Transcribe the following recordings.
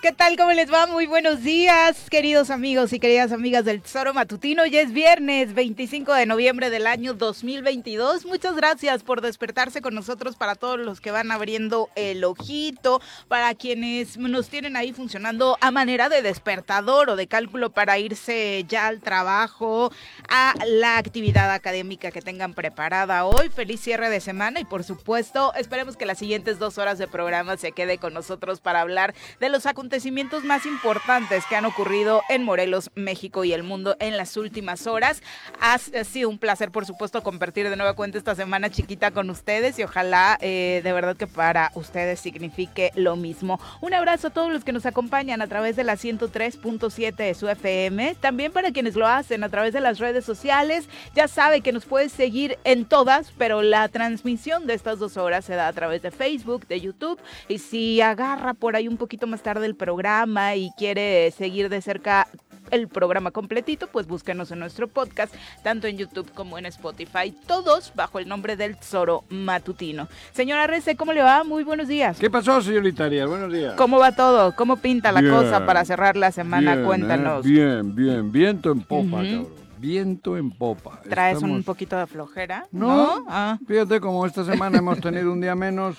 ¿Qué tal? ¿Cómo les va? Muy buenos días, queridos amigos y queridas amigas del Tesoro Matutino. Ya es viernes 25 de noviembre del año 2022. Muchas gracias por despertarse con nosotros para todos los que van abriendo el ojito, para quienes nos tienen ahí funcionando a manera de despertador o de cálculo para irse ya al trabajo, a la actividad académica que tengan preparada hoy. Feliz cierre de semana y por supuesto esperemos que las siguientes dos horas de programa se quede con nosotros para hablar de los acontecimientos acontecimientos más importantes que han ocurrido en Morelos, México y el mundo en las últimas horas. Ha sido un placer, por supuesto, compartir de nueva cuenta esta semana chiquita con ustedes y ojalá eh, de verdad que para ustedes signifique lo mismo. Un abrazo a todos los que nos acompañan a través de la 103.7 de su FM, también para quienes lo hacen a través de las redes sociales. Ya sabe que nos puedes seguir en todas, pero la transmisión de estas dos horas se da a través de Facebook, de YouTube y si agarra por ahí un poquito más tarde el programa y quiere seguir de cerca el programa completito, pues búsquenos en nuestro podcast, tanto en YouTube como en Spotify, todos bajo el nombre del Zoro Matutino. Señora Rece, ¿cómo le va? Muy buenos días. ¿Qué pasó, señorita Arias? Buenos días. ¿Cómo va todo? ¿Cómo pinta la cosa para cerrar la semana? Bien, Cuéntanos. eh, bien, bien, viento en popa, cabrón. Viento en popa. ¿Traes Estamos- un poquito de flojera? No, Ah. fíjate como esta semana hemos tenido un día menos,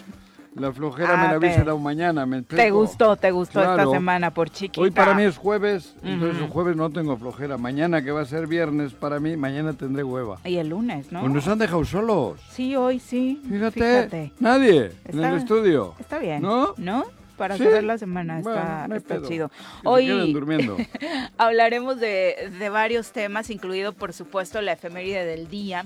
la flojera me Ah, la hubiese dado mañana, ¿me ¿Te gustó? ¿Te gustó esta Claro. semana por chiquita? Hoy para mí es jueves, entonces Ujú. el jueves no tengo flojera. Mañana que va a ser viernes para mí, mañana tendré hueva. Y el lunes, ¿no? Pues nos han dejado solos. Sí, hoy sí. Fíjate, Fíjate. nadie en Está- el estudio. Está bien. ¿No? ¿No? Para Sí. cerrar la semana Bueno, está, no está chido. Hoy durmiendo. hablaremos de, de varios temas, incluido por supuesto la efeméride del día.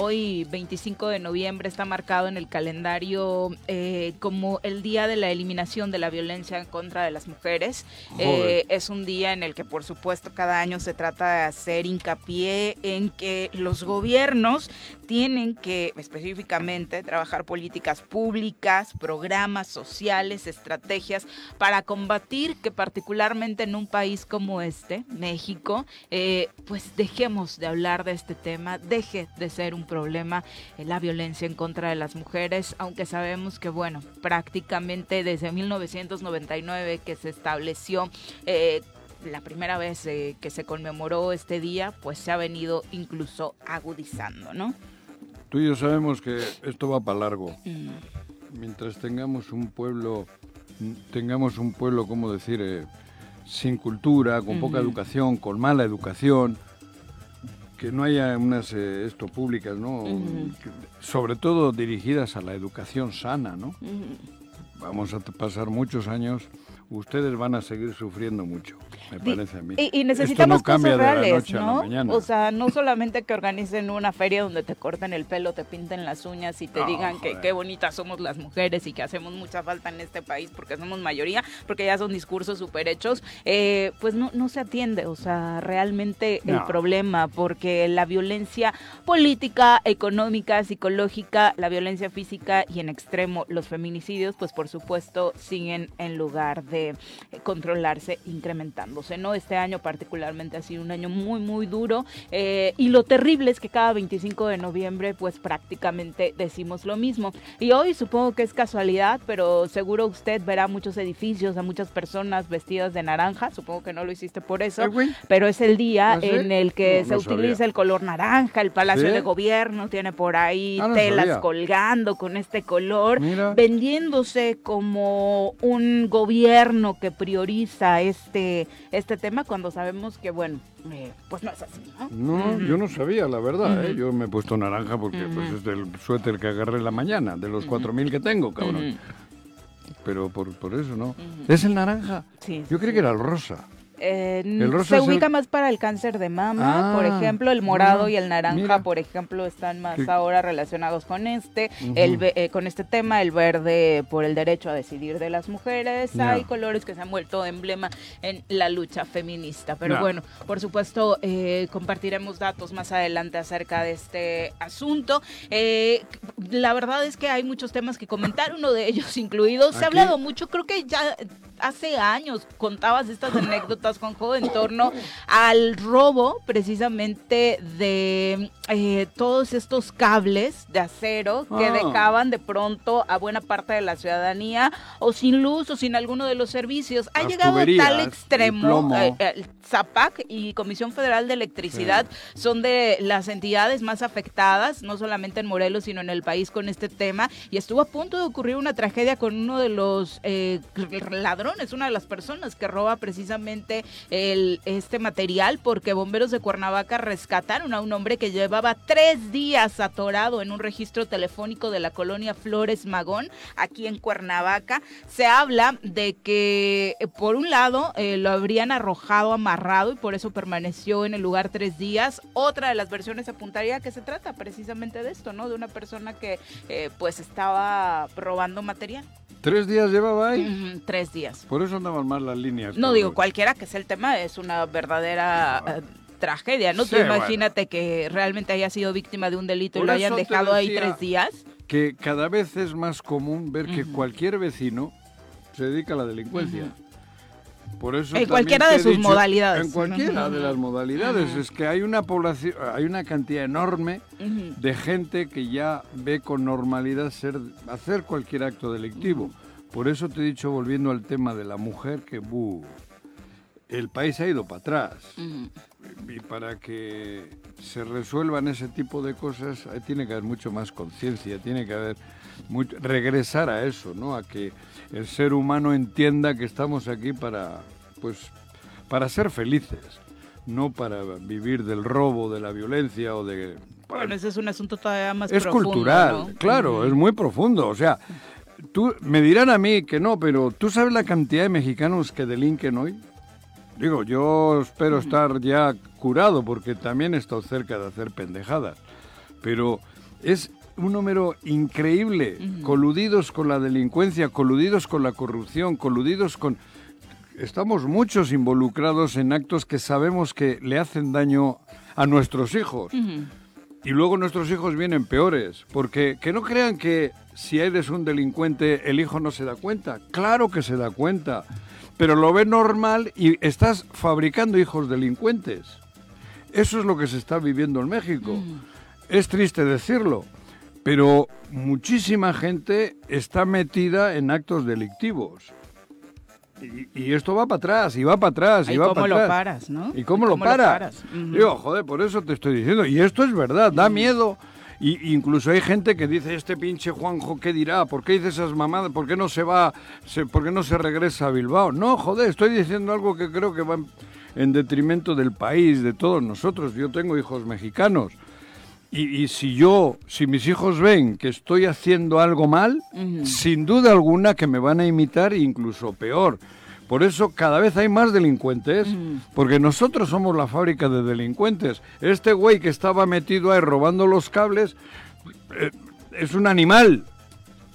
Hoy, 25 de noviembre, está marcado en el calendario eh, como el día de la eliminación de la violencia en contra de las mujeres. Eh, es un día en el que, por supuesto, cada año se trata de hacer hincapié en que los gobiernos tienen que específicamente trabajar políticas públicas, programas sociales, estrategias para combatir que particularmente en un país como este, México, eh, pues dejemos de hablar de este tema, deje de ser un problema eh, la violencia en contra de las mujeres, aunque sabemos que, bueno, prácticamente desde 1999 que se estableció eh, la primera vez eh, que se conmemoró este día, pues se ha venido incluso agudizando, ¿no? Tú y yo sabemos que esto va para largo. Mm. Mientras tengamos un pueblo, tengamos un pueblo, ¿cómo decir? Eh, sin cultura, con poca Ujú. educación, con mala educación, que no haya unas eh, esto públicas, ¿no? Sobre todo dirigidas a la educación sana, ¿no? Vamos a pasar muchos años, ustedes van a seguir sufriendo mucho, me parece a mí. Y, y Esto necesitamos no cambia cosas reales, ¿no? O sea, no solamente que organicen una feria donde te corten el pelo, te pinten las uñas y te No, digan que qué bonitas somos las mujeres y que hacemos mucha falta en este país porque somos mayoría, porque ya son discursos súper hechos, eh, pues no, no se atiende, o sea, realmente el No. problema, porque la violencia política, económica, psicológica, la violencia física y en extremo los feminicidios, pues por supuesto siguen en lugar de eh, controlarse, incrementándose, ¿no? Este año particularmente ha sido un año muy, muy duro eh, y lo terrible es que cada 25 de noviembre pues prácticamente decimos lo mismo. Y hoy supongo que es casualidad, pero seguro usted verá muchos edificios, a muchas personas vestidas de naranja, supongo que no lo hiciste por eso, Eh, pero es el día ¿Ah, sí? en el que No, se no sabía. utiliza el color naranja, el Palacio ¿Sí? de Gobierno tiene por ahí Ah, no telas sabía. colgando con este color, Mira. vendiéndose como un gobierno que prioriza este, este tema cuando sabemos que, bueno, eh, pues no es así, ¿no? Yo no sabía, la verdad. ¿eh? Yo me he puesto naranja porque pues, es del suéter que agarré en la mañana, de los cuatro mil que tengo, cabrón. Pero por, por eso no. Es el naranja. Sí, Yo creí sí. que era el rosa. Eh, se el- ubica más para el cáncer de mama, por Ah, ejemplo, el morado y el naranja, mira. por ejemplo, están más Qué- ahora relacionados con este, el ve- eh, con este tema, el verde por el derecho a decidir de las mujeres, hay colores que se han vuelto emblema en la lucha feminista, pero bueno, por supuesto eh, compartiremos datos más adelante acerca de este asunto. Eh, la verdad es que hay muchos temas que comentar, uno de ellos incluido, se ha hablado mucho, creo que ya hace años contabas estas anécdotas, Juanjo, en torno al robo precisamente de eh, todos estos cables de acero que Ah. dejaban de pronto a buena parte de la ciudadanía o sin luz o sin alguno de los servicios. Ha Las llegado a tal extremo. eh, ZAPAC y Comisión Federal de Electricidad son de las entidades más afectadas, no solamente en Morelos, sino en el país con este tema. Y estuvo a punto de ocurrir una tragedia con uno de los ladrones, una de las personas que roba precisamente el, este material, porque bomberos de Cuernavaca rescataron a un hombre que llevaba tres días atorado en un registro telefónico de la colonia Flores Magón, aquí en Cuernavaca. Se habla de que, eh, por un lado, eh, lo habrían arrojado amarrado y por eso permaneció en el lugar tres días. Otra de las versiones apuntaría que se trata precisamente de esto, ¿no? De una persona que eh, pues estaba robando material. ¿Tres días llevaba ahí? Tres días. Por eso andaban mal las líneas. No digo cualquiera que sea el tema, es una verdadera eh, tragedia, ¿no? Sí, Tú bueno. imagínate que realmente haya sido víctima de un delito y lo hayan dejado ahí tres días. Que cada vez es más común ver que cualquier vecino se dedica a la delincuencia. Por eso En cualquiera de sus dicho- modalidades. En cualquiera de las modalidades. Es que hay una población, hay una cantidad enorme de gente que ya ve con normalidad ser, hacer cualquier acto delictivo. Por eso te he dicho, volviendo al tema de la mujer, que buh, el país ha ido para atrás. Y para que se resuelvan ese tipo de cosas, ahí tiene que haber mucho más conciencia, tiene que haber mucho- regresar a eso, ¿no? A que el ser humano entienda que estamos aquí para, pues, para ser felices, no para vivir del robo, de la violencia o de... Bueno, ese es un asunto todavía más es profundo, cultural, ¿no? claro, es muy profundo. O sea, tú me dirán a mí que no, pero ¿tú sabes la cantidad de mexicanos que delinquen hoy? Digo, yo espero estar ya curado porque también he estado cerca de hacer pendejadas. Pero es un número increíble, coludidos con la delincuencia, coludidos con la corrupción, coludidos con... Estamos muchos involucrados en actos que sabemos que le hacen daño a nuestros hijos. Ujú. Y luego nuestros hijos vienen peores, porque que no crean que si eres un delincuente el hijo no se da cuenta. Claro que se da cuenta, pero lo ve normal y estás fabricando hijos delincuentes. Eso es lo que se está viviendo en México. Es triste decirlo, pero muchísima gente está metida en actos delictivos. Y, y esto va para atrás, y va para atrás, y va cómo para lo atrás. paras, ¿no? ¿Y cómo, lo paras? Ujú. Digo, joder, por eso te estoy diciendo. Y esto es verdad, da miedo. Y incluso hay gente que dice, este pinche Juanjo, ¿qué dirá? ¿Por qué dice esas mamadas? ¿Por qué no se va, se- por qué no se regresa a Bilbao? No, joder, estoy diciendo algo que creo que va en, en detrimento del país, de todos nosotros. Yo tengo hijos mexicanos. Y, y si yo, si mis hijos ven que estoy haciendo algo mal, sin duda alguna que me van a imitar, incluso peor. Por eso cada vez hay más delincuentes, porque nosotros somos la fábrica de delincuentes. Este güey que estaba metido ahí robando los cables eh, es un animal.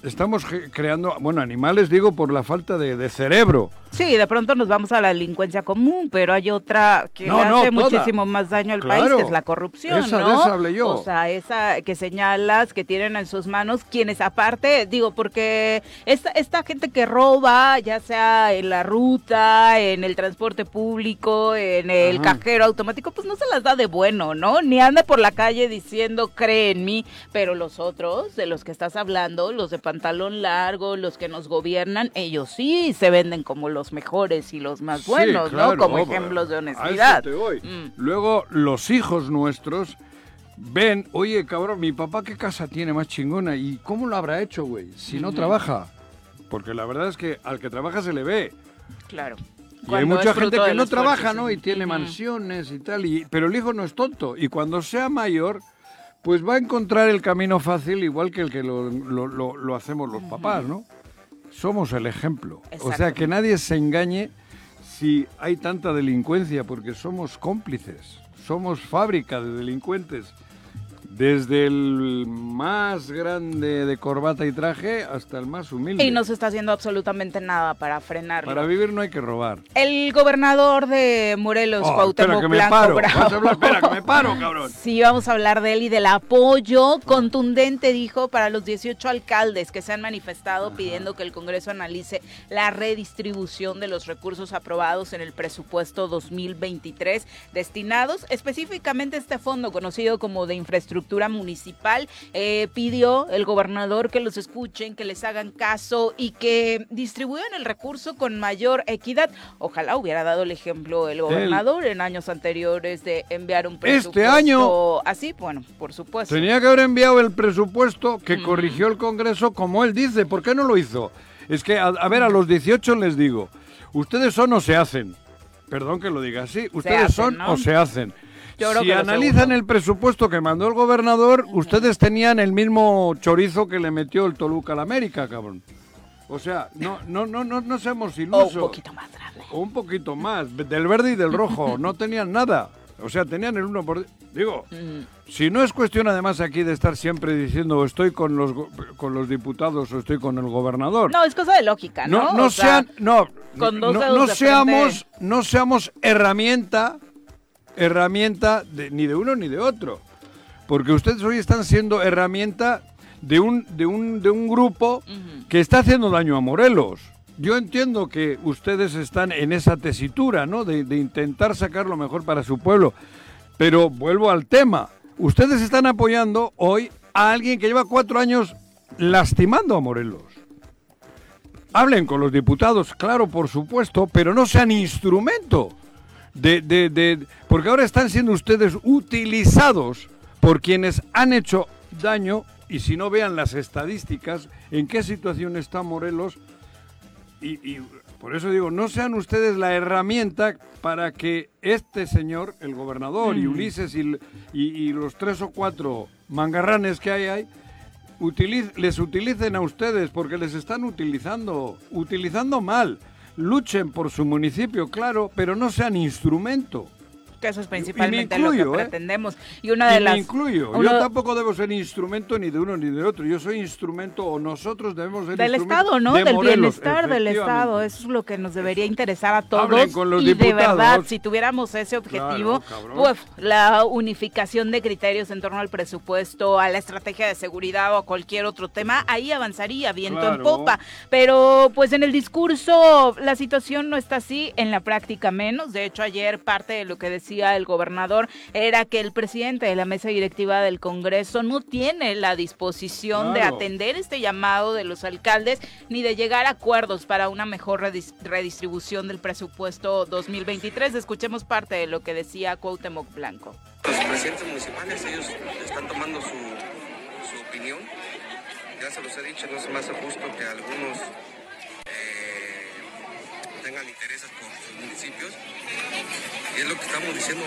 Estamos creando, bueno, animales digo por la falta de, de cerebro. Sí, de pronto nos vamos a la delincuencia común, pero hay otra que No, le no, hace muchísimo más daño al país, que es la corrupción, Esa- de ¿no? esa hablé yo. O sea, esa que señalas que tienen en sus manos quienes aparte, digo, porque esta, esta gente que roba, ya sea en la ruta, en el transporte público, en el Ajá. cajero automático, pues no se las da de bueno, ¿no? Ni anda por la calle diciendo, cree en mí, pero los otros, de los que estás hablando, los de pantalón largo, los que nos gobiernan, ellos sí se venden como los mejores y los más Sí, buenos, claro, ¿no? Como ejemplos de a eso honestidad. te voy. Mm. Luego, los hijos nuestros ven, oye, cabrón, mi papá qué casa tiene más chingona y cómo lo habrá hecho, güey, si no trabaja. Porque la verdad es que al que trabaja se le ve. Claro. Y hay Cuando mucha es fruto gente que no trabaja, sí. ¿no? Y tiene Ujú. mansiones y tal, y, pero el hijo no es tonto. Y cuando sea mayor, pues va a encontrar el camino fácil igual que el que lo, lo- lo- lo hacemos los papás, ¿no? Somos el ejemplo. O sea, que nadie se engañe si hay tanta delincuencia, porque somos cómplices. Somos fábrica de delincuentes. Desde el más grande de corbata y traje hasta el más humilde. Y no se está haciendo absolutamente nada para frenarlo. Para vivir no hay que robar. El gobernador de Morelos, Oh, Cuauhtémoc espera que me Blanco paro. Bravo. Hablar, espera que me paro, cabrón. Sí, vamos a hablar de él y del apoyo contundente, dijo, para los 18 alcaldes que se han manifestado pidiendo que el Congreso analice la redistribución de los recursos aprobados en el presupuesto 2023 destinados específicamente a este fondo conocido como de infraestructura municipal. Eh, pidió el gobernador que los escuchen, que les hagan caso y que distribuyan el recurso con mayor equidad. Ojalá hubiera dado el ejemplo el gobernador en años anteriores de enviar un presupuesto Este año- así, bueno, por supuesto. Tenía que haber enviado el presupuesto que corrigió el Congreso como él dice. ¿Por qué no lo hizo? Es que, a, a ver, a los 18 les digo, ustedes son o se hacen. Perdón que lo diga así. Ustedes hacen, son ¿no? o se hacen. Yo creo si que analizan el presupuesto que mandó el gobernador, ustedes tenían el mismo chorizo que le metió el Toluca a la América, cabrón. O sea, no, no, no, no, no seamos o ilusos. un poquito más grande. O un poquito más, del verde y del rojo, no tenían nada. O sea, tenían el uno por... Digo, Mm. si no es cuestión además aquí de estar siempre diciendo estoy con los, con los diputados o estoy con el gobernador. No, es cosa de lógica, ¿no? no, no O sea, sean, no, no, seamos, no seamos herramienta, herramienta de- ni de uno ni de otro. Porque ustedes hoy están siendo herramienta de un, de un, de un grupo que está haciendo daño a Morelos. Yo entiendo que ustedes están en esa tesitura, ¿no? De, de intentar sacar lo mejor para su pueblo. Pero vuelvo al tema. Ustedes están apoyando hoy a alguien que lleva cuatro años lastimando a Morelos. Hablen con los diputados, claro, por supuesto, pero no sean instrumento de, de- de- porque ahora están siendo ustedes utilizados por quienes han hecho daño y si no vean las estadísticas, en qué situación está Morelos y, y por eso digo, no sean ustedes la herramienta para que este señor, el gobernador y Ulises y, y los tres o cuatro mangarranes que hay ahí, utiliz- les utilicen a ustedes porque les están utilizando, utilizando mal. Luchen por su municipio, claro, pero no sean instrumento. Que eso es principalmente incluyo, lo que ¿eh? pretendemos. Y una de Y las... me incluyo. uno- Yo tampoco debo ser instrumento ni de uno ni de otro. Yo soy instrumento o nosotros debemos ser Del Estado, ¿no? de del Morelos, bienestar del. Estado. Eso es lo que nos debería interesar a todos. Con los y de diputados. verdad, si tuviéramos ese objetivo, Claro, pues la unificación de criterios en torno al presupuesto, a la estrategia de seguridad o a cualquier otro tema, ahí avanzaría viento en Claro. popa. Pero pues en el discurso la situación no está así, en la práctica menos. De hecho, ayer parte de lo que decía el gobernador era que el presidente de la mesa directiva del Congreso no tiene la disposición de atender este llamado de los alcaldes ni de llegar a acuerdos para una mejor redis- redistribución del presupuesto 2023. Escuchemos parte de lo que decía Cuauhtémoc Blanco. Los presidentes municipales, ellos están tomando su, su opinión. Ya se los he dicho, no me hace justo que algunos eh, tengan intereses por sus municipios. Y es lo que estamos diciendo.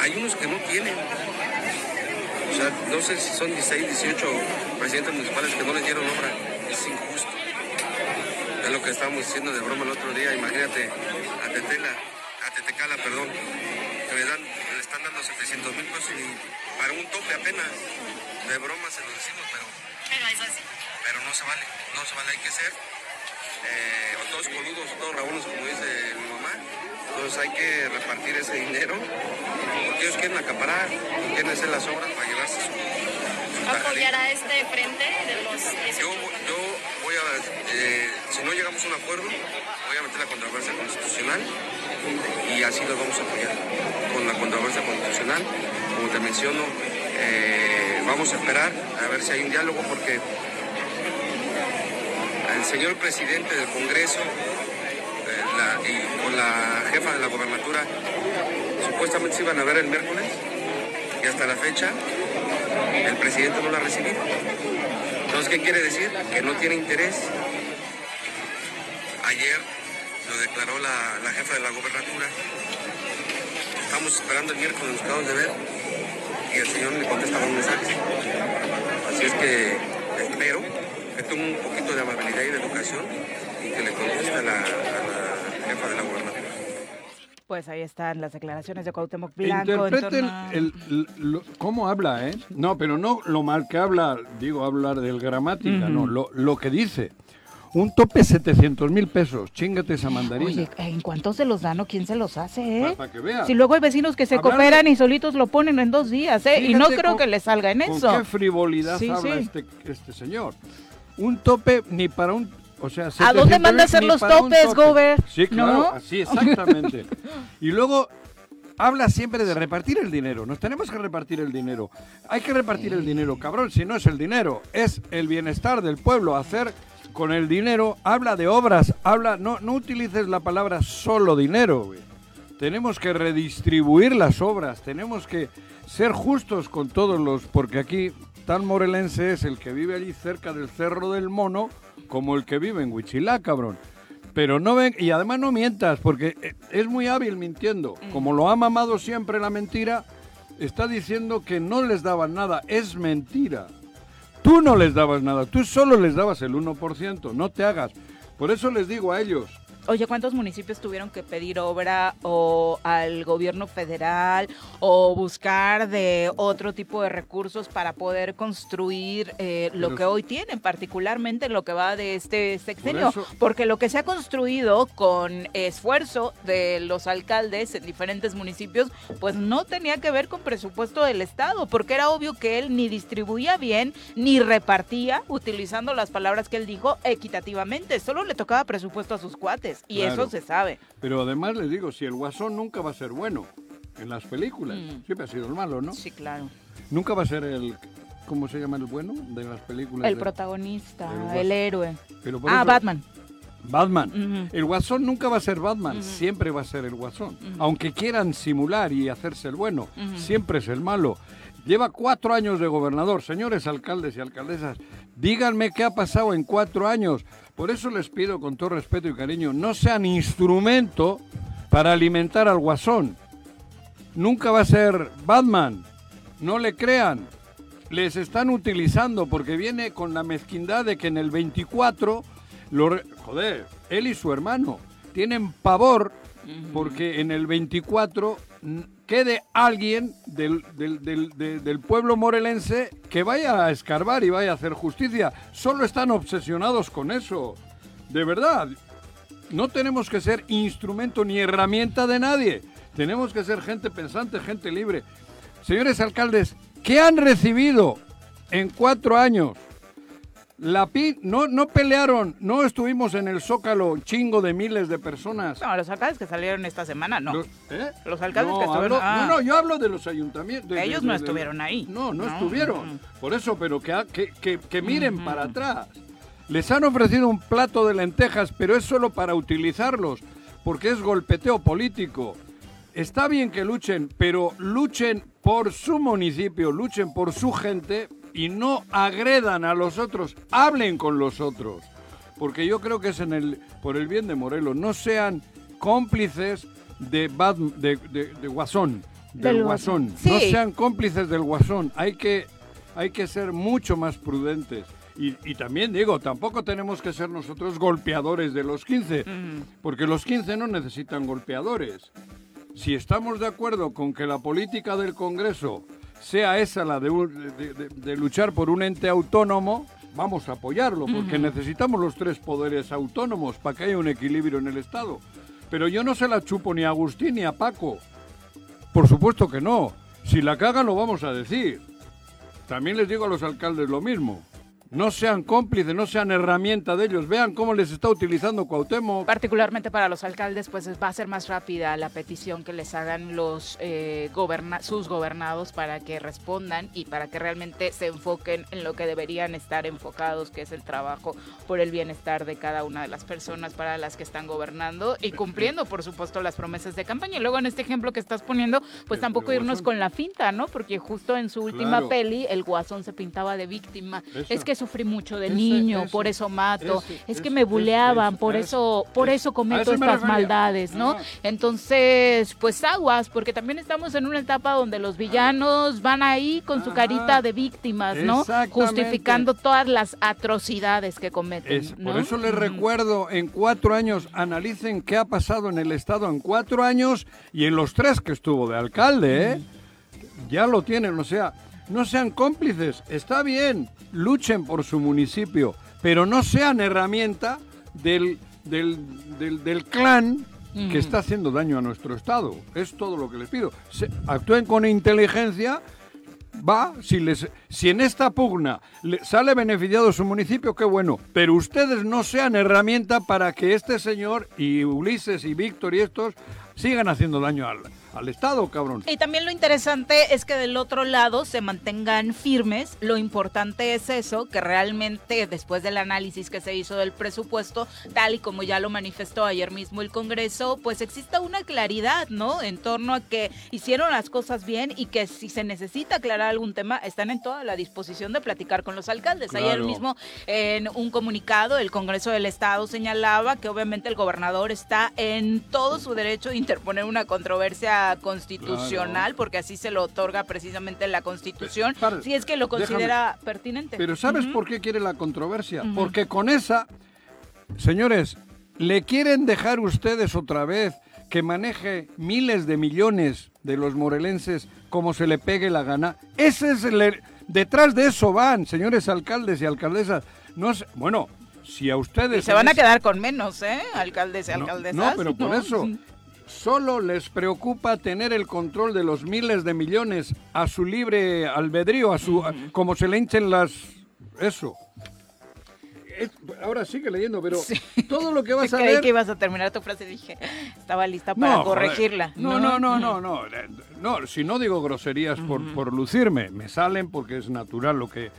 Hay unos que no tienen. O sea, no sé si son 16, 18 presidentes municipales que no les dieron obra. Es injusto. Es lo que estábamos diciendo de broma el otro día. Imagínate a Tetela, a Tetecala, perdón, que le, dan, le están dando 700 mil pesos y para un tope apenas. De broma se lo decimos, pero, pero no se vale. No se vale, hay que ser. eh, o todos coludos, todos rabones, como dice mi mamá. Entonces hay que repartir ese dinero. Porque ellos quieren acaparar, quieren hacer las obras para llevarse su, apoyará este frente de los Yo, yo voy a, eh, si no llegamos a un acuerdo, voy a meter la controversia constitucional y así los vamos a apoyar con la controversia constitucional. Como te menciono, eh, vamos a esperar a ver si hay un diálogo porque el señor presidente del Congreso la- y con la jefa de la gobernatura supuestamente se iban a ver el miércoles y hasta la fecha el presidente no la ha recibido. Entonces, ¿qué quiere decir? Que no tiene interés. Ayer lo declaró la, la jefa de la gobernatura. Estamos esperando el miércoles, nos acabamos de ver, y el señor le contesta los mensajes. Así es que espero que tome un poquito de amabilidad y de educación y que le conteste a la jefa de la gobernatura. Pues ahí están las declaraciones de Cuauhtémoc Blanco. en Interpreten torno a- el, el- lo- cómo habla, ¿eh? No, pero no lo mal que habla, digo, hablar del gramática, no, lo, lo que dice. Un tope 700 mil pesos, chingate esa mandarina. Oye, ¿en cuánto se los dan o quién se los hace, eh? Para que veas. Si luego hay vecinos que se Hablar cooperan y solitos lo ponen en dos días, ¿eh? y no creo con- que le salga en ¿Con eso. qué frivolidad Sí, habla sí. Este, este señor? Un tope ni para un... O sea, ¿A dónde 700,000 manda a hacer los topes, tope. Gober? Sí, claro, ¿No? así exactamente. y luego habla siempre de repartir el dinero. Nos tenemos que repartir el dinero. Hay que repartir el dinero, cabrón. Si no es el dinero, es el bienestar del pueblo. Hacer con el dinero, habla de obras, habla, no, no utilices la palabra solo dinero, güey. Tenemos que redistribuir las obras, tenemos que ser justos con todos los, porque aquí tan morelense es el que vive allí cerca del Cerro del Mono como el que vive en Huichilá, cabrón. Pero no ven, y además no mientas, porque eh, es muy hábil mintiendo. Como lo ha mamado siempre la mentira, está diciendo que no les daban nada. Es mentira. Tú no les dabas nada, tú solo les dabas el 1%, no te hagas. Por eso les digo a ellos, Oye, ¿cuántos municipios tuvieron que pedir obra o al gobierno federal o buscar de otro tipo de recursos para poder construir eh, lo Pero que hoy tienen, particularmente lo que va de este sexenio? Porque lo que se ha construido con esfuerzo de los alcaldes en diferentes municipios, pues no tenía que ver con presupuesto del Estado, porque era obvio que él ni distribuía bien ni repartía, utilizando las palabras que él dijo, equitativamente. Solo le tocaba presupuesto a sus cuates y Claro. eso se sabe. pero además les digo, si el guasón nunca va a ser bueno en las películas, Mm. siempre ha sido el malo, ¿no? Sí, claro. Nunca va a ser el, ¿cómo se llama el bueno de las películas? El de- protagonista, el héroe. pero Ah, eso- Batman. Batman. El guasón nunca va a ser Batman, siempre va a ser el guasón. Aunque quieran simular y hacerse el bueno, siempre es el malo. Lleva cuatro años de gobernador. Señores alcaldes y alcaldesas, díganme qué ha pasado en cuatro años. Por eso les pido con todo respeto y cariño, no sean instrumento para alimentar al guasón. Nunca va a ser Batman. No le crean. Les están utilizando porque viene con la mezquindad de que en el 24, lo re- joder, él y su hermano tienen pavor porque en el 24 mm, quede alguien del, del- del- de- del pueblo morelense que vaya a escarbar y vaya a hacer justicia. Solo están obsesionados con eso. De verdad, no tenemos que ser instrumento ni herramienta de nadie. Tenemos que ser gente pensante, gente libre. Señores alcaldes, ¿qué han recibido en cuatro años? La pi no, no pelearon, no estuvimos en el zócalo chingo de miles de personas. No, los alcaldes que salieron esta semana, no. Los, ¿eh? Los alcaldes No, que estuvieron- hablo- ah. No, no, yo hablo de los ayuntamientos. de- Ellos de- no estuvieron ahí. No, no, No, estuvieron. Por eso, pero que, que- que miren para atrás. Les han ofrecido un plato de lentejas, pero es solo para utilizarlos, porque es golpeteo político. Está bien que luchen, pero luchen por su municipio, luchen por su gente y no agredan a los otros, hablen con los otros. Porque yo creo que es en el, por el bien de Morelos, no sean cómplices de, Bat- de, de- de Guasón, del, Del Guasón. No sean cómplices del Guasón, hay que, hay que ser mucho más prudentes. Y, y también digo, tampoco tenemos que ser nosotros golpeadores de los 15, Ujú. porque los 15 no necesitan golpeadores. Si estamos de acuerdo con que la política del Congreso sea esa, la de, un- de- de- de luchar por un ente autónomo, vamos a apoyarlo, porque necesitamos los tres poderes autónomos para que haya un equilibrio en el Estado. Pero yo no se la chupo ni a Agustín ni a Paco. Por supuesto que no. Si la cagan lo vamos a decir. También les digo a los alcaldes lo mismo. No sean cómplices, no sean herramienta de ellos. Vean cómo les está utilizando Cuauhtémoc. Particularmente para los alcaldes, pues va a ser más rápida la petición que les hagan los eh, goberna- sus gobernados para que respondan y para que realmente se enfoquen en lo que deberían estar enfocados, que es el trabajo por el bienestar de cada una de las personas para las que están gobernando y cumpliendo, por supuesto, las promesas de campaña. Y luego en este ejemplo que estás poniendo, pues tampoco irnos con la finta, ¿no? Porque justo en su última Claro. peli, el guasón se pintaba de víctima. Es que su sufrí mucho de Ese- niño, ese- por eso mato, ese- es que me buleaban, por eso, por eso cometo estas refería. maldades, ¿no? Ajá. Entonces, pues aguas, porque también estamos en una etapa donde los villanos van ahí con su carita de víctimas, ¿no? Justificando todas las atrocidades que cometen. Es- ¿no? Por eso les recuerdo, en cuatro años, analicen qué ha pasado en el Estado en cuatro años y en los tres que estuvo de alcalde, ¿eh? Ya lo tienen, o sea, no sean cómplices, está bien, luchen por su municipio, pero no sean herramienta del, del, del, del clan que está haciendo daño a nuestro Estado. Es todo lo que les pido. Se- actúen con inteligencia va, si, les, si en esta pugna le sale beneficiado su municipio, qué bueno, pero ustedes no sean herramienta para que este señor y Ulises y Víctor y estos sigan haciendo daño al, al Estado, cabrón. Y también lo interesante es que del otro lado se mantengan firmes. Lo importante es eso, que realmente después del análisis que se hizo del presupuesto, tal y como ya lo manifestó ayer mismo el Congreso, pues exista una claridad, ¿no? En torno a que hicieron las cosas bien y que si se necesita aclarar algún tema, están en toda la disposición de platicar con los alcaldes. Ayer mismo en un comunicado, el Congreso del Estado señalaba que obviamente el gobernador está en todo su derecho de interponer una controversia constitucional, Claro. porque así se lo otorga precisamente la Constitución, Para- si es que lo déjame. considera pertinente. Pero ¿sabes por qué quiere la controversia? Porque con esa, señores, le quieren dejar ustedes otra vez que maneje miles de millones de los morelenses como se le pegue la gana. Ese es el... Detrás de eso van, señores alcaldes y alcaldesas. No es, bueno, si a ustedes... Y se van a quedar con menos, ¿eh? Alcaldes y alcaldesas. No, pero por eso. Solo les preocupa tener el control de los miles de millones a su libre albedrío, a su, a- como se le hinchen las... Eso. Es- ahora sigue leyendo, pero Sí. todo lo que vas a Creí ver... que ibas a terminar tu frase y dije, estaba lista para corregirla. No, no, no, no, no. eh, No, si no digo groserías por, por lucirme, me salen porque es natural lo que...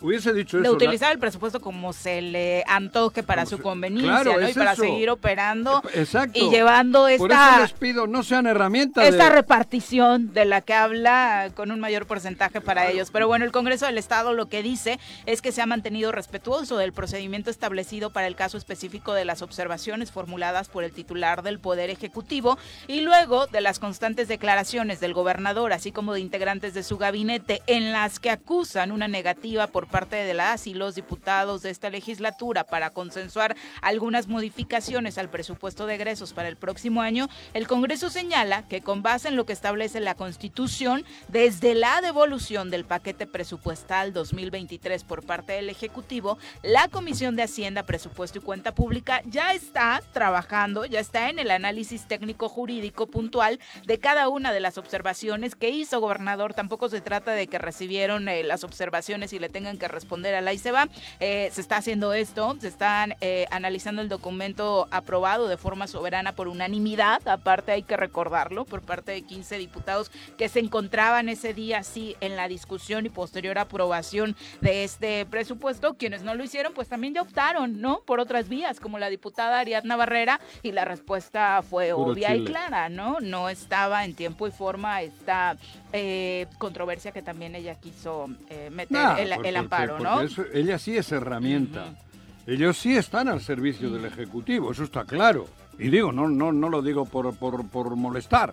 Hubiese dicho de eso. la- utilizar el presupuesto como se le antoje para Como su se- conveniencia, Claro, ¿no? Y para eso. seguir operando Exacto. y llevando Por eso esta les pido, no sean herramientas esta de... repartición de la que habla con un mayor porcentaje para ellos. Pero bueno, el Congreso del Estado lo que dice es que se ha mantenido respetuoso del procedimiento establecido para el caso específico de las observaciones formuladas por el titular del Poder Ejecutivo y luego de las constantes declaraciones del gobernador, así como de integrantes de su gabinete, en las que acusan una negativa por parte de las y los diputados de esta legislatura para consensuar algunas modificaciones al presupuesto de egresos para el próximo año, el Congreso señala que con base en lo que establece la Constitución, desde la devolución del paquete presupuestal 2023 por parte del Ejecutivo, la Comisión de Hacienda, Presupuesto y Cuenta Pública ya está trabajando, ya está en el análisis técnico jurídico puntual de cada una de las observaciones que hizo gobernador. Tampoco se trata de que recibieron eh, las observaciones y le tengan que responder a la ICEBA. Eh, se está haciendo esto, se están eh, analizando el documento aprobado de forma soberana por unanimidad, aparte hay que recordarlo, por parte de 15 diputados que se encontraban ese día sí en la discusión y posterior aprobación de este presupuesto. Quienes no lo hicieron, pues también ya optaron, ¿no? Por otras vías, como la diputada Ariadna Barrera, y la respuesta fue Puro obvia y clara, ¿no? No estaba en tiempo y forma esta eh, controversia que también ella quiso eh, meter Nah, el, el amparo, porque ¿no? eso- ella sí es herramienta. Ellos sí están al servicio del Ejecutivo, eso está claro. Y digo, no, no, no lo digo por, por, por molestar.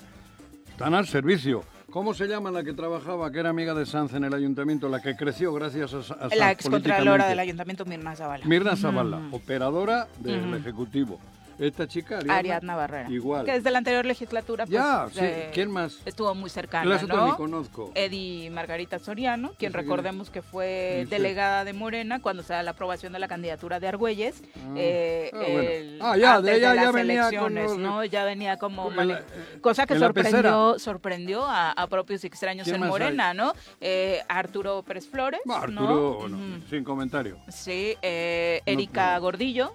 Están al servicio. ¿Cómo se llama la que trabajaba, que era amiga de Sanz en el ayuntamiento, la que creció gracias a, a Sanz La excontralora del ayuntamiento, Mirna Zavala. Mirna Zavala, operadora del. Ejecutivo. Esta chica, Ariadna, Ariadna Barrera. Igual. Que desde la anterior legislatura, pues, Ya, sí. eh, ¿Quién más? Estuvo muy cercana, Las ¿no? ni conozco. Eddie Margarita Soriano, quien recordemos que fue delegada de Morena cuando se da la aprobación de la candidatura de Argüelles. eh, Ah, bueno. el- Ah, ya, antes de ella ya las venía elecciones, los- ¿no? Ya venía como... la- eh, cosa que sorprendió, sorprendió a, a propios y extraños ¿Quién en Morena, ¿no? Eh, Arturo Pérez Flores, Bah, ¿no? Arturo, bueno, Ujú. sin comentario. Sí, eh, No, Erika no. Gordillo,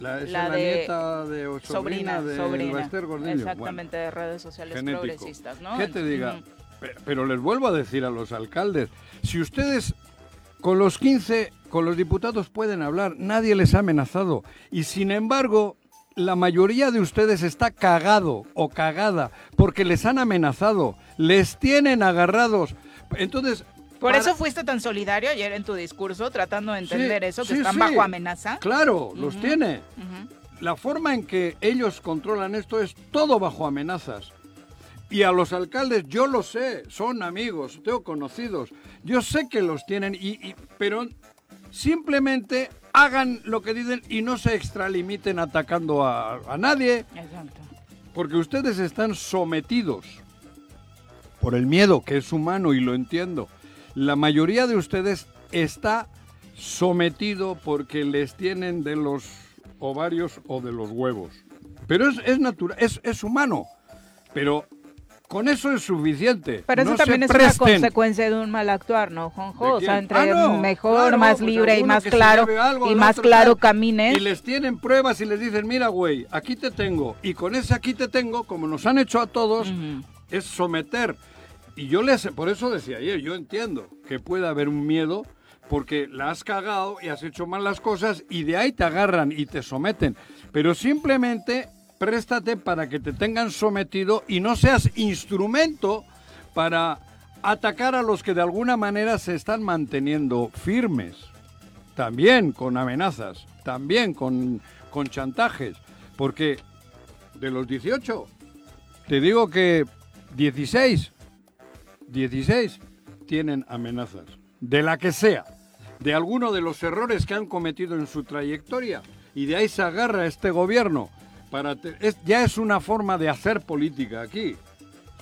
La, de- nieta de o sobrina, sobrina, de sobrina. Exactamente, de redes sociales Genético. progresistas, ¿no? ¿Qué te diga? Pero les vuelvo a decir a los alcaldes, si ustedes con los 15, con los diputados pueden hablar, nadie les ha amenazado. Y sin embargo, la mayoría de ustedes está cagado o cagada porque les han amenazado, les tienen agarrados. Entonces, Por para- eso fuiste tan solidario ayer en tu discurso, tratando de Sí, entender eso, que sí, están sí. bajo amenaza. Claro, los tiene. La forma en que ellos controlan esto es todo bajo amenazas. Y a los alcaldes, yo lo sé, son amigos, tengo conocidos, yo sé que los tienen, y, y- pero simplemente hagan lo que dicen y no se extralimiten atacando a, a nadie, Exacto. porque ustedes están sometidos por el miedo, que es humano y lo entiendo. La mayoría de ustedes está sometido porque les tienen de los ovarios o de los huevos. Pero es, es natural, es, es humano. Pero con eso es suficiente. Pero eso No también es una presten. consecuencia de un mal actuar, ¿no, Juanjo? ¿De O sea, entre Ah, no, mejor, claro, más pues libre y más claro algo, y más claro camines. Y les tienen pruebas y les dicen, mira, güey, aquí te tengo. Y con ese aquí te tengo, como nos han hecho a todos, es someter. Y yo les, por eso decía ayer, yo entiendo que puede haber un miedo porque la has cagado y has hecho mal las cosas y de ahí te agarran y te someten. Pero simplemente préstate para que te tengan sometido y no seas instrumento para atacar a los que de alguna manera se están manteniendo firmes. También con amenazas, también con, con chantajes. Porque de los 18, te digo que 16, 16 tienen amenazas. De la que sea. De alguno de los errores que han cometido en su trayectoria. Y de ahí se agarra este gobierno. Para es- ya es una forma de hacer política aquí.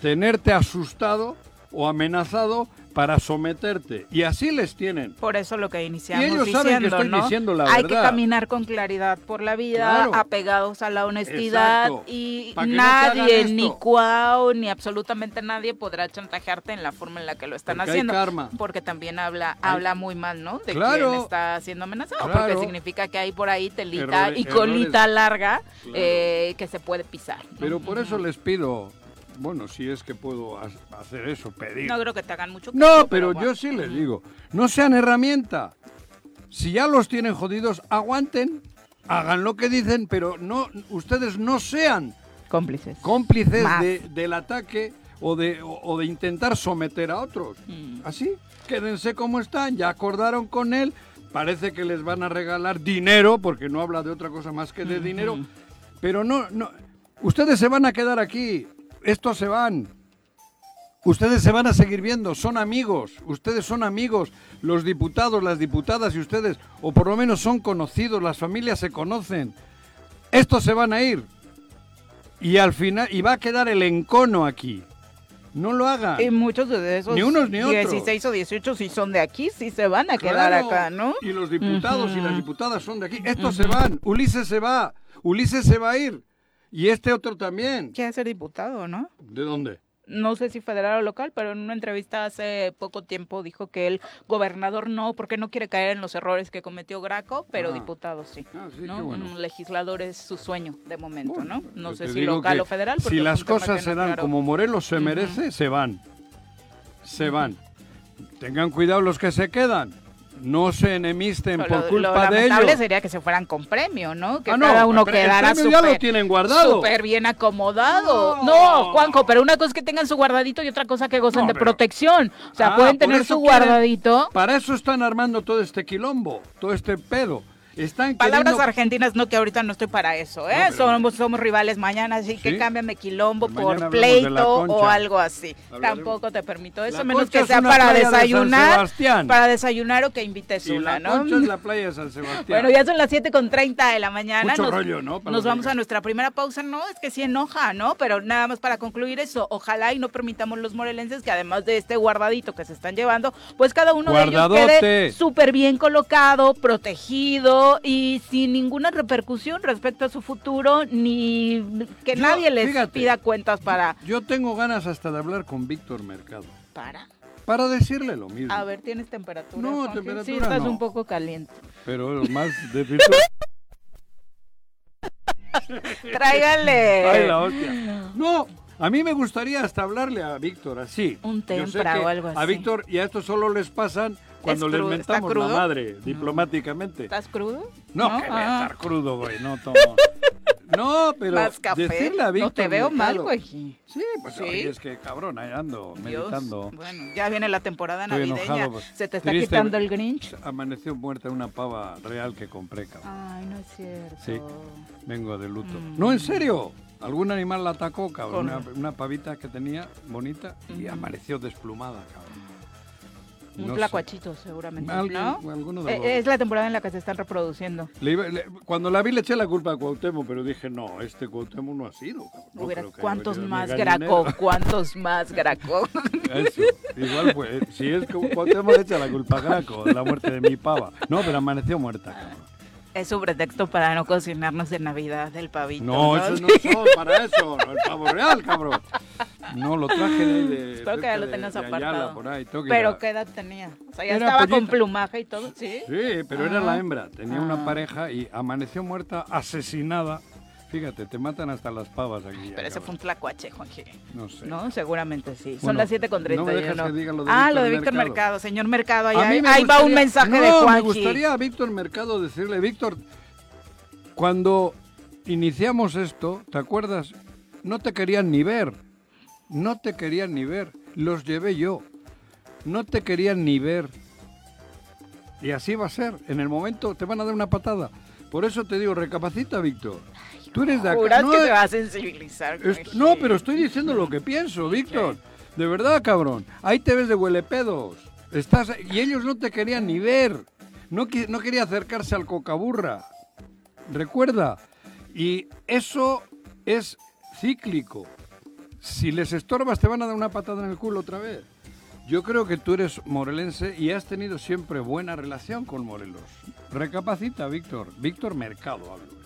Tenerte asustado o amenazado para someterte. Y así les tienen. Por eso lo que iniciamos Y ellos diciendo, saben que estoy ¿no? diciendo la Hay que caminar con claridad por la vida, Claro. apegados a la honestidad Exacto. y no nadie, ni Cuau, ni absolutamente nadie podrá chantajearte en la forma en la que lo están Porque hay haciendo. karma. Porque también habla Hay- habla muy mal, ¿no? De Claro. quien está siendo amenazado. Claro. Porque significa que hay por ahí telita Errores- y colita errores. larga eh, que se puede pisar. ¿no? Pero por eso les pido, bueno, si es que puedo ha- hacer eso, pedir. No creo que te hagan mucho No, caso, pero bueno. yo sí les digo, no sean herramienta. Si ya los tienen jodidos, aguanten, hagan lo que dicen, pero no, ustedes no sean Cómplices. cómplices de- del ataque o de, o, o de intentar someter a otros. Mm. Así, quédense como están, ya acordaron con él, parece que les van a regalar dinero, porque no habla de otra cosa más que de dinero, pero no, no, ustedes se van a quedar aquí, estos se van. Ustedes se van a seguir viendo, son amigos, ustedes son amigos, los diputados, las diputadas y ustedes, o por lo menos son conocidos, las familias se conocen. Estos se van a ir. Y al final, y va a quedar el encono aquí. No lo hagan. Y muchos de esos Ni unos ni otros. 16 o 18 si son de aquí, sí se van a quedar Claro. acá, ¿no? Y los diputados y las diputadas son de aquí. Estos se van. Ulises se va. Ulises se va a ir. Y este otro también. Quiere ser diputado, ¿no? ¿De dónde? No sé si federal o local, pero en una entrevista hace poco tiempo dijo que el gobernador no, porque no quiere caer en los errores que cometió Graco, pero Ah. diputado sí. Ah, sí, ¿no? bueno. Un legislador es su sueño de momento, Bueno, ¿no? No pues sé te si local o federal. Si las cosas se no dan como Morelos se merece, se van. Se van. Tengan cuidado los que se quedan. No se enemisten por lo, culpa lo de lamentable ellos. sería que se fueran con premio, ¿no? Que Ah, no, cada uno pero el quedara premio ya lo súper tienen guardado. súper bien acomodado. No. No. Juanjo, pero una cosa es que tengan su guardadito y otra cosa que gocen No, de pero- protección. O sea, Ah, pueden tener su quieren- guardadito. Para eso están armando todo este quilombo, todo este pedo. Están Palabras queriendo- argentinas, no que ahorita no estoy para eso, ¿eh? No, pero- somos, somos rivales mañana, así que cámbiame quilombo hablamos por pleito o algo así. Hablaremos. Tampoco te permito eso, La menos que sea para de desayunar. Para desayunar o que invites Y una, la ¿no? concha es la playa de San Sebastián. Bueno, ya son las 7 con 30 de la mañana. Mucho nos, rollo, ¿no? Para nos vamos a nuestra primera pausa. No, es que sí enoja, ¿no? Pero nada más para concluir eso, ojalá y no permitamos los morelenses que además de este guardadito que se están llevando, pues cada uno de ellos quede súper bien colocado, protegido y sin ninguna repercusión respecto a su futuro, ni que Yo, nadie les fíjate. pida cuentas para... Yo tengo ganas hasta de hablar con Víctor Mercado. para. Para decirle lo mismo. A ver, ¿tienes temperatura? No, temperatura Sí, estás no. un poco caliente. Pero más de Víctor. Tráigale. Ay, la hostia. No, a mí me gustaría hasta hablarle a Víctor así. Un tempra o algo A así. Víctor y a esto solo les pasan cuando ¿Es les crudo? ¿Está mentamos la madre diplomáticamente. ¿Estás crudo? No, que voy a Ah. estar crudo, güey. No tomo. No, pero Más café. decirle a no Víctor te veo mal, güey. Sí, pues Sí. oye, es que cabrón, ahí ando Dios. meditando. Bueno, ya viene la temporada Estoy navideña. enojado, pues. Se te está Triste, quitando el Grinch. Amaneció muerta una pava real que compré, cabrón. Ay, no es cierto. Sí. Vengo de luto. Mm. No, en serio. Algún animal la atacó, cabrón. Una, una pavita que tenía bonita y Ujú. amaneció desplumada, cabrón. Un No sé. seguramente. Algo- ¿no? alguno de Eh, los- Es la temporada en la que se están reproduciendo. Le iba- le- cuando la vi le eché la culpa a Cuauhtémoc, pero dije, no, este Cuauhtémoc no ha sido. No Hubiera- ¿Cuántos más Graco? ¿Cuántos más Graco? Eso, igual fue. Si es que Cuauhtémoc le echa la culpa a Graco de la muerte de mi pava. No, pero amaneció muerta, cabrón. Es un pretexto para no cocinarnos de Navidad el pavito. No, eso no son para eso, no, el pavo real, cabrón. No, lo traje de, de Espero que cerca ya lo de- tengas de Ayala, apartado. por ahí. Pero ¿qué edad tenía? O sea, ya Era estaba con plumaje y todo, ¿sí? Sí, pero era Ah. la hembra. Tenía Ah. una pareja y amaneció muerta, asesinada. Fíjate, te matan hasta las pavas aquí. Pero ese fue un tlacuache, Juanji. No sé. No, seguramente sí. Son Bueno, las 7 con no me 31. dejas que diga lo de ah, Víctor lo de Víctor Mercado. Mercado. Señor Mercado, ahí, ahí va un gustaría- mensaje no, de Juanji. me gustaría a Víctor Mercado decirle, Víctor, cuando iniciamos esto, ¿te acuerdas? No te querían ni ver. No te querían ni ver. Los llevé yo. No te querían ni ver. Y así va a ser. En el momento te van a dar una patada. Por eso te digo, recapacita, Víctor. Tú eres de acá. No, que te va a sensibilizar. Est- Juanji. no, pero estoy diciendo lo que pienso, Víctor. De verdad, cabrón. Ahí te ves de huelepedos. Estás y ellos no te querían ni ver. No, no quería acercarse al cocaburra. Recuerda. Y eso es cíclico. Si les estorbas te van a dar una patada en el culo otra vez. Yo creo que tú eres morelense y has tenido siempre buena relación con Morelos. Recapacita, Víctor. Víctor Mercado hablo.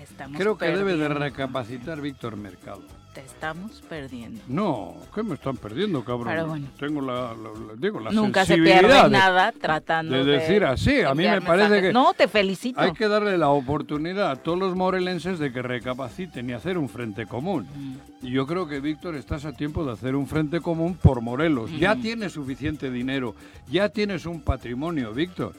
Estamos Creo que debe de recapacitar Víctor Mercado. Te estamos perdiendo. No, ¿qué me están perdiendo, cabrón? Pero bueno. Tengo la, la- la- digo, la Nunca se sensibilidad pierde de- nada tratando de de, decir así. A mí me parece mensajes. que No, te felicito. Hay que darle la oportunidad a todos los morelenses de que recapaciten y hacer un frente común. Mm. Y yo creo que, Víctor, estás a tiempo de hacer un frente común por Morelos. Ya Mm. tienes suficiente dinero, ya tienes un patrimonio, Víctor.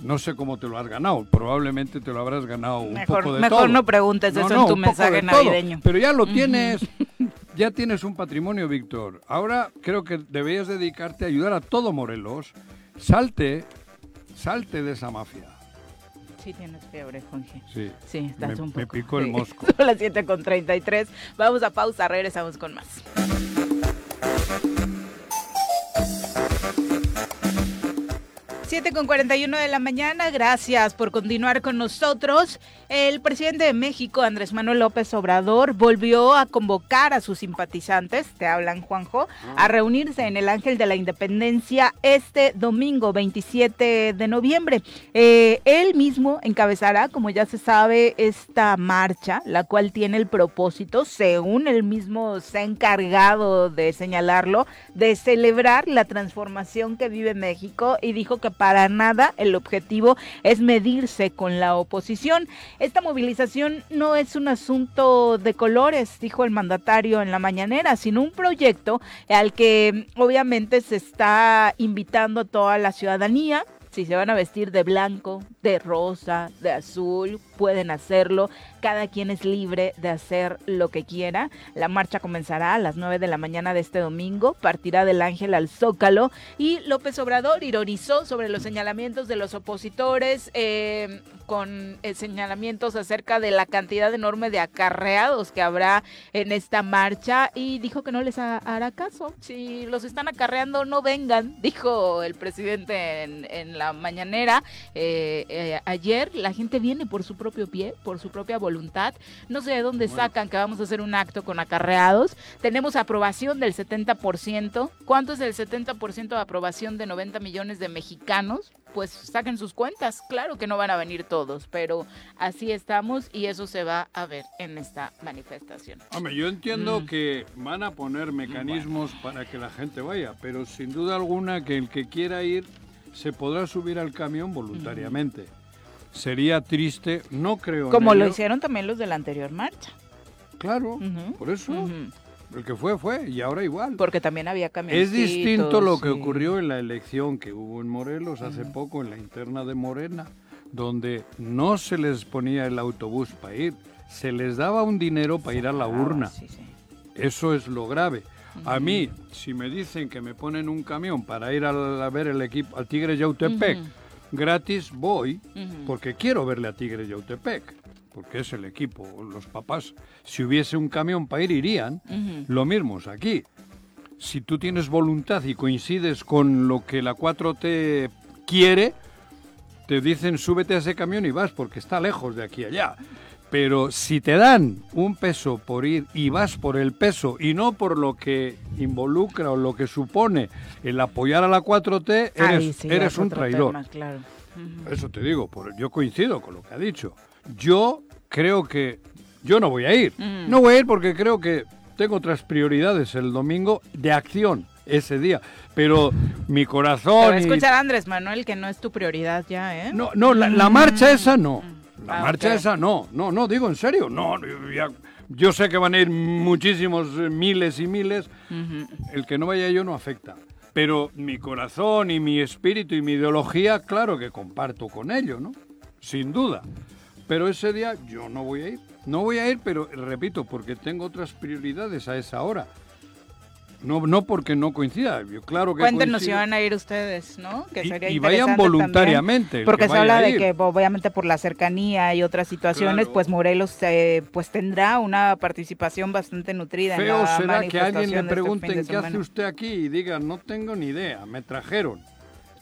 No sé cómo te lo has ganado, probablemente te lo habrás ganado un Mejor- poco de mejor todo. no preguntes eso en tu mensaje de todo, navideño. Pero ya lo tienes, ya tienes un patrimonio, Víctor. Ahora creo que deberías dedicarte a ayudar a todo Morelos. Salte, salte de esa mafia. Sí tienes fiebre, Juanji. Sí. Sí, estás Me- un poco. me picó el mosco. Son las 7 con 33. Vamos a pausa, regresamos con más. 7 con 41 de la mañana, gracias por continuar con nosotros. El presidente de México, Andrés Manuel López Obrador, volvió a convocar a sus simpatizantes, te hablan Juanjo, a reunirse en el Ángel de la Independencia este domingo 27 de noviembre. Eh, él mismo encabezará, como ya se sabe, esta marcha, la cual tiene el propósito, según él mismo se ha encargado de señalarlo, de celebrar la transformación que vive México y dijo que para nada el objetivo es medirse con la oposición. Esta movilización no es un asunto de colores, dijo el mandatario en la mañanera, sino un proyecto al que obviamente se está invitando a toda la ciudadanía. Si se van a vestir de blanco, de rosa, de azul, pueden hacerlo. Cada quien es libre de hacer lo que quiera. La marcha comenzará a las 9 de la mañana de este domingo, partirá del Ángel al Zócalo y López Obrador ironizó sobre los señalamientos de los opositores eh, con eh, señalamientos acerca de la cantidad enorme de acarreados que habrá en esta marcha y dijo que no les ha- hará caso. Si los están acarreando, no vengan, dijo el presidente en, la mañanera eh, ayer. La gente viene por su propio pie, por su propia voluntad. No sé de dónde Bueno. sacan que vamos a hacer un acto con acarreados. Tenemos aprobación del 70%. ¿Cuánto es el 70% de aprobación de 90 millones de mexicanos? Pues saquen sus cuentas. Claro que no van a venir todos, pero así estamos y eso se va a ver en esta manifestación. Hombre, yo entiendo Mm. que van a poner mecanismos para que la gente vaya, pero sin duda alguna que el que quiera ir se podrá subir al camión voluntariamente. Sería triste, no creo. en Como lo ello. hicieron también los de la anterior marcha. Claro, Ujú, por eso. ujú. El que fue, fue, y ahora igual. Porque también había camiones. Es distinto lo que ocurrió en la elección que hubo en Morelos hace poco, en la interna de Morena, donde no se les ponía el autobús para ir. se les daba un dinero para ir a la urna. Sí, sí. Eso es lo grave. A mí, si me dicen que me ponen un camión para ir a, la- a ver el equipo al Tigre Yautepec gratis, voy porque quiero verle a Tigre Yautepec, porque es el equipo, los papás. Si hubiese un camión para ir, irían. Lo mismo es aquí. Si tú tienes voluntad y coincides con lo que la 4T quiere, te dicen súbete a ese camión y vas porque está lejos de aquí allá. Pero si te dan un peso por ir y vas por el peso y no por lo que involucra o lo que supone el apoyar a la 4T, eres, sí, eres es un traidor. tema, claro. Ujú. Eso te digo, por- yo coincido con lo que ha dicho. Yo creo que yo no voy a ir. Mm. No voy a ir porque creo que tengo otras prioridades el domingo de acción ese día. Pero mi corazón... y- escuchar a Andrés Manuel, que no es tu prioridad ya, ¿eh? no, no, la, la marcha esa no. La Ah, marcha esa no. No, no, digo en serio. No, yo, ya- yo sé que van a ir muchísimos eh, miles y miles. El que no vaya yo no afecta. Pero mi corazón y mi espíritu y mi ideología, claro que comparto con ello, ¿no? Sin duda. Pero ese día yo no voy a ir. No voy a ir, pero repito, porque tengo otras prioridades a esa hora. No, no porque no coincida. Yo claro que Cuéntenos si coincido. van a ir ustedes, ¿no? Que Y- sería y vayan voluntariamente, porque que se habla de que obviamente por la cercanía y otras situaciones, Claro. pues Morelos eh, pues tendrá una participación bastante nutrida en Feo la será que alguien le este pregunten de qué hace usted aquí y diga, no tengo ni idea, me trajeron.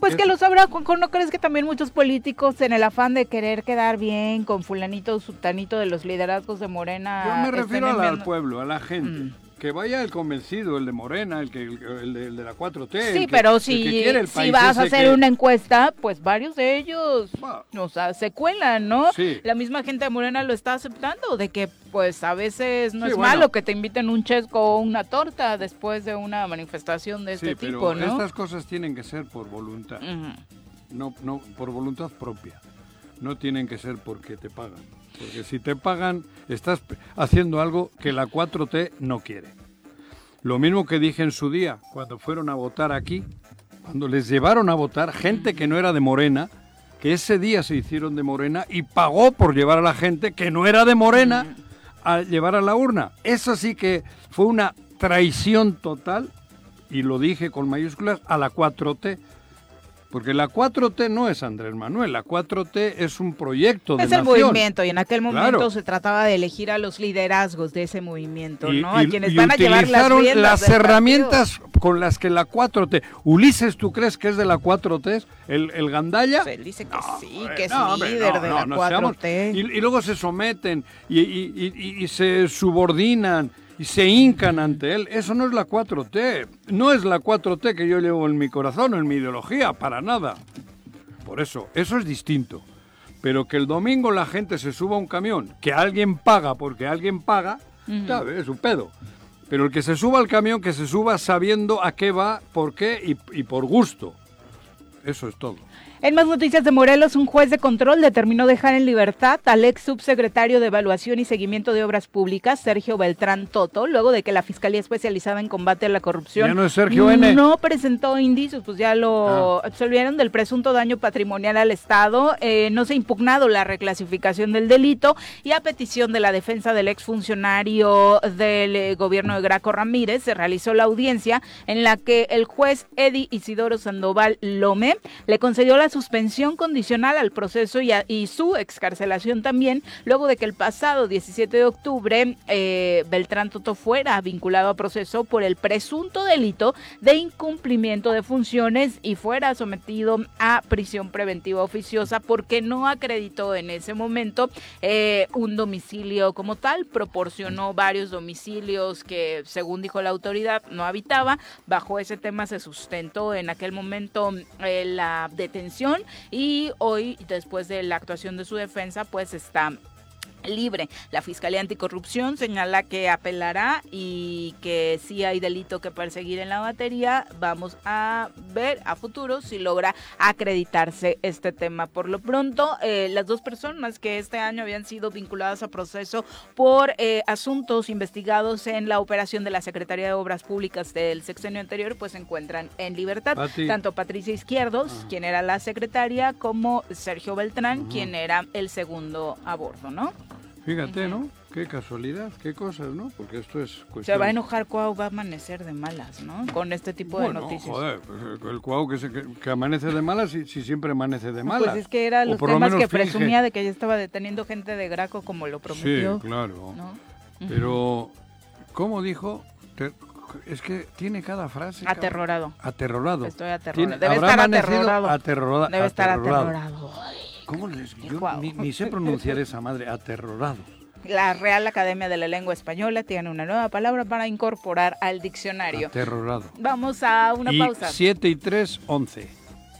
Pues que lo sabrá, Juanjo, ¿no crees que también muchos políticos en el afán de querer quedar bien con fulanito o sultanito de los liderazgos de Morena Yo me refiero al, pueblo, a la gente. Mm. Que vaya el convencido, el de Morena, el, que, el, el de, el de la 4T. el Sí, que- pero el que si, si vas a hacer que- una encuesta, pues varios de ellos, o sea, se cuelan, ¿no? Sí. La misma gente de Morena lo está aceptando, de que pues a veces no Sí, es bueno. malo que te inviten un chesco o una torta después de una manifestación de Sí, este pero tipo, ¿no? estas cosas tienen que ser por voluntad, no, no por voluntad propia. No tienen que ser porque te pagan. Porque si te pagan, estás haciendo algo que la 4T no quiere. Lo mismo que dije en su día, cuando fueron a votar aquí, cuando les llevaron a votar gente que no era de Morena, que ese día se hicieron de Morena y pagó por llevar a la gente que no era de Morena a llevar a la urna. Eso sí que fue una traición total, y lo dije con mayúsculas, a la 4T. Porque la 4T no es Andrés Manuel, la 4T es un proyecto de Es el nación. movimiento y en aquel momento Claro. se trataba de elegir a los liderazgos de ese movimiento, Y, ¿no? A y- quienes y van a llevar las utilizaron riendas las del partido. herramientas con las que la 4T. Ulises, ¿tú crees que es de la 4T? ¿El, el Gandaya? Pues él dice que No, sí, que es no, líder no, de la no 4T. seamos- y, luego se someten y se subordinan y se hincan ante él. Eso no es la 4T. No es la 4T que yo llevo en mi corazón, en mi ideología, para nada. Por eso, eso es distinto. Pero que el domingo la gente se suba a un camión, que alguien paga porque alguien paga, ¿sabes? es un pedo. Pero el que se suba al camión, que se suba sabiendo a qué va, por qué y, y por gusto. Eso es todo. En más noticias de Morelos, un juez de control determinó dejar en libertad al ex subsecretario de Evaluación y Seguimiento de Obras Públicas, Sergio Beltrán Toto, luego de que la Fiscalía Especializada en Combate a la Corrupción Ya no es Sergio N. no presentó indicios, pues ya lo absolvieron del presunto daño patrimonial al Estado, eh, no se ha impugnado la reclasificación del delito y a petición de la defensa del exfuncionario del eh, gobierno de Graco Ramírez se realizó la audiencia en la que el juez Eddie Isidoro Sandoval Lome le concedió la suspensión condicional al proceso y, su excarcelación también, luego de que el pasado 17 de octubre eh, Beltrán Toto fuera vinculado a proceso por el presunto delito de incumplimiento de funciones y fuera sometido a prisión preventiva oficiosa porque no acreditó en ese momento eh, un domicilio como tal, proporcionó varios domicilios que según dijo la autoridad no habitaba, bajo ese tema se sustentó en aquel momento eh, la detención y hoy después de la actuación de su defensa pues está libre. La Fiscalía Anticorrupción señala que apelará y que si hay delito que perseguir en la batería. Vamos a ver a futuro si logra acreditarse este tema. Por lo pronto, eh, las dos personas que este año habían sido vinculadas a proceso por eh, asuntos investigados en la operación de la Secretaría de Obras Públicas del sexenio anterior, pues se encuentran en libertad. Pati. Tanto Patricia Izquierdos, quien era la secretaria, como Sergio Beltrán, quien era el segundo a bordo, ¿no? Fíjate, ¿no? Qué casualidad, qué cosas, ¿no? Porque esto es Se cuestión... va a enojar Cuau, va a amanecer de malas, ¿no? Con este tipo de Bueno, noticias. joder, pues, el Cuau que, se- que, que amanece de malas y si siempre amanece de malas. Pues es que eran O los lo temas menos que finge. presumía de que ya estaba deteniendo gente de Graco como lo prometió. Sí, claro. ¿no? Pero, ¿cómo dijo? Te- es que tiene cada frase. Aterrorado. Aterrorado. Estoy aterrorado. Debe estar aterrorado. aterrorada- Debe estar aterrorado. aterrorado. ¿Cómo les yo Guau. ni, ni sé pronunciar esa madre? Aterrorado. La Real Academia de la Lengua Española tiene una nueva palabra para incorporar al diccionario. Aterrorado. Vamos a una y pausa. 7 y 3, 11.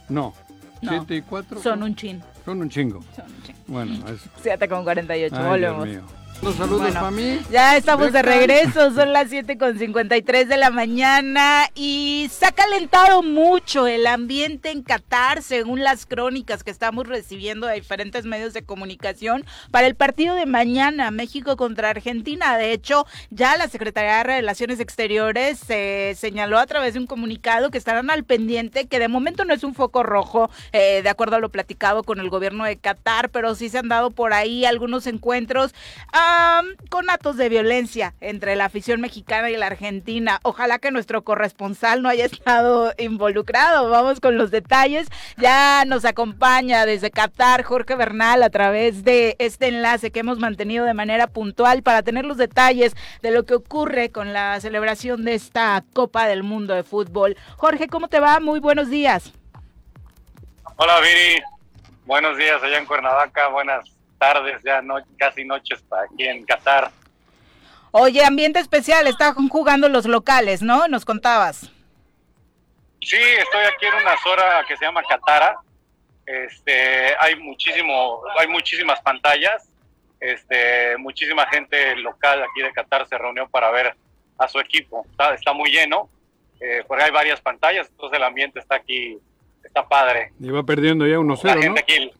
No. No. 7 y 4. Son un chin. Son un chingo. Son un chin. Bueno, es. 7 con 48. Ay, Dios Volvemos. mío. Los saludos Bueno, para mí. Ya estamos de regreso, son las 7 con 53 de la mañana y se ha calentado mucho el ambiente en Qatar, según las crónicas que estamos recibiendo de diferentes medios de comunicación, para el partido de mañana, México contra Argentina. De hecho, ya la Secretaría de Relaciones Exteriores se señaló a través de un comunicado que estarán al pendiente, que de momento no es un foco rojo, eh, de acuerdo a lo platicado con el gobierno de Qatar, pero sí se han dado por ahí algunos encuentros con actos de violencia entre la afición mexicana y la argentina. Ojalá que nuestro corresponsal no haya estado involucrado. Vamos con los detalles. Ya nos acompaña desde Qatar Jorge Bernal a través de este enlace que hemos mantenido de manera puntual para tener los detalles de lo que ocurre con la celebración de esta Copa del Mundo de Fútbol. Jorge, ¿cómo te va? Muy buenos días. Hola Viri, buenos días allá en Cuernavaca, buenas tardes, ya no, casi noches para aquí en Qatar. Oye, ambiente especial, están jugando los locales, ¿no? Nos contabas. Sí, estoy aquí en una zona que se llama Qatara. Este, hay muchísimo, hay muchísimas pantallas. Este, muchísima gente local aquí de Qatar se reunió para ver a su equipo. Está, está muy lleno, eh, porque hay varias pantallas, entonces el ambiente está aquí, está padre. Y va perdiendo ya La 1-0, ¿no? aquí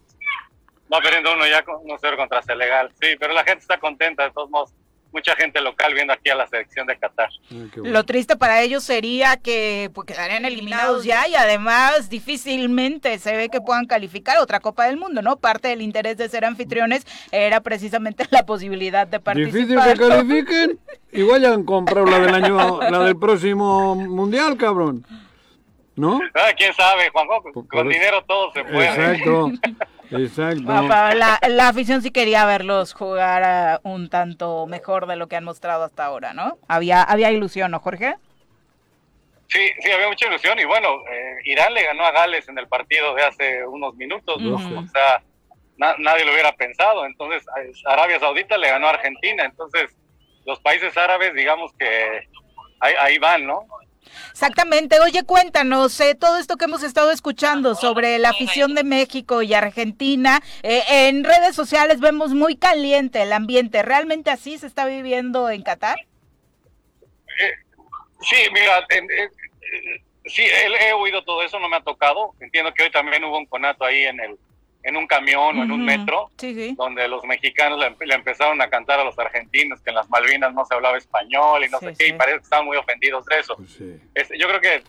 va perdiendo uno ya con 1-0 contra Senegal. Sí, pero la gente está contenta, de todos modos. Mucha gente local viendo aquí a la selección de Qatar. Ay, qué bueno. Lo triste para ellos sería que pues, quedarían eliminados ya y además difícilmente se ve que puedan calificar otra Copa del Mundo, ¿no? Parte del interés de ser anfitriones era precisamente la posibilidad de Difícil participar. que califiquen. Igual ya han comprado la del año, la del próximo mundial, cabrón. ¿No? Ah, ¿Quién sabe, Juanjo? Con eso. dinero todo se puede. Exacto. Exacto. Pero la, la afición sí quería verlos jugar un tanto mejor de lo que han mostrado hasta ahora, ¿no? Había, había ilusión, ¿no, Jorge? Sí, sí, había mucha ilusión. Y bueno, eh, Irán le ganó a Gales en el partido de hace unos minutos. ¿no? O sea, na- nadie lo hubiera pensado. Entonces, Arabia Saudita le ganó a Argentina. Entonces, los países árabes, digamos que ahí, ahí van, ¿no? Exactamente. Oye, cuéntanos, eh, todo esto que hemos estado escuchando sobre la afición de México y Argentina, eh, en redes sociales vemos muy caliente el ambiente. ¿Realmente así se está viviendo en Qatar? Sí, mira, eh, sí, he, he oído todo eso, no me ha tocado. Entiendo que hoy también hubo un conato ahí en el en un camión o en un metro, Sí, sí. donde los mexicanos le, le empezaron a cantar a los argentinos que en las Malvinas no se hablaba español y no Sí, sé qué, sí. y parece que estaban muy ofendidos de eso. Pues sí. Es- yo creo que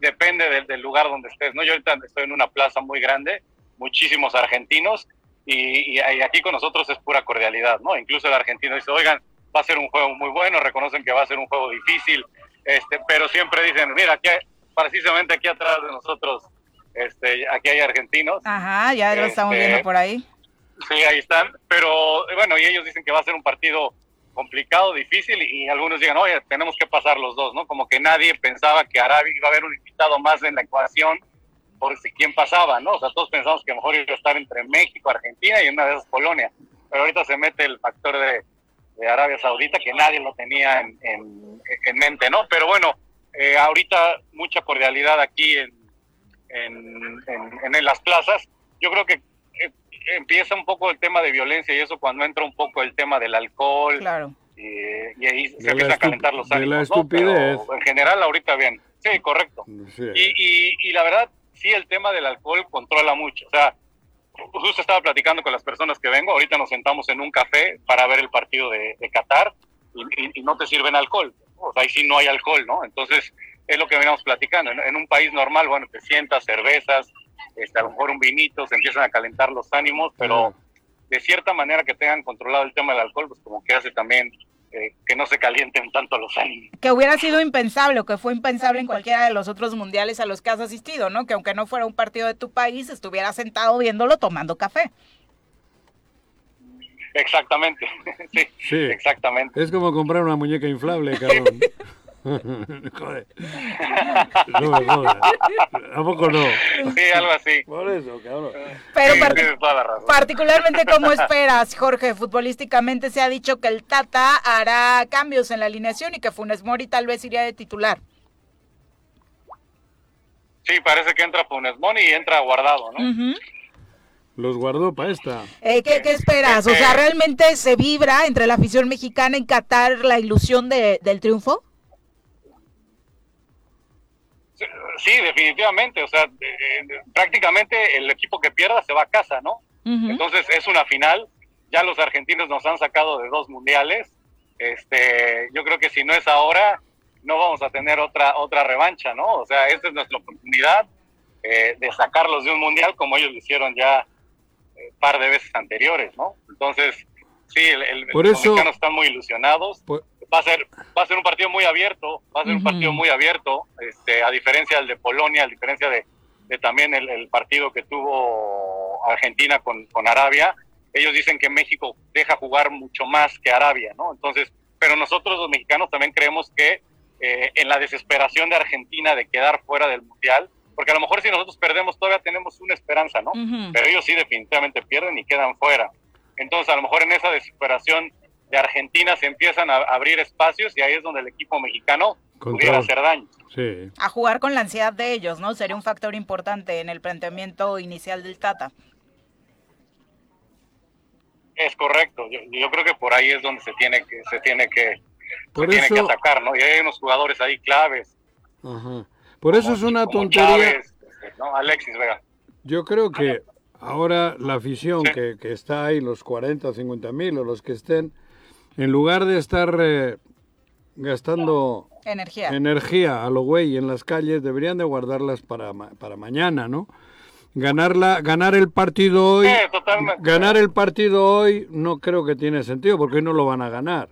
depende del, del lugar donde estés, ¿no? Yo ahorita estoy en una plaza muy grande, muchísimos argentinos, y, y- y aquí con nosotros es pura cordialidad, ¿no? Incluso el argentino dice, oigan, va a ser un juego muy bueno, reconocen que va a ser un juego difícil, este, pero siempre dicen, mira, aquí precisamente aquí atrás de nosotros, este, aquí hay argentinos, Ajá, ya lo estamos Este, viendo por ahí. Sí, ahí están. Pero bueno, y ellos dicen que va a ser un partido complicado, difícil, y algunos digan, oye, tenemos que pasar los dos, ¿no? Como que nadie pensaba que Arabia iba a haber un invitado más en la ecuación por si quién pasaba, ¿no? O sea, todos pensamos que mejor iba a estar entre México, Argentina y una de esas Polonia. Pero ahorita se mete el factor de, de Arabia Saudita que nadie lo tenía en, en- en mente, ¿no? Pero bueno, eh, ahorita mucha cordialidad aquí en, en, en- en las plazas. Yo creo que eh, empieza un poco el tema de violencia y eso cuando entra un poco el tema del alcohol Claro. y, y ahí se la empiezan a calentar los de la ánimos. ¿no? Pero en general ahorita bien. Sí, correcto. Sí. Y, y, y la verdad, sí, el tema del alcohol controla mucho. O sea, justo estaba platicando con las personas que vengo. Ahorita nos sentamos en un café para ver el partido de, de Qatar y, y- y no te sirven alcohol. O sea, ahí sí no hay alcohol, ¿no? Entonces, es lo que veníamos platicando. En, en un país normal, bueno, te sientas, cervezas, este, a lo mejor un vinito, se empiezan a calentar los ánimos, pero de cierta manera que tengan controlado el tema del alcohol, pues como que hace también eh, que no se calienten tanto los ánimos. Que hubiera sido impensable o que fue impensable en cualquiera de los otros mundiales a los que has asistido, ¿no? Que aunque no fuera un partido de tu país, estuviera sentado viéndolo tomando café. Exactamente, sí, Sí. exactamente. Es como comprar una muñeca inflable, cabrón. Joder. No me jodas. ¿A poco no? Sí, algo así. Por eso, cabrón. Pero Sí, par- tienes toda la razón. particularmente, ¿cómo esperas, Jorge? Futbolísticamente se ha dicho que el Tata hará cambios en la alineación y que Funes Mori tal vez iría de titular. Sí, parece que entra Funes Mori y entra Guardado, ¿no? Los guardó para esta. Eh, ¿qué, qué esperas? O sea, ¿realmente se vibra entre la afición mexicana en Qatar la ilusión de- del triunfo? Sí, definitivamente. O sea, eh, prácticamente el equipo que pierda se va a casa, ¿no? Entonces es una final. Ya los argentinos nos han sacado de dos mundiales. Este, yo creo que si no es ahora, no vamos a tener otra otra revancha, ¿no? O sea, esta es nuestra oportunidad eh, de sacarlos de un mundial como ellos lo hicieron ya eh, par de veces anteriores, ¿no? Entonces, sí, el, el- Por los eso- mexicanos están muy ilusionados. Por- Va a ser va a ser un partido muy abierto, va a ser un partido muy abierto, este, a diferencia del de Polonia, a diferencia de, de también el, el partido que tuvo Argentina con, con Arabia. Ellos dicen que México deja jugar mucho más que Arabia, ¿no? Entonces, pero nosotros los mexicanos también creemos que eh, en la desesperación de Argentina de quedar fuera del Mundial, porque a lo mejor si nosotros perdemos todavía tenemos una esperanza, ¿no? Pero ellos sí definitivamente pierden y quedan fuera. Entonces, a lo mejor en esa desesperación de Argentina se empiezan a abrir espacios y ahí es donde el equipo mexicano pudiera hacer daño. Sí. A jugar con la ansiedad de ellos, ¿no? Sería un factor importante en el planteamiento inicial del Tata. Es correcto. Yo, yo creo que por ahí es donde se tiene que se tiene que Por se tiene que atacar, ¿no? Y hay unos jugadores ahí claves. ajá. Por eso es una tontería. Este, ¿no? Alexis Vega. Yo creo que ahora la afición Sí. que, que está ahí, los 40 o 50 mil o los que estén, en lugar de estar eh, gastando Energía. energía a lo güey en las calles, deberían de guardarlas para, ma- para mañana, ¿no? Ganarla, ganar el partido hoy, Sí, totalmente. ganar el partido hoy no creo que tiene sentido porque hoy no lo van a ganar.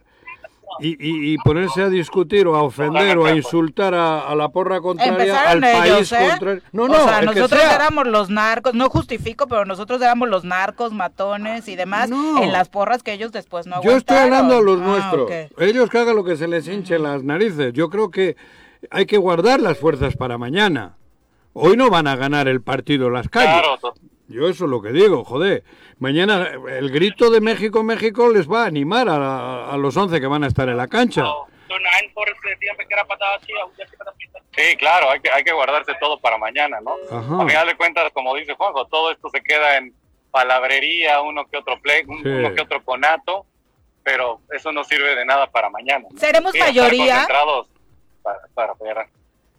Y, y- y ponerse a discutir o a ofender o a insultar a, a la porra contraria, al país ellos, ¿eh? contrario. No, o no, sea, el que nosotros sea. éramos los narcos, no justifico, pero nosotros éramos los narcos, matones y demás No. en las porras que ellos después no Yo estoy aguantaron. hablando a los Ah, nuestros. Ellos que hagan lo que se les hinche las narices. Yo creo que hay que guardar las fuerzas para mañana. Hoy no van a ganar el partido las calles. Claro, Yo eso es lo que digo, joder. Mañana el grito de México, México les va a animar a, a los 11 que van a estar en la cancha. Sí, claro, hay que, hay que guardarse todo para mañana, ¿no? Ajá. A final de cuentas, como dice Juanjo, todo esto se queda en palabrería, uno que otro play, un- Sí. uno que otro conato, pero eso no sirve de nada para mañana. ¿no? ¿Seremos Sí, estar mayoría? concentrados para, para apoyar.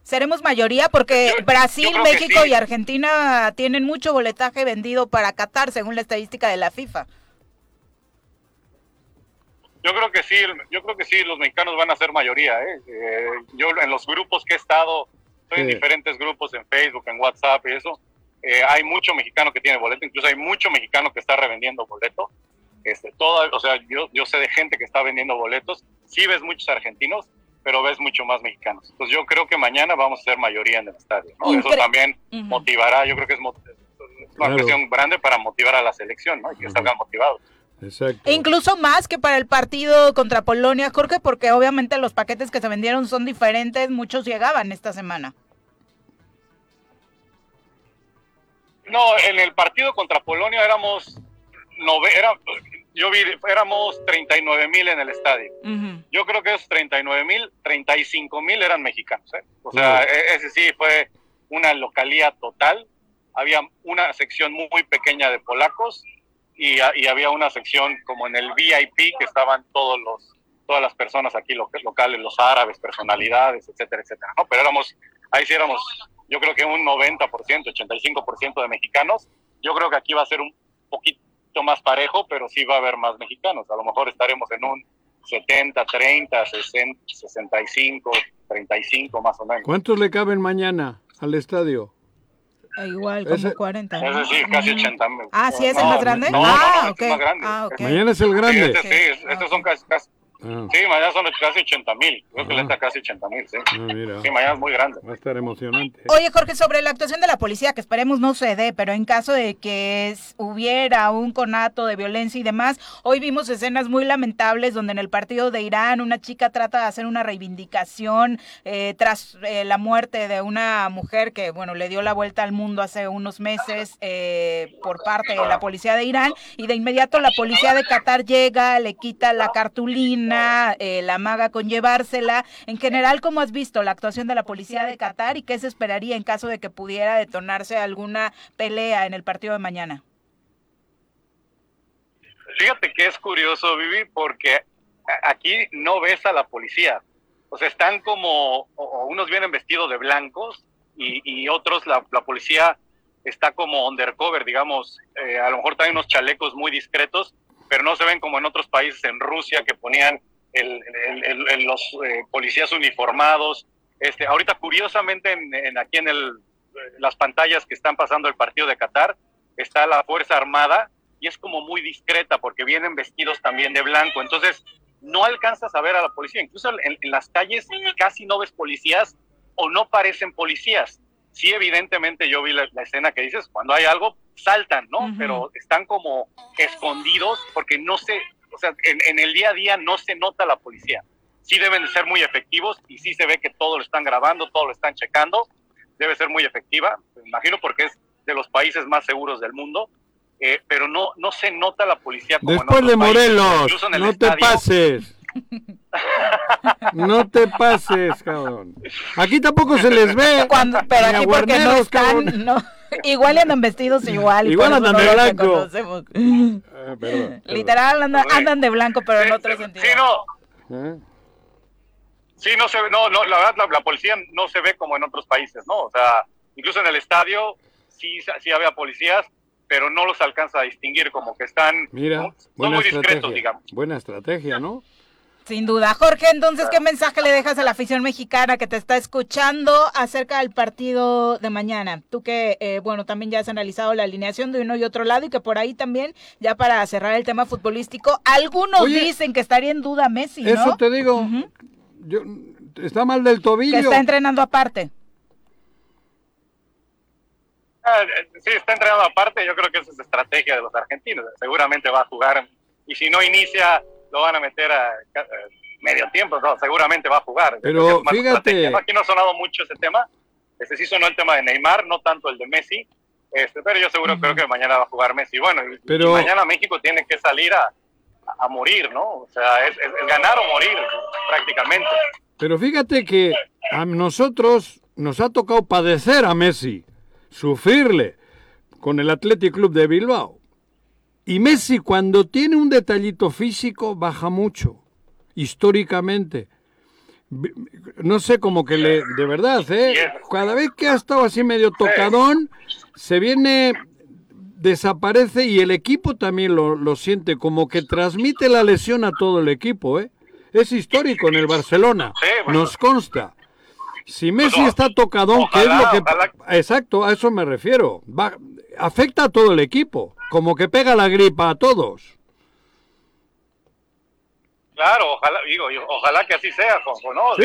Seremos mayoría porque Yo- Brasil, yo México sí. y Argentina tienen mucho boletaje vendido para Qatar, según la estadística de la FIFA. Yo creo que sí, yo creo que sí, los mexicanos van a ser mayoría. ¿eh? Eh, yo en los grupos que he estado, estoy en diferentes grupos en Facebook, en WhatsApp y eso, eh, hay mucho mexicano que tiene boleto, incluso hay mucho mexicano que está revendiendo boleto. Este, toda, o sea, yo, yo sé de gente que está vendiendo boletos. Sí ves muchos argentinos, pero ves mucho más mexicanos. Entonces yo creo que mañana vamos a ser mayoría en el estadio. ¿no? Eso también motivará, yo creo que es, es una Claro. cuestión grande para motivar a la selección, ¿no? Y que Ujú. salgan motivados. Exacto. E incluso más que para el partido contra Polonia, Jorge, porque obviamente los paquetes que se vendieron son diferentes, muchos llegaban esta semana. No, en el partido contra Polonia éramos nove, era, yo vi, éramos 39 mil en el estadio. Yo creo que esos 39 mil, 35 mil eran mexicanos. ¿eh? O sea, e- ese sí fue una localía total. Había una sección muy, muy pequeña de polacos y, a- y había una sección como en el VIP que estaban todos los todas las personas aquí lo- locales, los árabes, personalidades, etcétera, etcétera. ¿no? Pero éramos, ahí sí éramos, yo creo que un 90%, 85% de mexicanos. Yo creo que aquí va a ser un poquito más parejo, pero sí va a haber más mexicanos. A lo mejor estaremos en un 70, 30, 60, 65, 35 más o menos. ¿Cuántos le caben mañana al estadio? Eh, igual, como Ese- 40. Es ¿no? decir, casi Ujú. 80 mil. Ah, ¿sí es el más grande? Ah, ok. es. Ah. Mañana es el Sí, grande. este sí, es- estos son casi, casi- Ah, sí, mañana son casi 80 mil. Creo que le está casi 80 mil, sí. ah, mira. Sí, mañana es muy grande. Va a estar emocionante. Oye, Jorge, sobre la actuación de la policía, que esperemos no se dé, pero en caso de que es- hubiera un conato de violencia y demás, hoy vimos escenas muy lamentables donde en el partido de Irán una chica trata de hacer una reivindicación eh, tras eh, la muerte de una mujer que, bueno, le dio la vuelta al mundo hace unos meses eh, por parte de la policía de Irán y de inmediato la policía de Qatar llega, le quita la cartulina, eh, la maga con llevársela. En general, ¿cómo has visto la actuación de la policía de Qatar y qué se esperaría en caso de que pudiera detonarse alguna pelea en el partido de mañana? Fíjate que es curioso, Vivi, porque aquí no ves a la policía. O sea, están como, unos vienen vestidos de blancos y, otros, la, la policía está como undercover, digamos, eh, a lo mejor traen unos chalecos muy discretos, pero no se ven como en otros países, en Rusia, que ponían el- los eh, policías uniformados. Este, ahorita, curiosamente, en, en- aquí en el, las pantallas que están pasando el partido de Qatar, está la Fuerza Armada y es como muy discreta porque vienen vestidos también de blanco. Entonces, no alcanzas a ver a la policía. Incluso en las calles casi no ves policías o no parecen policías. Sí, evidentemente yo vi la, la escena que dices, cuando hay algo, saltan, ¿no? Pero están como escondidos porque no se, o sea, en, en el día a día no se nota la policía. Sí deben de ser muy efectivos y sí se ve que todo lo están grabando, todo lo están checando. Debe ser muy efectiva, me imagino porque es de los países más seguros del mundo. Eh, pero no, no se nota la policía como en Después otros de países. Morelos, Incluso en el no te pases. No te pases, cabrón. Aquí tampoco se les ve. Cuando, pero aquí porque no están, cabrón. no. Igual andan vestidos igual. Igual andan no de blanco. Ah, perdón, perdón. Literal andan, andan de blanco, pero en otro sí, sentido. Sí, no, ¿Eh? Sí, no se ve, no, no, la verdad, la, la policía no se ve como en otros países, ¿no? O sea, incluso en el estadio sí, sí había policías, pero no los alcanza a distinguir, como que están, Mira, son muy discretos, digamos. Buena estrategia, ¿no? Sin duda. Jorge, entonces, ¿qué mensaje le dejas a la afición mexicana que te está escuchando acerca del partido de mañana? Tú que, eh, bueno, también ya has analizado la alineación de uno y otro lado y que por ahí también, ya para cerrar el tema futbolístico, algunos Oye, dino que estaría en duda Messi, ¿no? Eso te digo. Yo, está mal del tobillo. Que está entrenando aparte. Ah, eh, sí, está entrenando aparte, yo creo que esa es estrategia de los argentinos, seguramente va a jugar, y si no inicia, lo van a meter a medio tiempo, no, seguramente va a jugar. Pero fíjate-. Aquí no ha sonado mucho ese tema, este sí sonó el tema de Neymar, no tanto el de Messi, este, pero yo seguro creo que mañana va a jugar Messi. Bueno, y, Pero- y mañana México tiene que salir a, a morir, ¿no? O sea, es, es- es ganar o morir prácticamente. Pero fíjate que a nosotros nos ha tocado padecer a Messi, sufrirle con el Athletic Club de Bilbao. Y Messi cuando tiene un detallito físico baja mucho, históricamente. No sé, como que le, de verdad, ¿eh? Cada vez que ha estado así medio tocadón, se viene, desaparece y el equipo también lo, lo siente, como que transmite la lesión a todo el equipo, ¿eh? Es histórico en el Barcelona, nos consta. Si Messi no, está tocadón, que es lo que... ojalá. Exacto, a eso me refiero. Va- afecta a todo el equipo, como que pega la gripa a todos. Claro, ojalá, digo, ojalá que así sea, Juanjo, ¿no? Sí,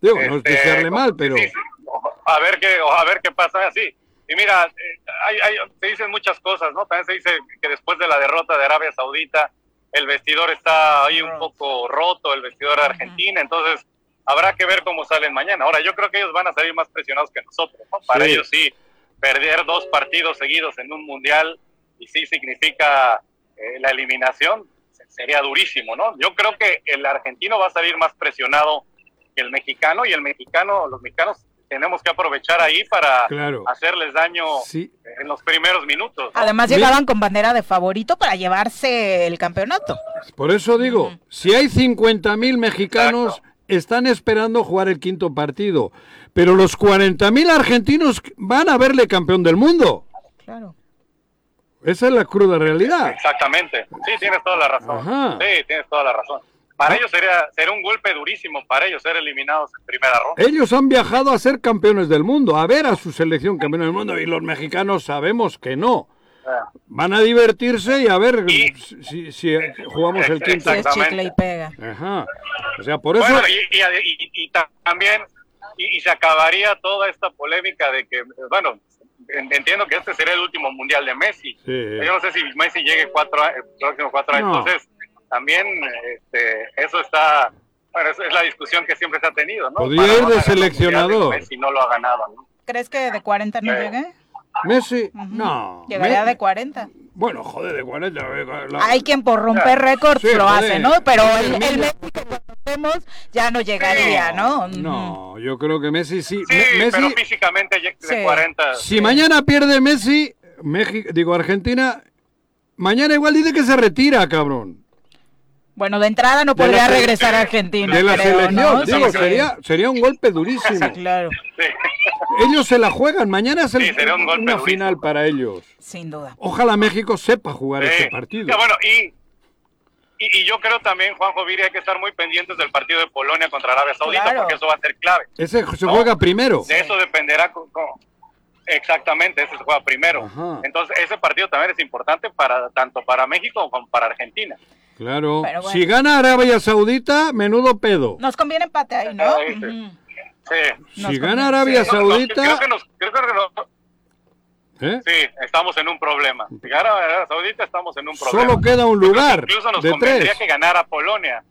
digo, no es este, desearle mal, pero... sí, sí, a ver qué, a ver qué pasa así. Y mira, eh, hay, hay- se dicen muchas cosas, ¿no? También se dice que después de la derrota de Arabia Saudita, el vestidor está ahí un poco roto, el vestidor de Argentina, entonces habrá que ver cómo salen mañana. Ahora, yo creo que ellos van a salir más presionados que nosotros, ¿no? Para Sí. ellos sí, perder dos partidos seguidos en un mundial y sí significa eh, la eliminación, se- sería durísimo, ¿no? Yo creo que el argentino va a salir más presionado que el mexicano y el mexicano, los mexicanos tenemos que aprovechar ahí para Claro. hacerles daño Sí, en los primeros minutos. ¿no? Además, llegaban con bandera de favorito para llevarse el campeonato. por eso digo, si hay 50.000 mexicanos, están esperando jugar el quinto partido, pero los 40.000 argentinos van a verle campeón del mundo. Claro. Esa es la cruda realidad. Exactamente. Sí, tienes toda la razón. Ajá. Sí, tienes toda la razón. Para ellos sería, sería un golpe durísimo para ellos ser eliminados en primera ronda. Ellos han viajado a ser campeones del mundo, a ver a su selección campeona del mundo, y los mexicanos sabemos que no. Ah. Van a divertirse y a ver Y- si, si jugamos el quinto. Si es chicle y pega. Ajá. O sea, por eso. Bueno, y, y- y- y ta- también, y, y se acabaría toda esta polémica de que, bueno, en- entiendo que este sería el último mundial de Messi. Sí. Yo no sé si Messi llegue cuatro, el próximo cuatro años. No. Entonces, también este, eso está, bueno, es, es la discusión que siempre se ha tenido, ¿no? Podría Para ir no de seleccionador. Messi no lo ha ganado, ¿no? ¿Crees que de 40 no Sí. llegue? Messi, no. Llegaría Me- de 40. Bueno, joder, de 40. la- Hay quien por romper récords Sí, lo joder. hace, ¿no? Pero el, el. Messi que conocemos ya no llegaría, ¿no? No, yo creo que Messi sí. Sí, Me- Messi, pero físicamente llega de Sí. 40. si mañana pierde Messi, México, digo Argentina, mañana igual dice que se retira, cabrón. Bueno, de entrada no De podría regresar a Argentina. de la creo, selección, ¿no? digo, sería, sería un golpe durísimo. Claro, Sí. Ellos se la juegan, mañana es el- Sí, sería un golpe una durísimo. final para ellos. sin duda. Ojalá México sepa jugar Sí. este partido. Ya, bueno, y, y, y yo creo también, Juanjo Viri, hay que estar muy pendientes del partido de Polonia contra Arabia Saudita, Claro. porque eso va a ser clave. Ese se No. juega primero. De eso dependerá. con- con- Exactamente, ese se juega primero. Ajá. Entonces, ese partido también es importante para tanto para México como para Argentina. Claro. Bueno. Si gana Arabia Saudita, menudo pedo. Nos conviene empate ahí, ¿no? Ahí sí. Ujú. Sí. Si gana. Arabia No, no, creo Saudita, que nos, creo que nos- ¿eh? sí, estamos en un problema. Si gana Arabia Saudita, estamos en un problema. solo queda un lugar Incluso nos de convendría tres. que ganara Polonia.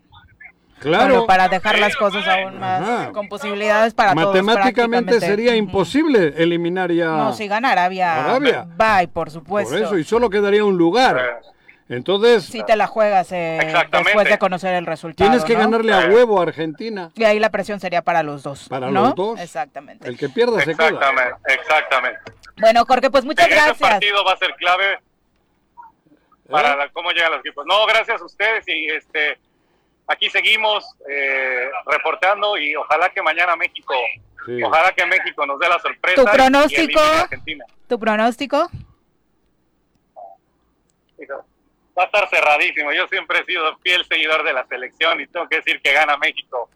Claro. Bueno, para dejar las cosas aún más Ajá. con posibilidades para todos. Matemáticamente prácticamente. sería imposible eliminar ya. No, si gana Arabia, Arabia. bye, por supuesto. Por eso, y solo quedaría un lugar. Entonces, Si te la juegas eh, después de conocer el resultado. tienes que ¿no? ganarle a Eh. huevo a Argentina. Y ahí la presión sería para los dos. Para ¿no? los dos. Exactamente. El que pierda se queda. exactamente, exactamente. Bueno, Jorge, pues muchas gracias. partido va a ser clave ¿Eh? para la- cómo llegan los equipos. No, gracias a ustedes y este aquí seguimos eh, reportando y ojalá que mañana México, Sí. ojalá que México nos dé la sorpresa. ¿Tu y- y pronóstico? elimine a Argentina. ¿Tu pronóstico? Va a estar cerradísimo. Yo siempre he sido fiel seguidor de la selección y tengo que decir que gana México.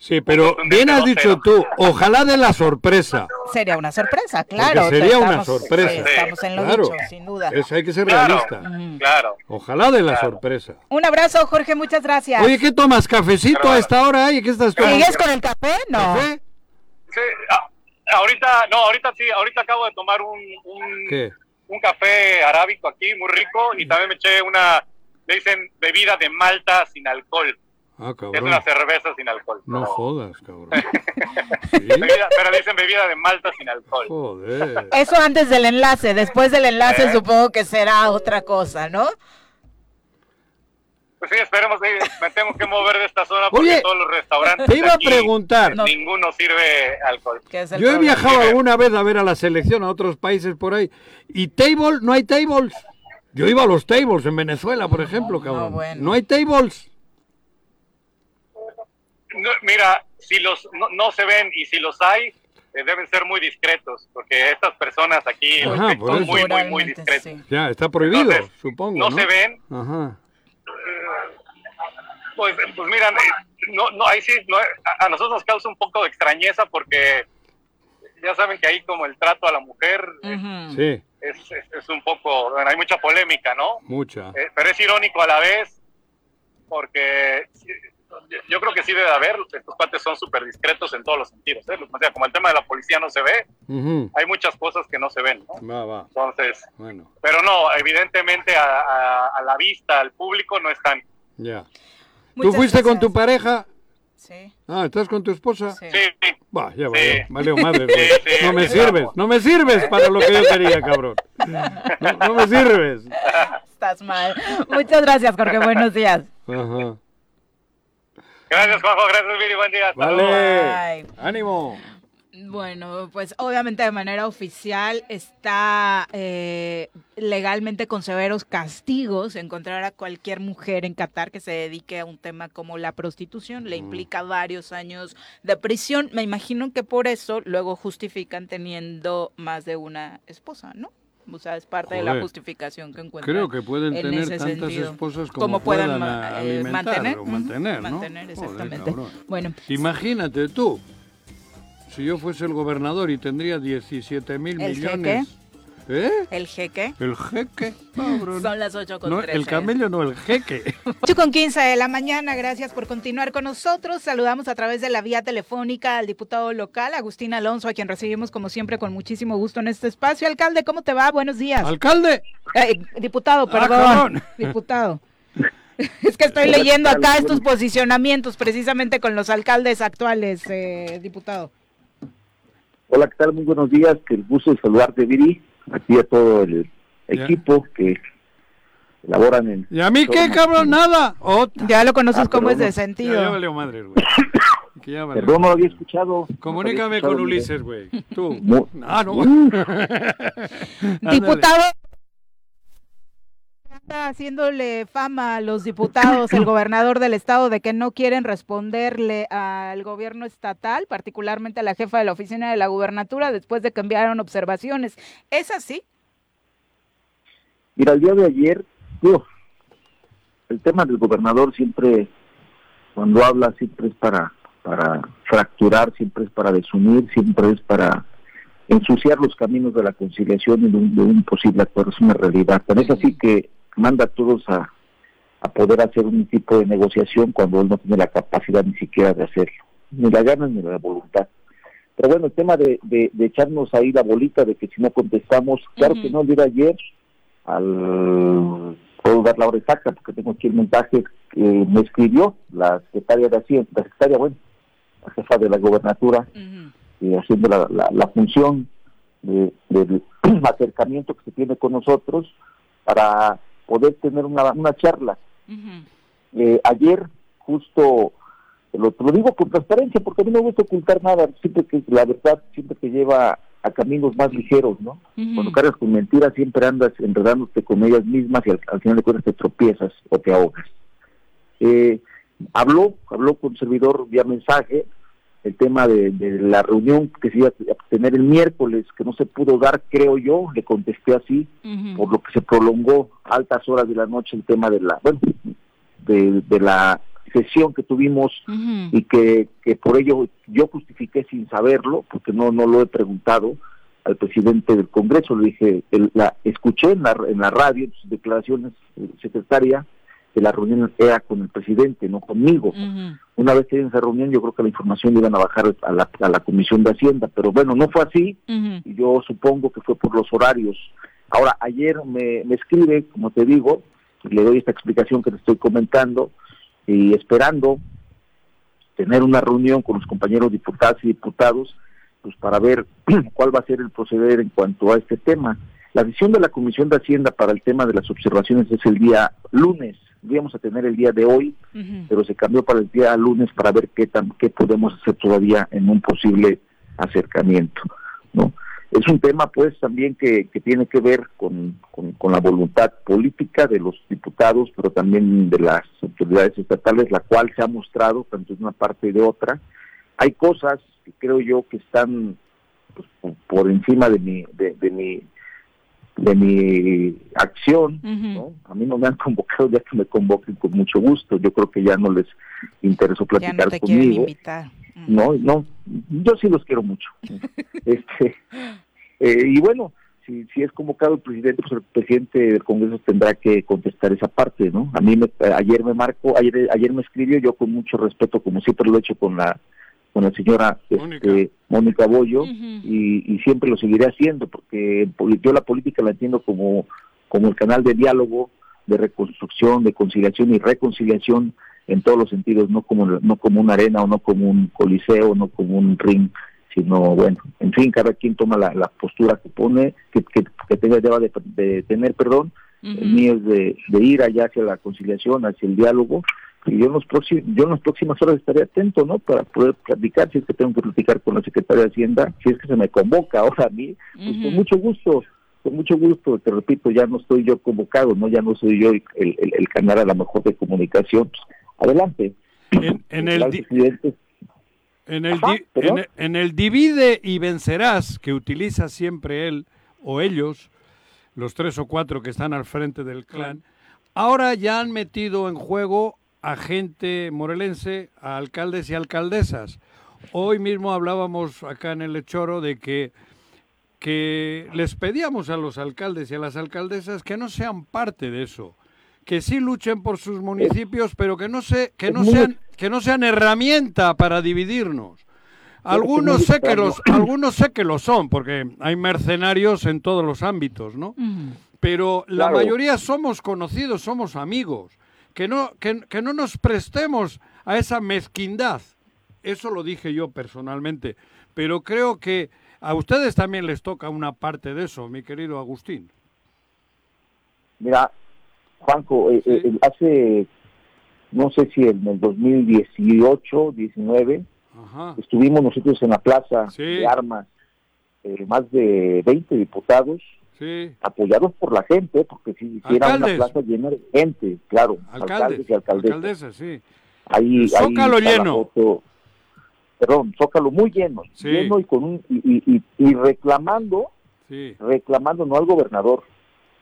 Sí, pero bien has 2-0. dicho tú, ojalá de la sorpresa. Sería una sorpresa, claro. Porque sería una sorpresa. sí, estamos en lo Claro. dicho, sin duda. Eso hay que ser Claro, realista. claro. Ojalá de la Claro. sorpresa. Un abrazo, Jorge, muchas gracias. Oye, ¿qué tomas? ¿Cafecito Claro. a esta hora? ¿Y qué estás tomando? ¿Sigues con el café? No. ¿Café? Sí, ah, ahorita, no, ahorita sí, ahorita acabo de tomar un, un, ¿Qué? Un café arábico aquí, muy rico, y también me eché una, le dicen bebida de malta sin alcohol. Ah, Es una cerveza sin alcohol. No pero, jodas, cabrón. ¿Sí? bebida- pero le dicen bebida de malta sin alcohol. Joder. Eso antes del enlace. Después del enlace ¿Eh? supongo que será otra cosa, ¿no? Pues sí, esperemos, sí, me tengo que mover de esta zona porque Oye, todos los restaurantes Te iba a aquí, preguntar. No. ninguno sirve alcohol. Que es el Yo he problema. viajado alguna vez a ver a la selección a otros países por ahí. ¿Y table? ¿No hay tables? Yo iba a los tables en Venezuela, por ejemplo, cabrón. bueno. ¿No hay tables? No, mira, si los no, no se ven y si los hay, eh, deben ser muy discretos, porque estas personas aquí Ajá, son muy, muy, muy sí. Ya, está prohibido, Entonces, supongo. no No, se ven. Ajá. Pues, pues mira, eh, no, no, ahí sí, no, a, nosotros nos causa un poco de extrañeza porque ya saben que ahí como el trato a la mujer. Sí, es, es, es un poco, bueno, hay mucha polémica, ¿no? mucha. Eh, pero es irónico a la vez porque yo- creo que sí debe haber, estos cuates son súper discretos en todos los sentidos, ¿eh? O sea, como el tema de la policía no se ve, hay muchas cosas que no se ven, ¿no? Va, va. Entonces, Bueno, pero no, evidentemente a, a- a la vista, al público no están. ya. ¿Tú fuiste con tu pareja? Sí, Ah, ¿estás con tu esposa? sí. Va, ya Sí. vale, vale madre. güey. Sí, sí, no me sirves, vamos. no me sirves para lo que yo quería, cabrón. No, no me sirves. Estás mal. Muchas gracias, Jorge. Buenos días. Ajá. Gracias, Juanjo, gracias, Viri, buen día. hasta. Vale. Ánimo. Bueno, pues obviamente de manera oficial está eh, legalmente con severos castigos encontrar a cualquier mujer en Qatar que se dedique a un tema como la prostitución. Le implica varios años de prisión. Me imagino que por eso luego justifican teniendo más de una esposa, ¿no? O sea, es parte de la Joder. justificación que encuentran. Creo que pueden en tener tantas sentido. esposas como, Como puedan puedan eh, mantener, o mantener, ¿no? mantener, Joder, exactamente. cabrón. Bueno. Imagínate tú, si yo fuese el gobernador y tendría 17 mil ¿El millones. ¿Eh? El jeque. El jeque, cabrón. Son las 8 con No, 13. el camello no, el jeque. 8 con 15 de la mañana, gracias por continuar con nosotros. Saludamos a través de la vía telefónica al diputado local, Agustín Alonso, a quien recibimos como siempre con muchísimo gusto en este espacio. Alcalde, ¿cómo te va? Buenos días. ¡Alcalde! Eh, diputado, Ah, perdón. diputado. Es que estoy leyendo acá estos posicionamientos precisamente con los alcaldes actuales, eh, diputado. Hola, ¿qué tal? Muy buenos días. Que el gusto de saludarte, Viri. Aquí a todo el Ya. equipo que elaboran en... ¿Y a mí qué, cabrón? Nada. Otra. Ya lo conoces Ah, cómo es de Ya, sentido. ya valió madres, güey. Que ya valió. Perdón, no lo había escuchado. Comunícame No con había escuchado, Ulises, güey. Tú. Mu- Ah, no. Diputado. Está haciéndole fama a los diputados, el gobernador del estado, de que no quieren responderle al gobierno estatal, particularmente a la jefa de la oficina de la gubernatura, después de que enviaron observaciones. ¿Es así? Mira, el día de ayer, el tema del gobernador siempre, cuando habla, siempre es para, para fracturar, siempre es para desunir, siempre es para ensuciar los caminos de la conciliación y de un, de un posible acuerdo. Es una realidad. Tan es así que manda a todos a, a poder hacer un tipo de negociación cuando él no tiene la capacidad ni siquiera de hacerlo, ni la ganas ni la voluntad. Pero bueno, el tema de, de, de echarnos ahí la bolita de que si no contestamos, claro que no, el día de ayer, al, puedo dar la hora exacta porque tengo aquí el mensaje que me escribió la secretaria de Hacienda, la secretaria, bueno, la jefa de la gobernatura, y haciendo la, la, la función de- del acercamiento que se tiene con nosotros para poder tener una, una charla. Eh, ayer, justo, lo, te lo digo con transparencia, porque a mí no me gusta ocultar nada, siempre que la verdad siempre te lleva a caminos más ligeros, ¿no? Cuando cargas con mentiras siempre andas enredándote con ellas mismas y al, al final de cuentas te tropiezas o te ahogas. Eh, habló, habló con servidor vía mensaje el tema de, de la reunión que se iba a tener el miércoles, que no se pudo dar, creo yo, le contesté así, por lo que se prolongó a altas horas de la noche el tema de la, bueno, de, de la sesión que tuvimos y que, que por ello yo justifiqué sin saberlo, porque no no lo he preguntado al presidente del Congreso, le dije, el- la escuché en la, en la radio, en sus declaraciones, eh, secretaria, que la reunión era con el presidente, no conmigo. Una vez que en esa reunión, yo creo que la información iban a bajar a la, a la Comisión de Hacienda, pero bueno, no fue así, y yo supongo que fue por los horarios. Ahora, ayer me, me escribe, como te digo, y le doy esta explicación que te estoy comentando, y esperando tener una reunión con los compañeros diputados y diputados, pues para ver cuál va a ser el proceder en cuanto a este tema. La decisión de la Comisión de Hacienda para el tema de las observaciones es el día lunes, íbamos a tener el día de hoy, pero se cambió para el día lunes para ver qué tan, qué podemos hacer todavía en un posible acercamiento, ¿no? Es un tema, pues, también que, que tiene que ver con, con, con la voluntad política de los diputados, pero también de las autoridades estatales, la cual se ha mostrado tanto de una parte y de otra. Hay cosas que creo yo que están pues, por, por encima de mi, de, de mi de mi acción, ¿no? A mí no me han convocado, ya que me convoquen con mucho gusto. Yo creo que ya no les interesó Ya platicar no te quieren conmigo. invitar. No, no, yo sí los quiero mucho. este, eh, y bueno, si, si es convocado el presidente, pues el presidente del Congreso tendrá que contestar esa parte, ¿no? A mí me, eh, ayer me marcó, ayer, ayer me escribió, yo con mucho respeto, como siempre lo he hecho con la con la señora este, Mónica Bollo, y, y siempre lo seguiré haciendo, porque poli- yo la política la entiendo como, como el canal de diálogo, de reconstrucción, de conciliación y reconciliación en todos los sentidos, no como no como una arena o no como un coliseo, no como un ring, sino bueno, en fin, cada quien toma la, la postura que pone, que, que, que tenga, deba de, de tener, perdón, el mío es de, de ir allá hacia la conciliación, hacia el diálogo, yo en los próximos, yo en las próximas horas estaré atento, ¿no? Para poder platicar, si es que tengo que platicar con la secretaria de Hacienda, si es que se me convoca ahora a mí, pues con mucho gusto, con mucho gusto, te repito, ya no estoy yo convocado, ¿no? Ya no soy yo el, el, el canal a lo mejor de comunicación, pues, adelante. En, en el, en, el Ajá, di- perdón. en, en el divide y vencerás que utiliza siempre él o ellos, los tres o cuatro que están al frente del clan, ahora ya han metido en juego a gente morelense, a alcaldes y alcaldesas. Hoy mismo hablábamos acá en el Lechoro de que, que les pedíamos a los alcaldes y a las alcaldesas que no sean parte de eso, que sí luchen por sus municipios, pero que no, se, que no, sean, que no sean herramienta para dividirnos. Algunos sé que los, algunos sé que lo son, porque hay mercenarios en todos los ámbitos, ¿no? Pero la mayoría somos conocidos, somos amigos. Que no, que, que no nos prestemos a esa mezquindad. Eso lo dije yo personalmente. Pero creo que a ustedes también les toca una parte de eso, mi querido Agustín. Mira, Juanco, eh, eh, hace, no sé si en el 2018, 19, estuvimos nosotros en la plaza de armas, eh, más de 20 diputados, apoyados por la gente, porque si era una plaza llena de gente, claro, alcaldes, y alcaldesas. sí. Ahí, Zócalo lleno. perdón, Zócalo muy lleno, lleno y con un y, y, reclamando, reclamando no al gobernador,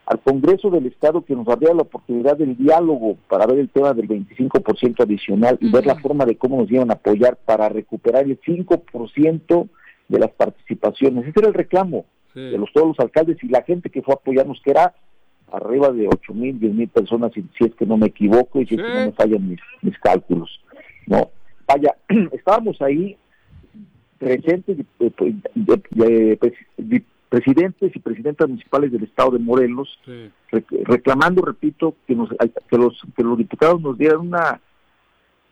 al Congreso del Estado que nos daría la oportunidad del diálogo para ver el tema del 25% adicional y ver la forma de cómo nos iban a apoyar para recuperar el 5% de las participaciones. Ese era el reclamo de los, todos los alcaldes y la gente que fue a apoyarnos, que era arriba de 8 mil, 10 mil personas, si, es que no me equivoco y si es que no me fallan mis, mis cálculos. No, vaya, estábamos ahí presentes de, presidentes y presidentas municipales del estado de Morelos, reclamando, repito, que, nos, que, los, que los diputados nos dieran una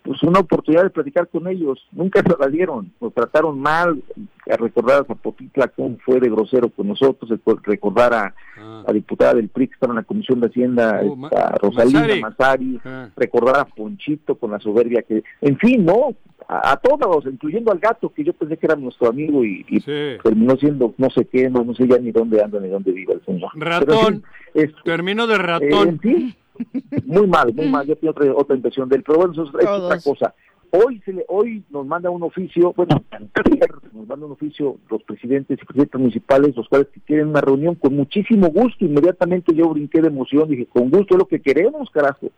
pues una oportunidad de platicar con ellos. Nunca se la dieron, nos trataron mal. A recordar a Zapotitla cómo fue de grosero con nosotros, recordar a ah. la diputada del PRI que estaba en la Comisión de Hacienda, oh, Rosalina Mazari, ah. recordar a Ponchito con la soberbia que, en fin, no, a, todos, incluyendo al gato que yo pensé que era nuestro amigo y, terminó siendo no sé qué, no, no sé ya ni dónde anda ni dónde vive el señor. Ratón, terminó de ratón. Eh, muy mal, muy mal. Yo tengo otra, otra impresión de él, pero bueno, eso es, otra cosa. Hoy se le, hoy nos manda un oficio, bueno, nos manda un oficio los presidentes y presidentes municipales, los cuales quieren una reunión con muchísimo gusto. Inmediatamente yo brinqué de emoción, dije, con gusto es lo que queremos, carajo.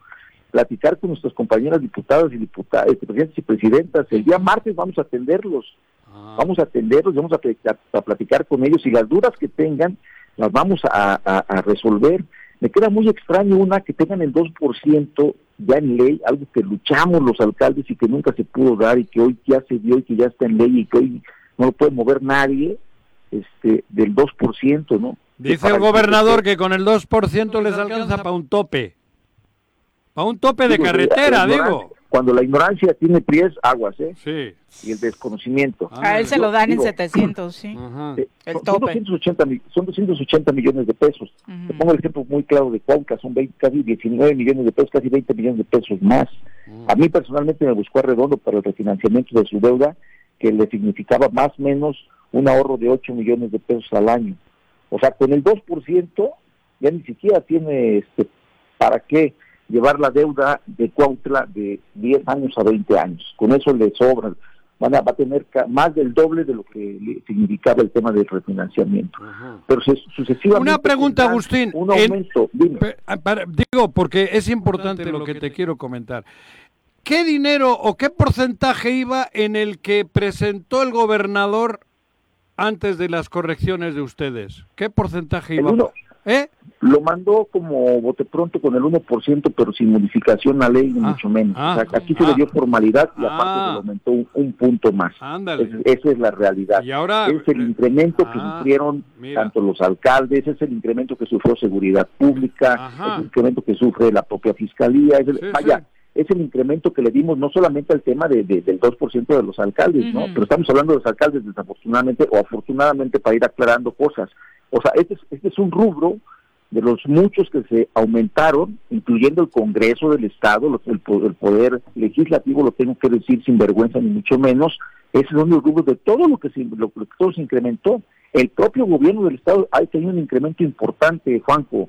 Platicar con nuestras compañeras diputadas y diputadas, este, presidentes y presidentas. El día martes vamos a atenderlos, ah. vamos a atenderlos, vamos a, a, platicar con ellos y las dudas que tengan las vamos a, a resolver me queda muy extraño una que tengan el 2% ya en ley, algo que luchamos los alcaldes y que nunca se pudo dar y que hoy ya se dio y que ya está en ley y que hoy no lo puede mover nadie, este, del 2%, ¿no? Dice el gobernador que con el 2% les alcanza para un tope. Para un tope de carretera, digo cuando la ignorancia tiene pies, aguas, ¿eh? Sí. Y el desconocimiento. a él se lo dan en 700, sí. Eh, el son, tope. 280, son 280 millones de pesos. Te pongo el ejemplo muy claro de Cuauca, son 20, casi 19 millones de pesos, casi 20 millones de pesos más. A mí personalmente me buscó a Redondo para el refinanciamiento de su deuda, que le significaba más o menos un ahorro de 8 millones de pesos al año. O sea, con el 2% ya ni siquiera tiene este, para qué llevar la deuda de Cuautla de 10 años a 20 años. Con eso le sobra. Van a, va a tener más del doble de lo que le significaba el tema del refinanciamiento. Pero sucesivamente... Una pregunta, Agustín. Un aumento. Ah, digo, porque es importante lo que te quiero comentar. ¿Qué dinero o qué porcentaje iba en el que presentó el gobernador antes de las correcciones de ustedes? ¿Qué porcentaje iba? ¿Eh? Lo mandó como bote pronto con el 1%, pero sin modificación a ley, ni ah, mucho menos. o sea, ah, aquí se le ah. dio formalidad y aparte se le aumentó un, punto más. esa es la realidad. ¿Y ahora? Es el incremento que sufrieron tanto los alcaldes, es el incremento que sufrió seguridad pública, es el incremento que sufre la propia fiscalía. Es vaya, es el incremento que le dimos no solamente al tema de, del 2% de los alcaldes, ¿no? Pero estamos hablando de los alcaldes desafortunadamente o afortunadamente para ir aclarando cosas. O sea, este es, este es un rubro de los muchos que se aumentaron, incluyendo el Congreso del Estado, el, poder legislativo, lo tengo que decir sin vergüenza ni mucho menos, es uno de los rubros de todo lo que se, lo, que todo se incrementó. El propio gobierno del Estado ha tenido un incremento importante, Juanjo.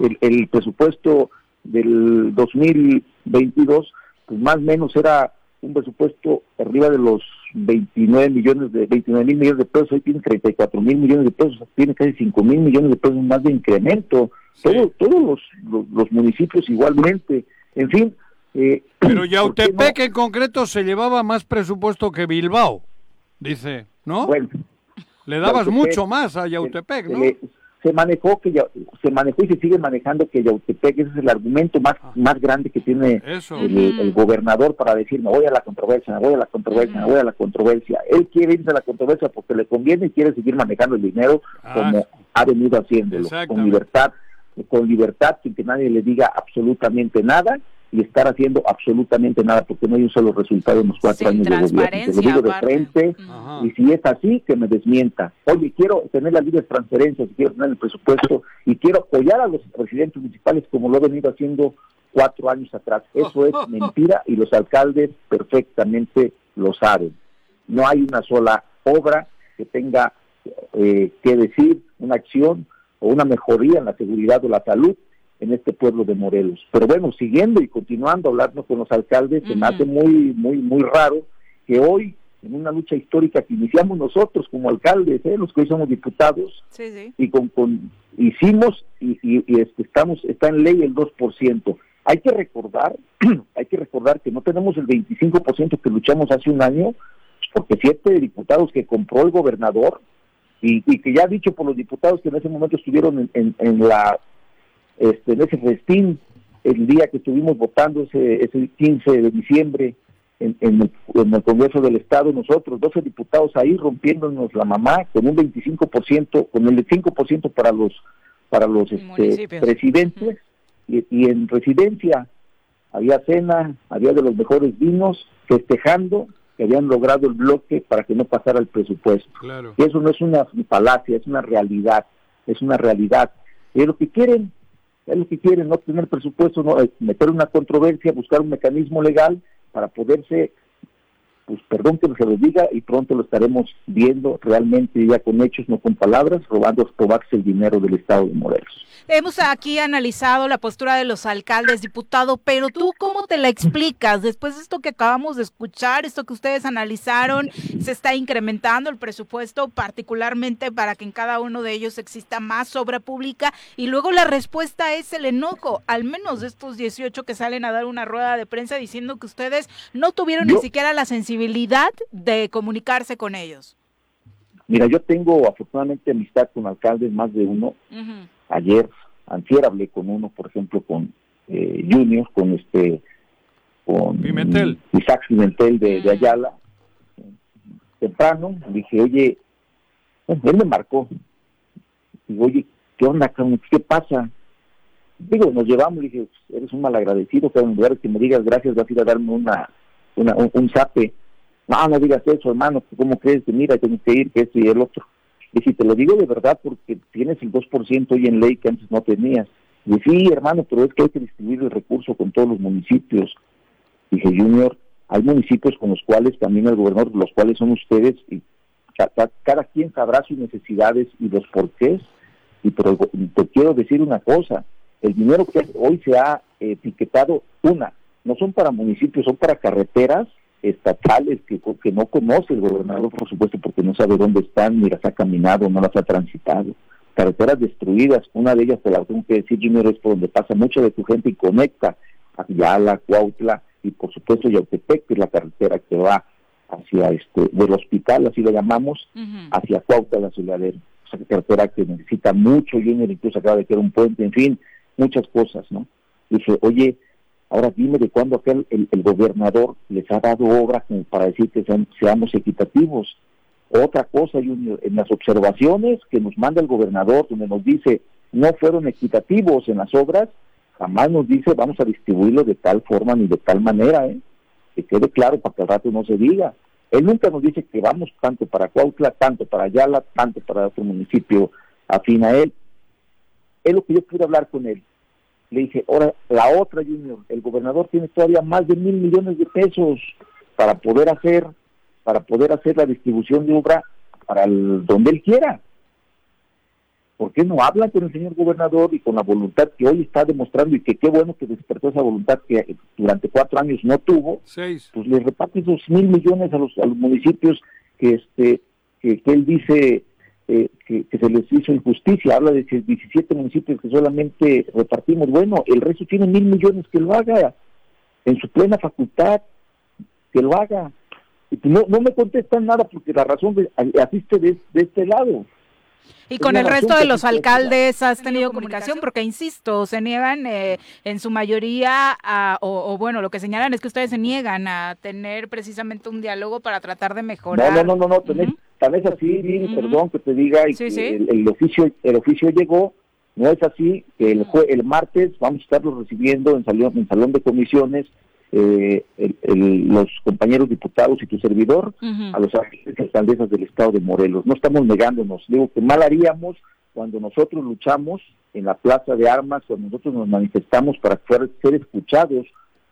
El, el presupuesto del 2022, pues más o menos era un presupuesto arriba de los 29 millones de 29 mil millones de pesos, hoy tiene 34 mil millones de pesos, tiene casi 5 mil millones de pesos más de incremento. Todo, todos los, los, municipios igualmente. En fin. Eh, Pero Yautepec en concreto se llevaba más presupuesto que Bilbao, dice, ¿no? Bueno. Le dabas mucho más a Yautepec, ¿no? se manejó que ya, se manejó y se sigue manejando que Yautepec ese es el argumento más ah. más grande que tiene el, gobernador para decir me voy a la controversia, me voy a la controversia, me voy a la controversia. Él quiere irse a la controversia porque le conviene y quiere seguir manejando el dinero ah. como ha venido haciéndolo, con libertad, con libertad, sin que nadie le diga absolutamente nada y estar haciendo absolutamente nada porque no hay un solo resultado en los cuatro años de gobierno. Te lo digo de frente y si es así, que me desmienta. Oye, quiero tener las libres transferencias, quiero tener el presupuesto y quiero apoyar a los presidentes municipales como lo he venido haciendo cuatro años atrás. Eso es mentira y los alcaldes perfectamente lo saben. No hay una sola obra que tenga eh, que decir, una acción o una mejoría en la seguridad o la salud en este pueblo de Morelos. Pero bueno, siguiendo y continuando hablando con los alcaldes, se me hace muy, muy, muy raro que hoy, en una lucha histórica que iniciamos nosotros como alcaldes, ¿eh? los que hoy somos diputados, y con, con hicimos y, y, estamos, está en ley el 2%. Hay que recordar, hay que recordar que no tenemos el 25% que luchamos hace un año, porque siete diputados que compró el gobernador y, que ya ha dicho por los diputados que en ese momento estuvieron en, en la este, en ese festín, el día que estuvimos votando ese, ese 15 de diciembre en, el, Congreso del Estado, nosotros, 12 diputados ahí rompiéndonos la mamá con un 25%, con el 5% para los para los este, presidentes y, y, en residencia había cena, había de los mejores vinos, festejando que habían logrado el bloque para que no pasara el presupuesto. Y eso no es una falacia, es una realidad, es una realidad. Y lo que quieren es lo que quieren, no tener presupuesto, no, meter una controversia, buscar un mecanismo legal para poderse, pues perdón que se lo diga, y pronto lo estaremos viendo realmente ya con hechos, no con palabras, robando, robarse el dinero del Estado de Morelos. Hemos aquí analizado la postura de los alcaldes, diputado, pero tú cómo te la explicas después de esto que acabamos de escuchar, esto que ustedes analizaron, se está incrementando el presupuesto particularmente para que en cada uno de ellos exista más obra pública y luego la respuesta es el enojo, al menos de estos 18 que salen a dar una rueda de prensa diciendo que ustedes no tuvieron ni siquiera la sensibilidad de comunicarse con ellos. Mira, yo tengo afortunadamente amistad con alcaldes, más de uno. Ayer, antier hablé con uno, por ejemplo, con eh, Junior, con este, con Isaac Pimentel de, de, Ayala. Temprano, dije, oye, él me marcó. Digo, oye, ¿qué onda, ¿Qué pasa? Digo, nos llevamos, dije, eres un malagradecido, que en lugar de que me digas gracias, vas a ir a darme una, una un, un zape no, no digas eso, hermano, ¿cómo crees que mira, tengo que ir, que esto y el otro? Y si te lo digo de verdad, porque tienes el 2% hoy en ley que antes no tenías. Y sí, hermano, pero es que hay que distribuir el recurso con todos los municipios. Dije, Junior, hay municipios con los cuales también el gobernador, los cuales son ustedes, y cada, quien sabrá sus necesidades y los porqués. Y pero te quiero decir una cosa, el dinero que hoy se ha etiquetado, una, no son para municipios, son para carreteras estatales que, que no conoce el gobernador, por supuesto, porque no sabe dónde están, ni las ha caminado, no las ha transitado. Carreteras destruidas, una de ellas, te la tengo que decir, Junior, es por donde pasa mucha de tu gente y conecta a Yala, Cuautla y por supuesto Yautepec, que es la carretera que va hacia este, del hospital, así lo llamamos, hacia Cuautla, la ciudad de esa carretera que necesita mucho, Junior, incluso acaba de quedar un puente, en fin, muchas cosas, ¿no? Dije, oye, Ahora dime de cuándo aquel el, gobernador les ha dado obras para decir que seamos equitativos. Otra cosa, Junior, en las observaciones que nos manda el gobernador, donde nos dice no fueron equitativos en las obras, jamás nos dice vamos a distribuirlo de tal forma ni de tal manera, ¿eh? que quede claro para que al rato no se diga. Él nunca nos dice que vamos tanto para Cuautla, tanto para Ayala, tanto para otro municipio afín a él. Es lo que yo quiero hablar con él. Le dije, ahora la otra Junior, el gobernador tiene todavía más de mil millones de pesos para poder hacer, para poder hacer la distribución de obra para el, donde él quiera. ¿por qué no hablan con el señor gobernador y con la voluntad que hoy está demostrando y que qué bueno que despertó esa voluntad que durante cuatro años no tuvo? Seis. Pues le reparte esos mil millones a los, a los municipios que este que, él dice eh, que, se les hizo injusticia, habla de 17 municipios que solamente repartimos, bueno, el resto tiene mil millones que lo haga en su plena facultad, que lo haga. Y no, no me contestan nada porque la razón asiste de este lado. Y con el resto de los alcaldes has tenido comunicación, porque insisto, se niegan eh, en su mayoría, a, o, bueno, lo que señalan es que ustedes se niegan a tener precisamente un diálogo para tratar de mejorar. No, no, no, no, tal vez así, perdón que te diga, y El, oficio el oficio llegó, no es así, que el, el martes vamos a estarlo recibiendo en salón, en salón de comisiones, eh, los compañeros diputados y tu servidor a los alcaldesas del estado de Morelos. No estamos negándonos. Digo que mal haríamos cuando nosotros luchamos en la plaza de armas, cuando nosotros nos manifestamos para ser escuchados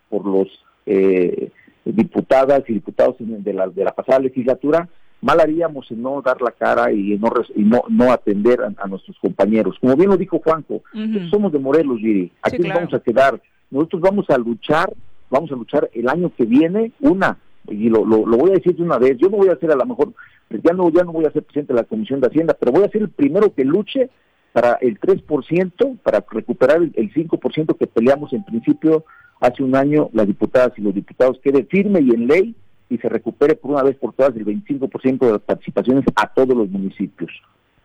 por los eh, diputadas y diputados de la, de la pasada legislatura, mal haríamos en no dar la cara y no, y no, no atender a, nuestros compañeros. Como bien lo dijo Juanjo, somos de Morelos, Giri. Aquí nos vamos a quedar. Nosotros vamos a luchar vamos a luchar el año que viene, una, y lo, lo, voy a decir de una vez, yo no voy a ser a lo mejor, ya no, ya no voy a ser presidente de la Comisión de Hacienda, pero voy a ser el primero que luche para el 3%, para recuperar el, 5% que peleamos en principio hace un año las diputadas y los diputados, quede firme y en ley y se recupere por una vez por todas el 25% de las participaciones a todos los municipios.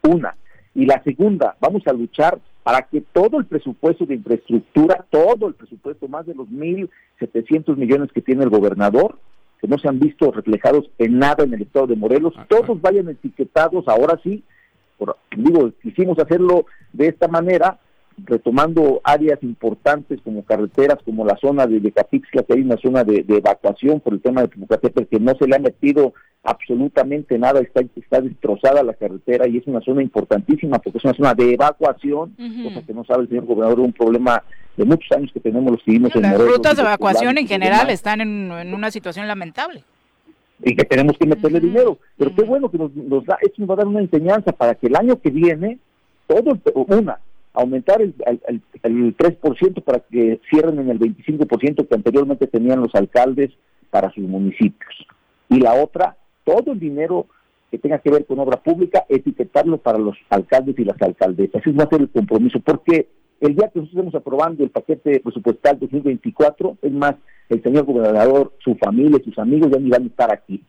Una. Y la segunda, vamos a luchar para que todo el presupuesto de infraestructura, todo el presupuesto, más de los 1.700 millones que tiene el gobernador, que no se han visto reflejados en nada en el estado de Morelos, todos vayan etiquetados, ahora sí, por, digo, quisimos hacerlo de esta manera, retomando áreas importantes como carreteras, como la zona de Capixla, que hay una zona de, evacuación por el tema de Pucatépetl, que no se le ha metido absolutamente nada, está, está destrozada la carretera y es una zona importantísima porque es una zona de evacuación, cosa que no sabe el señor gobernador, un problema de muchos años que tenemos los civiles en Las rutas de evacuación en general están en, una situación lamentable. Y que tenemos que meterle dinero. Pero qué bueno que nos, da, esto nos va a dar una enseñanza para que el año que viene, todo, una, aumentar el, el, el 3% para que cierren en el 25% que anteriormente tenían los alcaldes para sus municipios. Y la otra, todo el dinero que tenga que ver con obra pública, etiquetarlo para los alcaldes y las alcaldesas. Ese va a ser el compromiso, porque el día que nosotros estemos aprobando el paquete presupuestal 2024, es más, el señor gobernador, su familia, sus amigos ya ni van a estar aquí.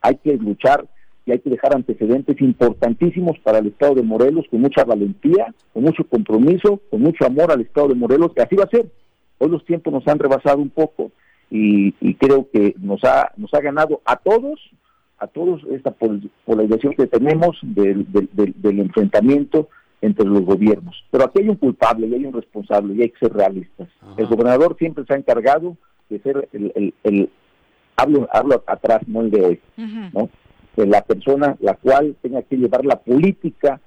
Hay que luchar y hay que dejar antecedentes importantísimos para el Estado de Morelos con mucha valentía, con mucho compromiso, con mucho amor al Estado de Morelos, que así va a ser. Hoy los tiempos nos han rebasado un poco y, creo que nos ha, nos ha ganado a todos a todos esta polarización que tenemos del, del, enfrentamiento entre los gobiernos. Pero aquí hay un culpable y hay un responsable y hay que ser realistas. El gobernador siempre se ha encargado de ser el, el, hablo, hablo atrás, no el de hoy, ¿no? La persona la cual tenga que llevar la política,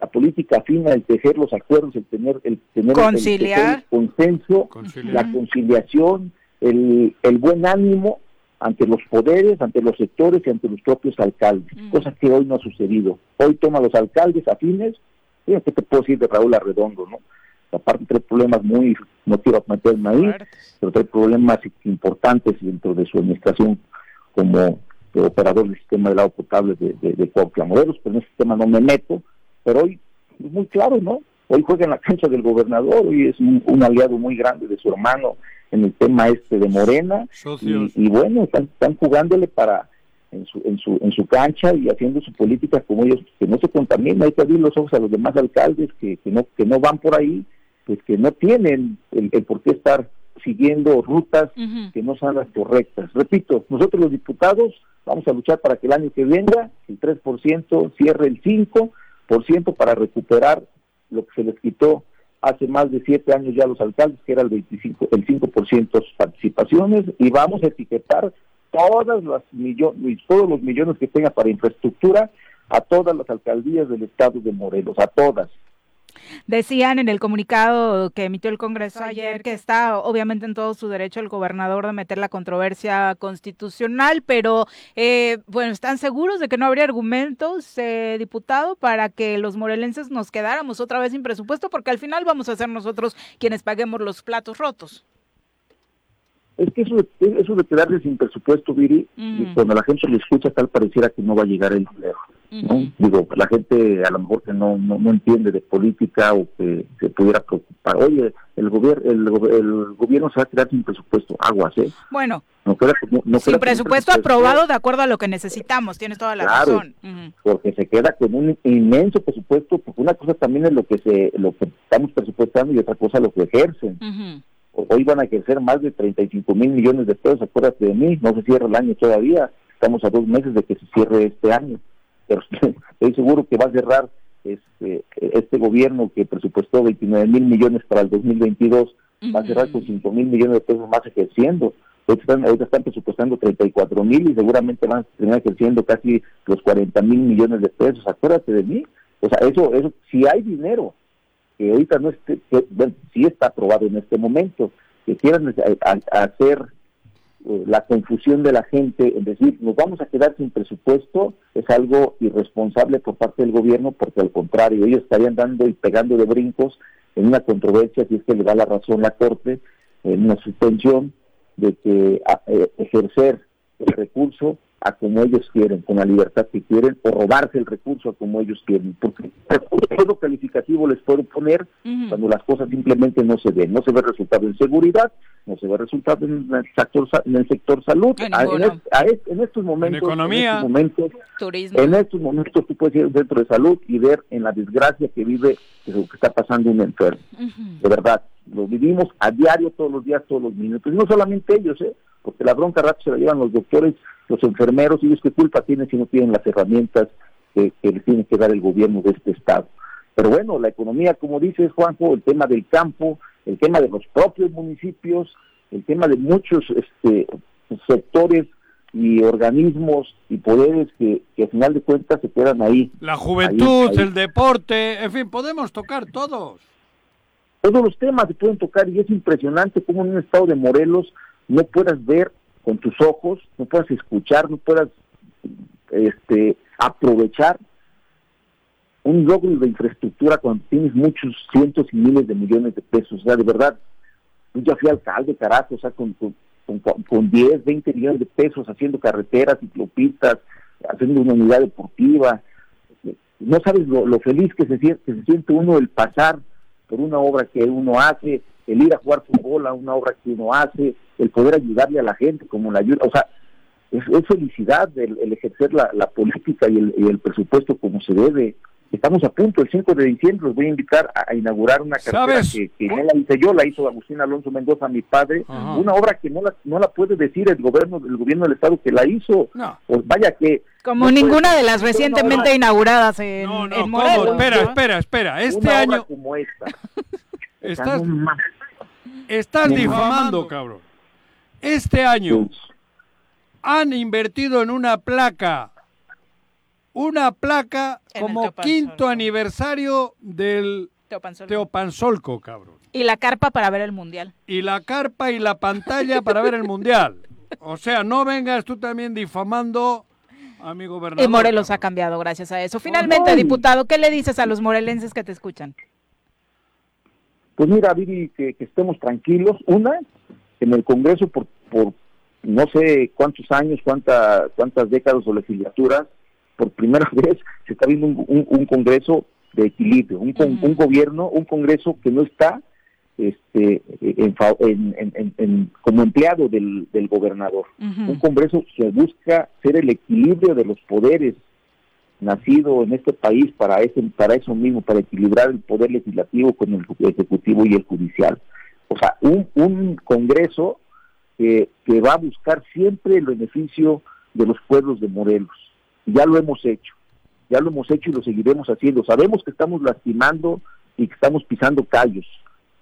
la política fina, el tejer los acuerdos, el tener el tener el, consenso, la conciliación, el, el buen ánimo ante los poderes, ante los sectores y ante los propios alcaldes, mm. cosa que hoy no ha sucedido. Hoy toma los alcaldes afines, fíjate que te puedo decir de Raúl Arredondo, ¿no? Aparte tres problemas muy, no quiero meterme ahí, pero tres problemas importantes dentro de su administración como operador del sistema de agua potable de, de, de Modelos, pero en ese tema no me meto, pero hoy es muy claro, ¿no? Hoy juega en la cancha del gobernador, hoy es un aliado muy grande de su hermano en el tema este de Morena y, bueno están, están jugándole para en su, en su en su cancha y haciendo su política como ellos que no se contamina hay que abrir los ojos a los demás alcaldes que, que no que no van por ahí pues que no tienen el, por qué estar siguiendo rutas que no sean las correctas repito nosotros los diputados vamos a luchar para que el año que venga el 3% cierre el 5% para recuperar lo que se les quitó hace más de siete años ya los alcaldes, que era el 25, el 5% participaciones, y vamos a etiquetar todas las millones, todos los millones que tenga para infraestructura a todas las alcaldías del estado de Morelos, a todas. Decían en el comunicado que emitió el Congreso ayer que está obviamente en todo su derecho el gobernador de meter la controversia constitucional, pero eh, bueno, ¿están seguros de que no habría argumentos, eh, diputado, para que los morelenses nos quedáramos otra vez sin presupuesto? Porque al final vamos a ser nosotros quienes paguemos los platos rotos. Es que eso, eso de quedarse sin presupuesto, Viri, y cuando la gente lo escucha, tal pareciera que no va a llegar el dinero. Digo, la gente a lo mejor que no, no, entiende de política o que se pudiera preocupar. Oye, el, gobierno el, gobierno se va a quedar sin presupuesto, aguas, ¿eh? Bueno, sin presupuesto aprobado de acuerdo a lo que necesitamos, tienes toda la razón. Porque se queda con un inmenso presupuesto, porque una cosa también es lo que se lo que estamos presupuestando y otra cosa lo que ejercen hoy van a crecer más de 35 mil millones de pesos, acuérdate de mí, no se cierra el año todavía, estamos a dos meses de que se cierre este año, pero estoy seguro que va a cerrar este, este gobierno que presupuestó 29 mil millones para el 2022, va a cerrar con 5 mil millones de pesos más ejerciendo. Ahorita están, están presupuestando 34 mil y seguramente van a terminar ejerciendo casi los 40 mil millones de pesos. Acuérdate de mí. O sea, eso, eso, si hay dinero, que ahorita no esté, que, bueno, sí está aprobado en este momento, que quieran hacer eh, la confusión de la gente, en decir, nos vamos a quedar sin presupuesto, es algo irresponsable por parte del gobierno, porque al contrario, ellos estarían dando y pegando de brincos en una controversia, si es que le da la razón la Corte, en una suspensión de que eh, ejercer el recurso a como ellos quieren, con la libertad que quieren, o robarse el recurso a como ellos quieren. Porque todo calificativo les puedo poner cuando las cosas simplemente no se ven. No se ve resultado en seguridad, no se ve resultado en el sector, en el sector salud. En, ah, estos momentos, en, economía, estos momentos, turismo. En estos momentos tú puedes ir dentro de salud y ver en la desgracia que vive lo que está pasando un enfermo. De verdad, lo vivimos a diario, todos los días, todos los minutos. Y no solamente ellos, ¿eh? Porque la bronca rápido se la llevan los doctores los enfermeros, y ellos qué culpa tienen si no tienen las herramientas que, les tiene que dar el gobierno de este estado. Pero bueno, la economía, como dices Juanjo, el tema del campo, el tema de los propios municipios, el tema de muchos este, sectores y organismos y poderes que, que al final de cuentas se quedan ahí. La juventud, el deporte, en fin, podemos tocar todos. Todos los temas se pueden tocar y es impresionante cómo en un estado de Morelos no puedas ver con tus ojos, no puedas escuchar, no puedas este, aprovechar un logro de infraestructura cuando tienes muchos cientos y miles de millones de pesos. O sea, de verdad, yo ya fui alcalde, carajo, o sea, con, con, con, 10, 20 millones de pesos haciendo carreteras, ciclopistas, haciendo una unidad deportiva. No sabes lo, feliz que se, que se siente uno el pasar por una obra que uno hace, el ir a jugar fútbol a una obra que uno hace, el poder ayudarle a la gente como la ayuda, o sea, es, felicidad el, ejercer la, política y el, presupuesto como se debe. Estamos a punto, el 5 de diciembre los voy a invitar a, inaugurar una carretera que, no la hice yo, la hizo Agustín Alonso Mendoza, mi padre, una obra que no la, no la puede decir el gobierno el gobierno del estado que la hizo. Pues vaya que como ninguna de las recientemente inauguradas en, no, no, Espera, espera, espera. Este año. como esta. Estás, estás difamando, cabrón. Este año han invertido en una placa, una placa como quinto aniversario del Teopanzolco. cabrón. Y la carpa para ver el mundial. Y la carpa y la pantalla para ver el mundial. O sea, no vengas tú también difamando a mi gobernador. Y Morelos ha cambiado gracias a eso. Finalmente, diputado, ¿qué le dices a los morelenses que te escuchan? Pues mira, Viri, que, estemos tranquilos. Una, en el Congreso por, por no sé cuántos años, cuánta, cuántas décadas o legislaturas, por primera vez se está viendo un, Congreso de equilibrio, un, un, gobierno, un Congreso que no está este, en, como empleado del, del gobernador, un Congreso que busca ser el equilibrio de los poderes nacido en este país para, ese, para eso mismo, para equilibrar el poder legislativo con el ejecutivo y el judicial. O sea, un, un Congreso que, que va a buscar siempre el beneficio de los pueblos de Morelos. Ya lo hemos hecho, ya lo hemos hecho y lo seguiremos haciendo. Sabemos que estamos lastimando y que estamos pisando callos,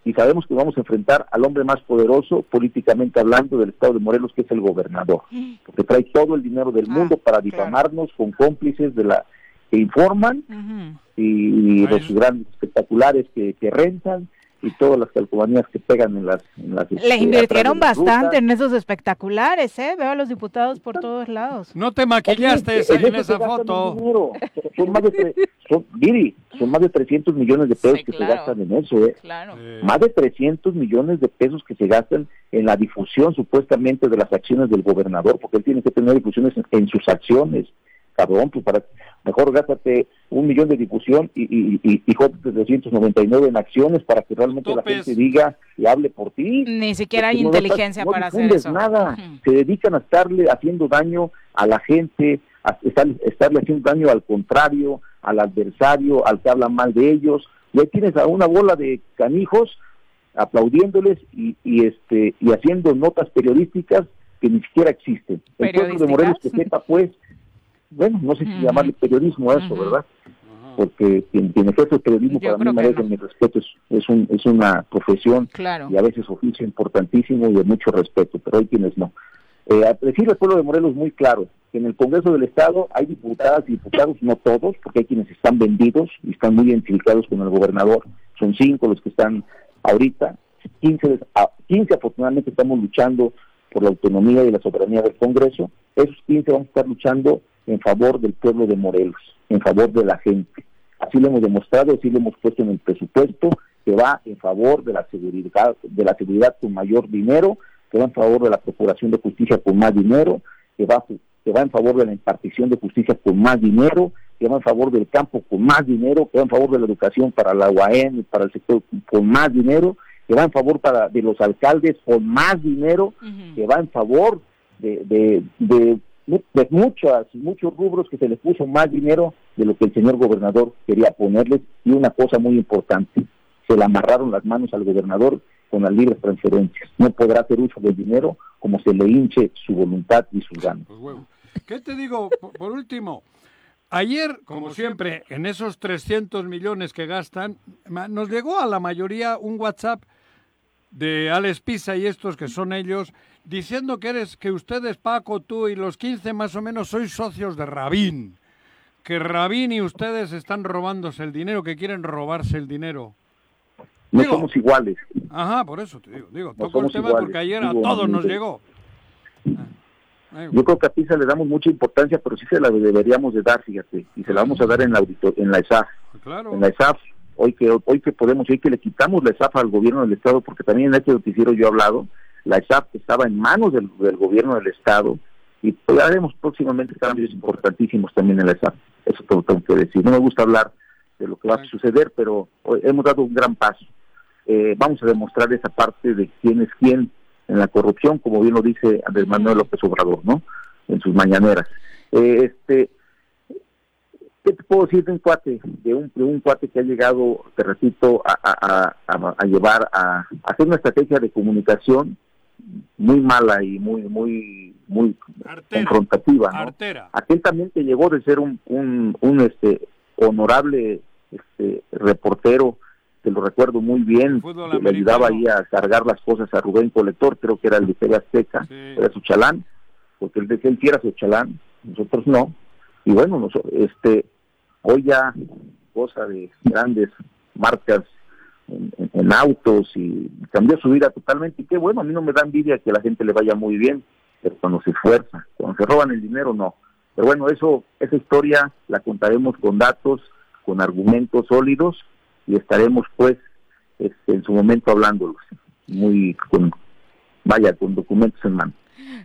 y sabemos que vamos a enfrentar al hombre más poderoso políticamente hablando del estado de Morelos, que es el gobernador, porque trae todo el dinero del ah, mundo para difamarnos con cómplices de la que informan y, Ahí los es- grandes espectaculares que, que rentan y todas las calcomanías que pegan en las... En las Le este, invirtieron bastante rutas. en esos espectaculares, ¿eh? Veo a los diputados por todos lados. No te maquillaste En esa- eso en se esa foto. Son más de, tre- son, Viri, son más de 300 millones de pesos Sí, que claro. se gastan en eso, ¿eh? Claro. Eh, Más de 300 millones de pesos que se gastan en la difusión supuestamente de las acciones del gobernador, porque él tiene que tener difusiones en, en sus acciones. Cabrón, pues para mejor gástate un millón de difusión y, y, y, y jódete 399 en acciones para que realmente la gente diga y hable por ti. Ni siquiera hay no estás- inteligencia no para hacer difundes eso. nada. Se dedican a estarle haciendo daño a la gente, a estar- estarle haciendo daño al contrario, al adversario, al que habla mal de ellos. Y ahí tienes a una bola de canijos aplaudiéndoles y, y este y haciendo notas periodísticas que ni siquiera existen. El pueblo de Morelos que sepa, pues, bueno, no sé si llamarle periodismo a eso. ¿verdad? Porque quien, quien ejerce el periodismo Yo para mí merece no. mi respeto, es, es, un, es una profesión Claro. y a veces oficio importantísimo y de mucho respeto, pero hay quienes no. Eh, a decirle al pueblo de Morelos muy claro que en el Congreso del Estado hay diputadas y diputados, no todos, porque hay quienes están vendidos y están muy identificados con el gobernador. Son cinco los que están ahorita, 15, des- a- 15 afortunadamente estamos luchando por la autonomía y la soberanía del Congreso. Esos 15 vamos a estar luchando en favor del pueblo de Morelos, en favor de la gente. Así lo hemos demostrado, así lo hemos puesto en el presupuesto, que va en favor de la seguridad, de la seguridad con mayor dinero, que va en favor de la procuración de justicia con más dinero, que va, que va en favor de la impartición de justicia con más dinero, que va en favor del campo con más dinero, que va en favor de la educación para la UAM para el sector con más dinero, que va en favor para de los alcaldes con más dinero, que va en favor de, de, de, de muchas, muchos rubros que se les puso más dinero de lo que el señor gobernador quería ponerles y una cosa muy importante, se le amarraron las manos al gobernador con las libres transferencias. No podrá hacer uso del dinero como se le hinche su voluntad y sus ganas. Pues. ¿Qué te digo? Por, último, ayer, como siempre, en esos 300 millones que gastan, ma- nos llegó a la mayoría un WhatsApp de Alex Pisa y estos que son ellos, diciendo que eres, que ustedes, Paco, tú y los 15 más o menos sois socios de Rabín. Que Rabín y ustedes están robándose el dinero, que quieren robarse el dinero. No Digo- somos iguales. Ajá, por eso te digo, digo, No toco el tema iguales, porque ayer a todos nos llegó. Ah, Yo creo que a PISA le damos mucha importancia, pero sí se la deberíamos de dar, fíjate, y se la vamos a dar en la, en la ESAF. claro. en la ESAF, hoy que hoy que podemos, hoy que le quitamos la ESAF al gobierno del Estado, porque también en este noticiero yo he hablado, la ESAF estaba en manos del, del gobierno del Estado y pues, haremos próximamente cambios importantísimos también en la ESAF. Eso te lo tengo que decir. No me gusta hablar de lo que va a suceder, pero hoy hemos dado un gran paso. Eh, vamos a demostrar esa parte de quién es quién en la corrupción, como bien lo dice Andrés Manuel López Obrador, ¿no? En sus mañaneras. Eh, este, ¿Qué te puedo decir de un cuate? De un, de un cuate que ha llegado, te repito, a, a, a, a llevar a hacer una estrategia de comunicación muy mala y muy, muy, muy Artera. confrontativa, ¿no? Artera. Aquel también que llegó de ser un, un, un este honorable este reportero, que lo recuerdo muy bien, que le ayudaba ahí a cargar las cosas a Rubén Colector, creo que era el de TV Azteca, Sí. era su chalán, porque él decía él sí era su chalán, nosotros no. Y bueno, noso- este hoy ya cosa de grandes marcas en, en- en autos y cambió su vida totalmente. Y qué bueno, a mí no me da envidia que a la gente le vaya muy bien, pero cuando se esfuerza, cuando se roban el dinero, no. Pero bueno, eso esa historia la contaremos con datos, con argumentos sólidos y estaremos pues este, en su momento hablándolos, muy con, vaya, con documentos en mano.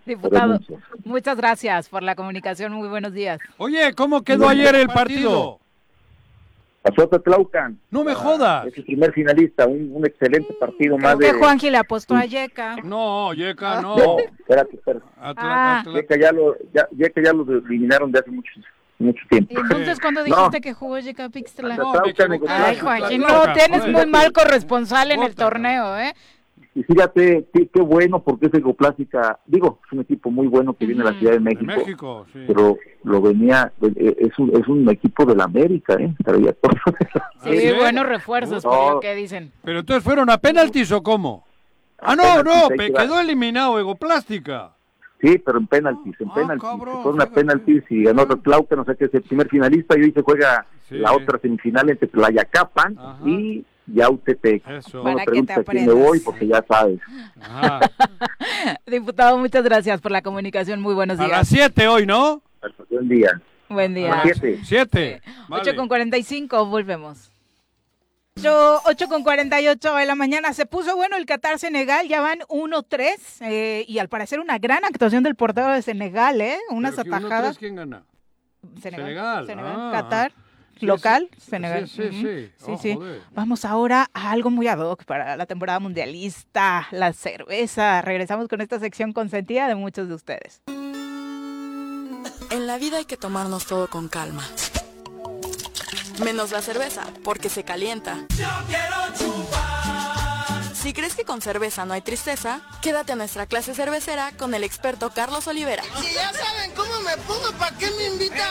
Diputado, muchas gracias por la comunicación. Muy buenos días. Oye, ¿cómo quedó ayer el partido? Pasó a Tetlaucan. No me Ah, jodas. Es el primer finalista, un, un excelente partido más de... Juanji le apostó a Yeka. No, Yeca, no. No, espérate, espérate. Atla- Ah. Atla- Ya lo, ya, que ya lo eliminaron de hace mucho, mucho tiempo. ¿Y entonces cuándo No. dijiste que jugó Yeka Pixtla? No. Ay, no, tienes muy mal corresponsal en el torneo, ¿eh? Y fíjate, qué, qué bueno, porque es Ecoplástica, digo, es un equipo muy bueno que viene de la Ujú. Ciudad de De México, sí. pero lo venía, eh, es un, es un equipo de la América, ¿eh? Traía todo. Sí, sí? buenos refuerzos, por No. lo que dicen. Pero entonces fueron a penaltis o cómo? Ah, no, no, que quedó eliminado Egoplástica. Sí, pero en penaltis, en Ah, penaltis. cabrón, Fueron a penaltis y ganó Tlauca, no sé qué es el primer finalista y hoy se juega Sí. la otra semifinal entre Tlayacapan Ajá. y Yautepec. Eso. No Para me que te preguntes a quién me aprendas. voy porque ya sabes. Ajá. Diputado, muchas gracias por la comunicación. Muy buenos A días. las 7 hoy, ¿no? Buen día. Buen A día. las siete. 7. 8 con 45, volvemos. 8, 8 con 48 de la mañana. Se puso bueno el Qatar Senegal, ya van 1-3. eh, y al parecer una gran actuación del portero de Senegal, ¿eh? Unas atajadas. ¿Quién gana? Senegal. Senegal, ah. Qatar. Local, sí, Senegal. sí, sí, sí. sí, Oh, sí. joder. Vamos ahora a algo muy ad hoc para la temporada mundialista, la cerveza. Regresamos con esta sección consentida de muchos de ustedes. En la vida hay que tomarnos todo con calma. Menos la cerveza, porque se calienta. Si crees que con cerveza no hay tristeza, quédate a nuestra clase cervecera con el experto Carlos Olivera. Si ya saben cómo me pongo, ¿para qué me invitan?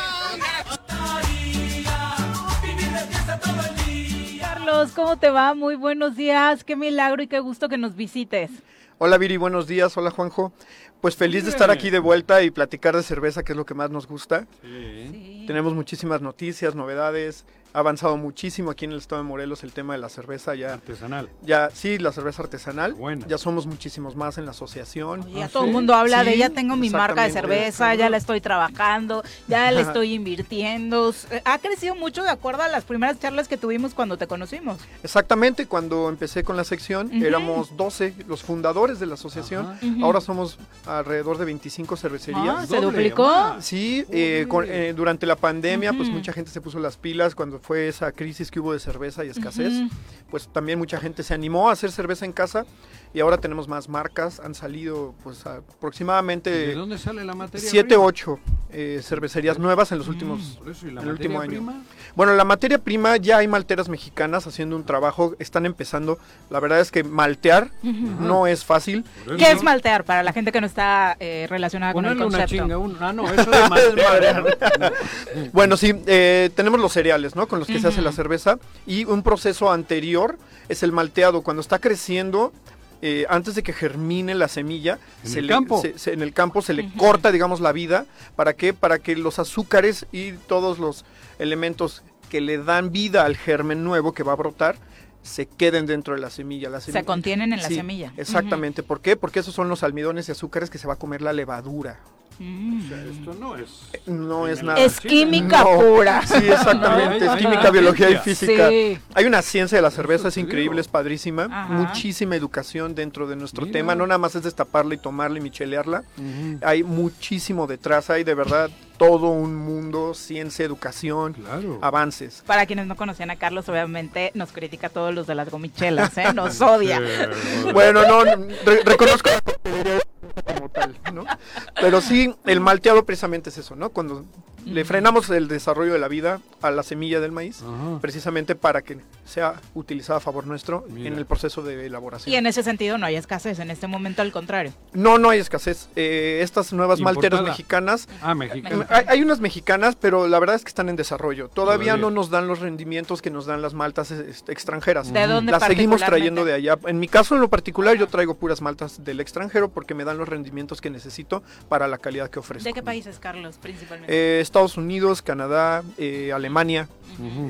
Carlos, ¿cómo te va? Muy buenos días. Qué milagro y qué gusto que nos visites. Hola Viri, buenos días. Hola Juanjo. Pues feliz de estar aquí de vuelta y platicar de cerveza, que es lo que más nos gusta. Sí. Tenemos muchísimas noticias, novedades. Ha avanzado muchísimo aquí en el estado de Morelos el tema de la cerveza. Ya, Artesanal. ya sí, la cerveza artesanal. Buena. Ya somos muchísimos más en la asociación. Oye, ya ¿Ah, todo el sí? mundo habla de ya tengo mi marca de cerveza, ya la estoy trabajando, ya le Ajá. estoy invirtiendo. S- Ha crecido mucho de acuerdo a las primeras charlas que tuvimos cuando te conocimos. Exactamente, cuando empecé con la sección éramos 12 los fundadores de la asociación. Ahora somos alrededor de 25 cervecerías. Ah, se duplicó. Sí, eh, con- eh, durante la pandemia, pues mucha gente se puso las pilas cuando fue esa crisis que hubo de cerveza y escasez. Pues también mucha gente se animó a hacer cerveza en casa y ahora tenemos más marcas. Han salido, pues, ¿De aproximadamente dónde sale la materia 7, prima? 8 cervecerías nuevas en los últimos. Por eso, ¿y la en el último materia año. prima? Bueno, la materia prima ya hay malteras mexicanas haciendo un trabajo, están empezando. La verdad es que maltear no es fácil. ¿Qué es maltear para la gente que no está eh, relacionada con el Ponerle una concepto? chinga. Un, ah, no, eso de madrear. Bueno, sí, eh, tenemos los cereales, ¿no? Con los que se hace la cerveza. Y un proceso anterior es el malteado. Cuando está creciendo, eh, antes de que germine la semilla, ¿En se el le- campo? se- se- en el campo se le corta, digamos, la vida. ¿Para qué? Para que los azúcares y todos los elementos que le dan vida al germen nuevo que va a brotar se queden dentro de la semilla. La Se semilla- contienen en la Sí, semilla. Exactamente. ¿Por qué? Porque esos son los almidones y azúcares que se va a comer la levadura. Mm. O sea, esto no es... No es nada. Es química No. pura. Sí, exactamente. No, es química, hay biología y física. Sí. Hay una ciencia de la cerveza, es increíble, es padrísima. Ajá. Muchísima educación dentro de nuestro Mira. tema. No nada más es destaparla y tomarla y michelearla. Hay muchísimo detrás. Hay de verdad todo un mundo, ciencia, educación, Claro. avances. Para quienes no conocían a Carlos, obviamente nos critica a todos los de las gomichelas, ¿eh? Nos odia. Sí, Bueno, no, re- reconozco la como tal, ¿no? Pero sí, el malteado precisamente es eso, ¿no? Cuando le frenamos el desarrollo de la vida a la semilla del maíz, Ajá. precisamente para que sea utilizada a favor nuestro Mira. en el proceso de elaboración. Y en ese sentido no hay escasez, en este momento al contrario. No, no hay escasez. Eh, estas nuevas malteras mexicanas, Ah, mexicano. hay, hay unas mexicanas, pero la verdad es que están en desarrollo. Todavía Todavía. no nos dan los rendimientos que nos dan las maltas este, extranjeras. ¿De dónde Las seguimos trayendo de allá. En mi caso en lo particular yo traigo puras maltas del extranjero porque me dan los rendimientos que necesito para la calidad que ofrezco. ¿De qué países, Carlos, principalmente? Eh, Estados Unidos, Canadá, eh, Alemania.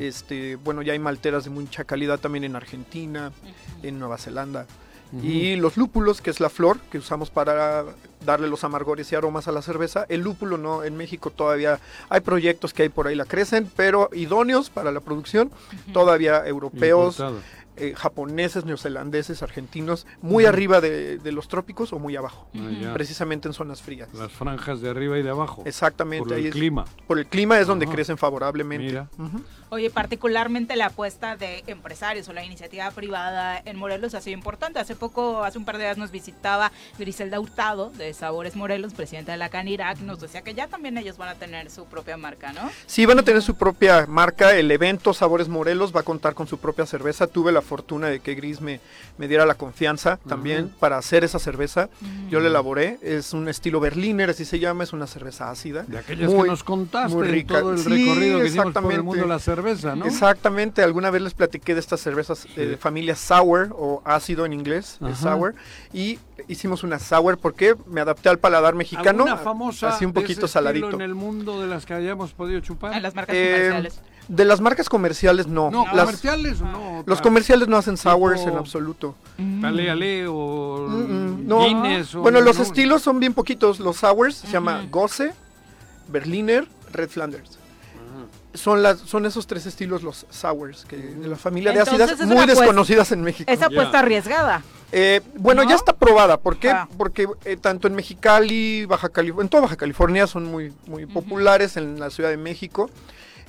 Este, bueno, ya hay malteras de mucha calidad también en Argentina, en Nueva Zelanda. Y los lúpulos, que es la flor que usamos para darle los amargores y aromas a la cerveza. El lúpulo no, en México todavía hay proyectos que hay por ahí la crecen, pero idóneos para la producción, todavía europeos, Importado. Eh, japoneses, neozelandeses, argentinos, muy arriba de, de los trópicos o muy abajo, Ah, precisamente en zonas frías. Las franjas de arriba y de abajo. Exactamente, Por ahí el es- clima. por el clima es donde crecen favorablemente. Mira. Oye, particularmente la apuesta de empresarios o la iniciativa privada en Morelos ha sido importante. Hace poco, hace un par de días nos visitaba Griselda Hurtado de Sabores Morelos, presidenta de la Canirac, nos decía que ya también ellos van a tener su propia marca, ¿no? Sí, van a tener su propia marca. El evento Sabores Morelos va a contar con su propia cerveza. Tuve la fortuna de que Gris me, me diera la confianza también para hacer esa cerveza. Yo la elaboré. Es un estilo Berliner, así se llama. Es una cerveza ácida. De aquellas Muy- que nos contaste muy en rica. todo el Sí, recorrido que hicimos por el exactamente. mundo de la cerveza. Cerveza, ¿no? Exactamente, alguna vez les platiqué de estas cervezas eh, de familia sour o ácido en inglés, sour, y hicimos una sour porque me adapté al paladar mexicano, ¿Alguna famosa así un de ese poquito saladito. en el mundo de las que hayamos podido chupar? En las marcas Eh, comerciales. de las marcas comerciales no, No, Las- comerciales no. los comerciales no hacen sours Tipo- en absoluto. Ale Ale o Mm, mm, no. Guinness o- Bueno, los no. estilos son bien poquitos. Los sours se llama Gosse, Berliner, Red Flanders. Son, las, son esos tres estilos los sours, que de la familia de Entonces, ácidas muy desconocidas en México. Esa apuesta arriesgada. Eh, bueno, ¿No? ya está probada. ¿Por qué? Ah. Porque eh, tanto en Mexicali, Baja California, en toda Baja California son muy, muy populares, en la Ciudad de México.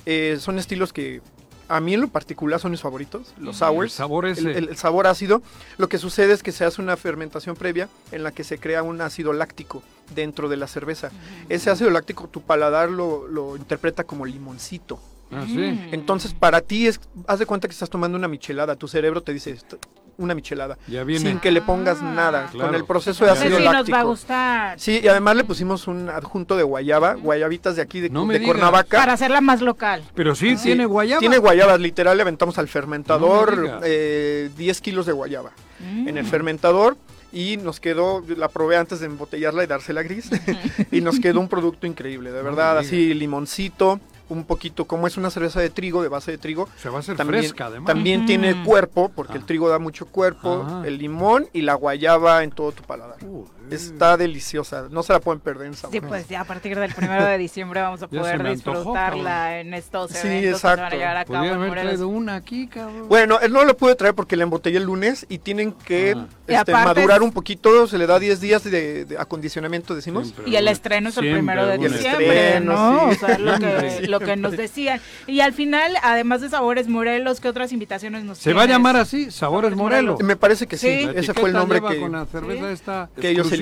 Eh, son estilos que a mí en lo particular son mis favoritos, los sours. El sabor ese. El, el- el sabor ácido. Lo que sucede es que se hace una fermentación previa en la que se crea un ácido láctico dentro de la cerveza. Ese ácido láctico tu paladar lo, lo interpreta como limoncito. Ah, sí. Entonces para ti es, haz de cuenta que estás tomando una michelada, tu cerebro te dice "Esto- una michelada, Ya viene. sin que le pongas nada, Claro. con el proceso de Ya ácido sí nos va a gustar. Sí, y además le pusimos un adjunto de guayaba, guayabitas de aquí de, No de. Cuernavaca. Para hacerla más local. Pero sí, Sí, tiene guayaba. Tiene guayabas, literal, le aventamos al No me fermentador eh, 10 kilos de guayaba Mm. en el fermentador y nos quedó, la probé antes de embotellarla y dársela gris y nos quedó un producto increíble, de No verdad, así limoncito, un poquito, como es una cerveza de trigo, de base de trigo, Se va a hacer también, fresca, además. también tiene cuerpo, porque Ah. el trigo da mucho cuerpo, Ajá. el limón y la guayaba en todo tu paladar. Uh, Está deliciosa, no se la pueden perder en sabor. Sí, pues ya a partir del primero de diciembre vamos a poder antojó, disfrutarla en estos Sí, eventos que se van a exacto. llevar a cabo Podría en haber traído una aquí, cabrón. Bueno, él no lo pude traer porque la embotellé el lunes y tienen que Ah. Y este, aparte madurar un poquito, se le da 10 días de, de acondicionamiento, decimos. Siempre Y el estreno es el primero de diciembre, estreno, ¿no? sí. O sea, lo que, lo que nos decían. Y al final, además de Sabores Morelos, ¿qué otras invitaciones nos ¿Se va a llamar así? Sabores Morelos. Me parece que sí, ese fue el nombre que, con la cerveza Sí. esta que ellos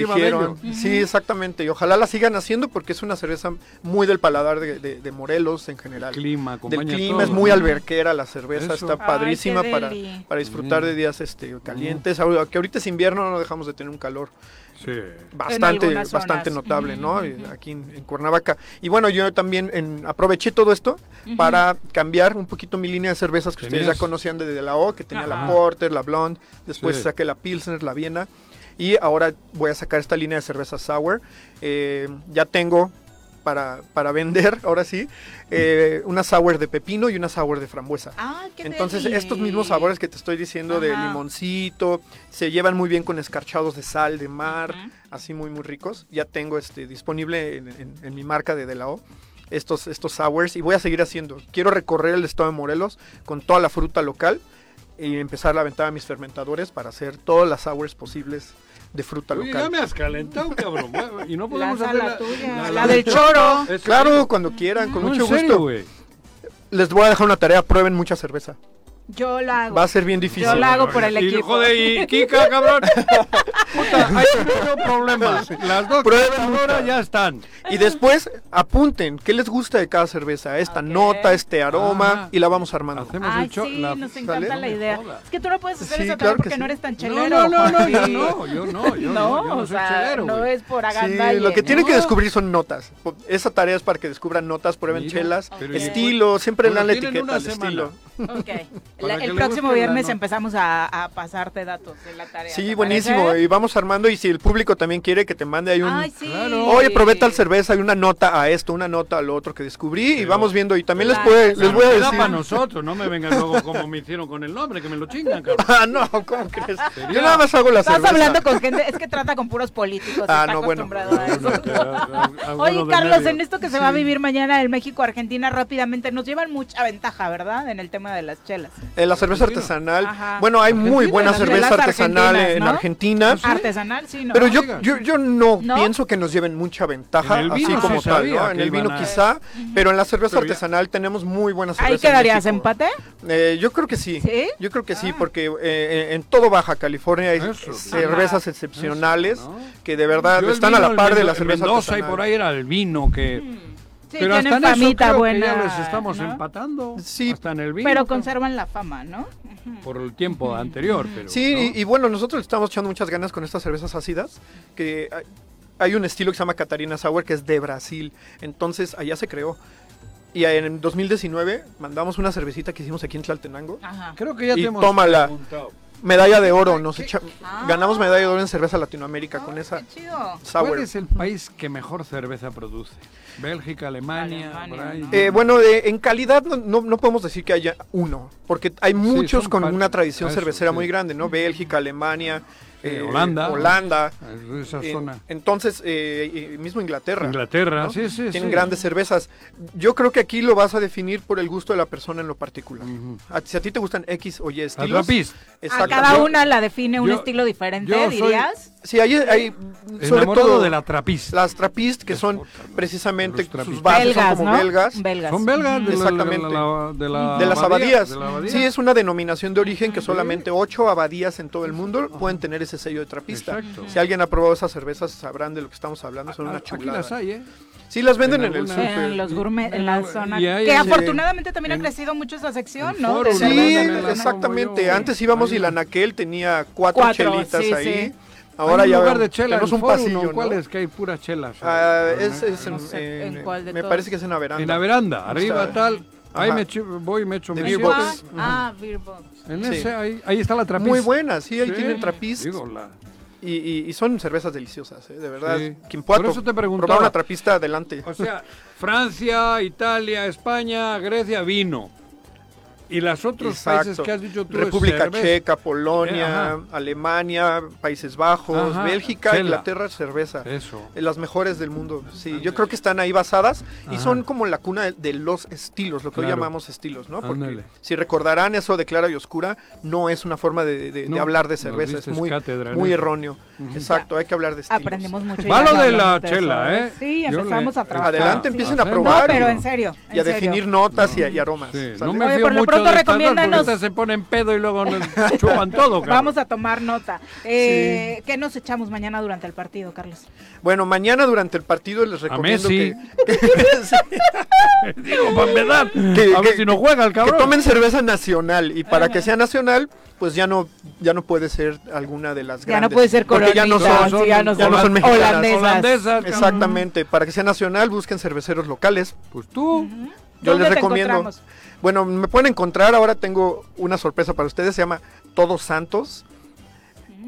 Sí, exactamente. Y ojalá la sigan haciendo porque es una cerveza muy del paladar de, de- de Morelos en general. Clima, Del clima todo, es muy ¿no? alberquera la cerveza, Eso. está padrísima para, para disfrutar Mm. de días este calientes. Que ahorita es invierno, no dejamos de tener un calor Sí. bastante bastante notable, ¿no? Eh, Aquí en, en Cuernavaca. Y bueno, yo también en- aproveché todo esto para cambiar un poquito mi línea de cervezas que ustedes ya conocían desde la O, que tenía la. Porter, la Blonde, después Sí. saqué la Pilsner, la Viena y ahora voy a sacar esta línea de cervezas sour. Eh, ya tengo para, para vender, ahora sí, eh, una sour de pepino y una sour de frambuesa. Ah, qué Entonces, estos mismos sabores que te estoy diciendo de limoncito, se llevan muy bien con escarchados de sal, de mar, así muy, muy ricos. Ya tengo este disponible en, en- en mi marca de De La O estos, estos sours y voy a seguir haciendo. Quiero recorrer el estado de Morelos con toda la fruta local y empezar a aventar a mis fermentadores para hacer todas las sours posibles de fruta Oye, local. ya me has calentado, cabrón. Y no podemos Lanza hacer la tuya, la, la del choro. Claro, cuando quieran, con No, mucho en serio, gusto. Les voy a dejar una tarea, prueben mucha cerveza. Yo la hago. Va a ser bien difícil. Yo la hago por el Y, equipo. joder, y Kika, cabrón. Puta, hay tenido problemas. Las dos mucha. ya están. Y después apunten qué les gusta de cada cerveza, esta nota, este aroma, Ajá. y la vamos armando. Hacemos Ay, sí, la- nos encanta ¿sale? la idea. Es que tú no puedes hacer Sí, eso claro porque sí. no eres tan No, chelero. no, no, no, yo no, yo no, yo No, no, yo no o sea, chelero, no es por Sí, agandalle. lo que tienen que descubrir son notas. Esa tarea es para que descubran notas, prueben Mira, chelas, y estilo, siempre Bueno, dan la etiqueta, estilo. Ok. La- el próximo viernes empezamos a, a pasarte datos de la tarea. Sí, ¿te buenísimo. parece? Y vamos armando. Y si el público también quiere que te mande ahí un. Ay, sí. Claro. Oye, probé tal cerveza, hay una nota a esto, una nota a lo otro que descubrí y vamos viendo. Y también les, puede, les voy a decir. para nosotros, no me vengan luego como me hicieron con el nombre, que me lo chingan, cabrón. Ah, no, ¿cómo crees? Sería- Yo nada más hago la Estás cerveza. hablando con gente, es que trata con puros políticos. Ah, está no, bueno. acostumbrado a eso. A- a- Oye, Carlos, medio. en esto que se va a vivir mañana en México-Argentina rápidamente, nos llevan mucha ventaja, ¿verdad? En el tema de las chelas. Eh, la cerveza artesanal. Ajá. Bueno, hay muy buena cerveza artesanal en ¿no? Argentina. Artesanal, sí, ¿no? Pero yo, yo, yo no, ¿No? pienso que nos lleven mucha ventaja, En así como tal, ¿no? En el vino a- quizá, pero en la cerveza Pero ya- artesanal tenemos muy buena cerveza. ¿Ahí en quedarías México. empate? Eh, yo creo que sí. ¿Sí? Yo creo que sí, Ah. porque eh, en todo Baja California hay Eso. cervezas excepcionales Eso, ¿no? que de verdad Yo están vino, a la par de la cerveza Mendoza y por ahí era el vino que... Sí, pero hasta tienen en eso famita creo buena. que ya les estamos ¿no? empatando. Sí. Hasta en el vino. Pero conservan la fama, ¿no? Por el tiempo anterior, pero... Sí, ¿no? y, y bueno, nosotros le estamos echando muchas ganas con estas cervezas ácidas, que hay, hay un estilo que se llama Catarina Sour que es de Brasil, entonces allá se creó. Y en 2019 mandamos una cervecita que hicimos aquí en Tlaltenango. Ajá. Creo que ya Y te hemos tómala. preguntado. Medalla de oro, nos echa- Ah. ganamos medalla de oro en cerveza Latinoamérica con esa Qué chido. sour. ¿Cuál es el país que mejor cerveza produce? Bélgica, Alemania, Alemania, por ahí. ¿no? Eh, bueno, de- en calidad no, no, no podemos decir que haya uno, porque hay muchos con una tradición eso, cervecera sí. muy grande, ¿no? Bélgica, Alemania, eh, Holanda. Holanda, Esa en- zona. entonces eh, y mismo Inglaterra. Inglaterra, ¿no? sí, sí, Tienen sí. grandes cervezas. Yo creo que aquí lo vas a definir por el gusto de la persona en lo particular. Si a ti te gustan X o Y estilos. A cada una la define un yo- estilo diferente, yo soy- dirías. Sí, hay, hay sobre todo de la trapista. las trapist que son precisamente sus bases belgas, son como ¿no? belgas. Belgas. Son belgas de, la- Exactamente. de la, de la de las abadía, abadías. de la abadía. Sí, es una denominación de origen que solamente ocho abadías en todo el mundo pueden tener ese sello de trapista. Exacto. Si alguien ha probado esas cervezas sabrán de lo que estamos hablando, son una Aquí chulada. las hay, ¿eh? Sí, las venden En en, el súper. En los gourmet, en la zona. Hay- que sí. afortunadamente también En- ha crecido mucho esa sección, ¿no? Foro, Sí, exactamente. Antes íbamos Ahí. y la Naquel tenía cuatro, Cuatro, chelitas sí, ahí. sí. Ahora Hay un ya lugar de chela, tenemos un Foro, pasillo. ¿Cuál es? Que hay puras chelas. Ah, es, es en, No sé, en- ¿en cuál de me todos? parece que es en la veranda. En la veranda, arriba Está- tal. Ahí me echo- voy y me echo mi. Box. Ah, Beer Box. En Sí. ese, ahí, ahí está la trapista. Muy buena, sí, ahí Sí, tienen. Digo, la- Y, y- y son cervezas deliciosas, ¿eh? de verdad. Sí. Quien pueda Por eso te preguntaba. una trapista, adelante. O sea, Francia, Italia, España, Grecia, vino. Y los otros Exacto. países que has dicho tú. República. Checa, Eh, Polonia, ajá. Alemania, Países Bajos, Ajá, Bélgica, chela. Inglaterra, cerveza. Eso. Eh, Las mejores del mundo. Sí, yo creo que están ahí basadas y Ajá. son como la cuna de, de los estilos, lo que hoy Claro. llamamos estilos, ¿no? Porque Ándale. si recordarán eso de clara y oscura, no es una forma de, de- de No, hablar de cerveza, es muy, cátedra muy erróneo. Exacto, hay que hablar de estilos. Aprendemos mucho. Va lo de la chela, ¿eh? Sí, Yo empezamos le- a trabajar. Adelante, Sí. empiecen a probar. No, pero y- en serio. Y a serio. definir notas y, y aromas. Sí, no me Pronto recomiéndanos- se ponen pedo y luego nos chupan todo, cabrón. Vamos a tomar nota. Eh, ¿Qué nos echamos mañana durante el partido, Carlos? Bueno, mañana durante el partido les recomiendo Messi. que, Digo, para empezar. Que- a ver que- si no juega el que cabrón. tomen cerveza nacional y para que sea nacional, pues ya no ya no puede ser alguna de las Ya no grandes. puede ser porque ya no coronita, son, ya no ya no son son mexicanas. holandesas. Exactamente, para que sea nacional busquen cerveceros locales. Pues tú. Yo ¿Dónde les te recomiendo. Bueno, me pueden encontrar, ahora tengo una sorpresa para ustedes, se llama Todos Santos.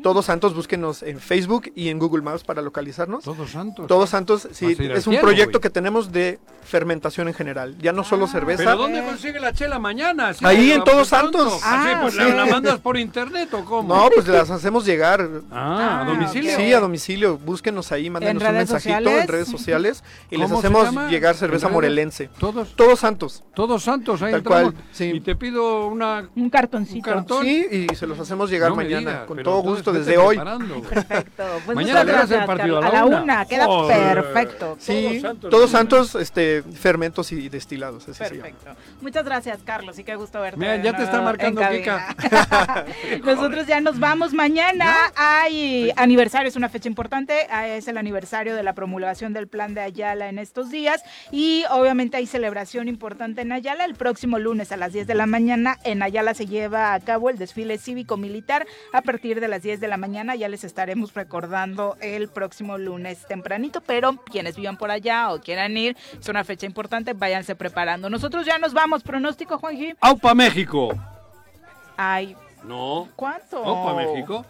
Todos Santos, búsquenos en Facebook y en Google Maps para localizarnos. Todos santos. Todos Santos, sí, es un cielo, proyecto güey. que tenemos de fermentación en general, ya no solo cerveza. ¿Pero dónde consigue la chela mañana? ¿Sí? Ahí en ¿La- Todos? Santos. Así, Ah, pues sí. ¿la, la mandas por internet o cómo? No, pues las hacemos llegar. Ah, a Ah, domicilio. Sí, a domicilio. Búsquenos ahí, mándenos un mensajito sociales? en redes sociales y les ¿Cómo se hacemos llegar ¿En cerveza morelense. Todos, Todos Santos. todos santos, ahí Tal entramos. cual, sí. Y te pido una... Un cartoncito. Un cartón. Sí, y se los hacemos llegar No mañana, digas, con todo entonces gusto, desde hoy. Perfecto. Pues Mañana das el gracias, partido Carlos. a la una. una. Queda perfecto. Sí, Todos Santos. Todos Santos, este, fermentos y destilados, así se llama. Perfecto. Muchas gracias, Carlos, y qué gusto verte. Mira, ya te está marcando cabina. Nosotros ya nos vamos. Mañana hay aniversario, es una fecha importante. ah, Es el aniversario de la promulgación del plan de Ayala en estos días. Y obviamente hay celebración importante en Ayala. El próximo lunes a las 10 de la mañana en Ayala se lleva a cabo el desfile cívico-militar. A partir de las 10 de la mañana ya les estaremos recordando el próximo lunes tempranito. Pero quienes vivan por allá o quieran ir, es una fecha importante, váyanse preparando. Nosotros ya nos vamos. Pronóstico, Juanji. ¡Aupa México! Ay, No. ¿cuánto? ¡Aupa México!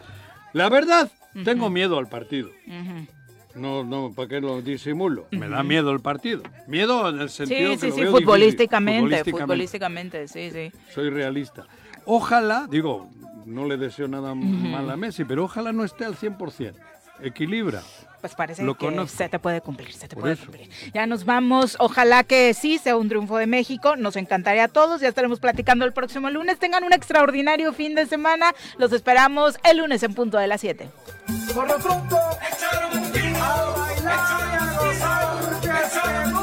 La verdad, tengo miedo al partido. Ujú. No, no, ¿para qué lo disimulo? Me da miedo el partido. Miedo en el sentido Sí, que sí, lo sí, veo futbolísticamente, difícil. futbolísticamente, sí, sí. Soy realista. Ojalá, digo, no le deseo nada mal a Messi, pero ojalá no esté al 100%. Equilibra. Pues parece Lo que conozco. se te puede cumplir, se te Por puede eso. cumplir. Ya nos vamos, ojalá que sí sea un triunfo de México, nos encantaría a todos, ya estaremos platicando el próximo lunes. Tengan un extraordinario fin de semana, los esperamos el lunes en punto de las 7. Por lo pronto, a bailar y a gozar,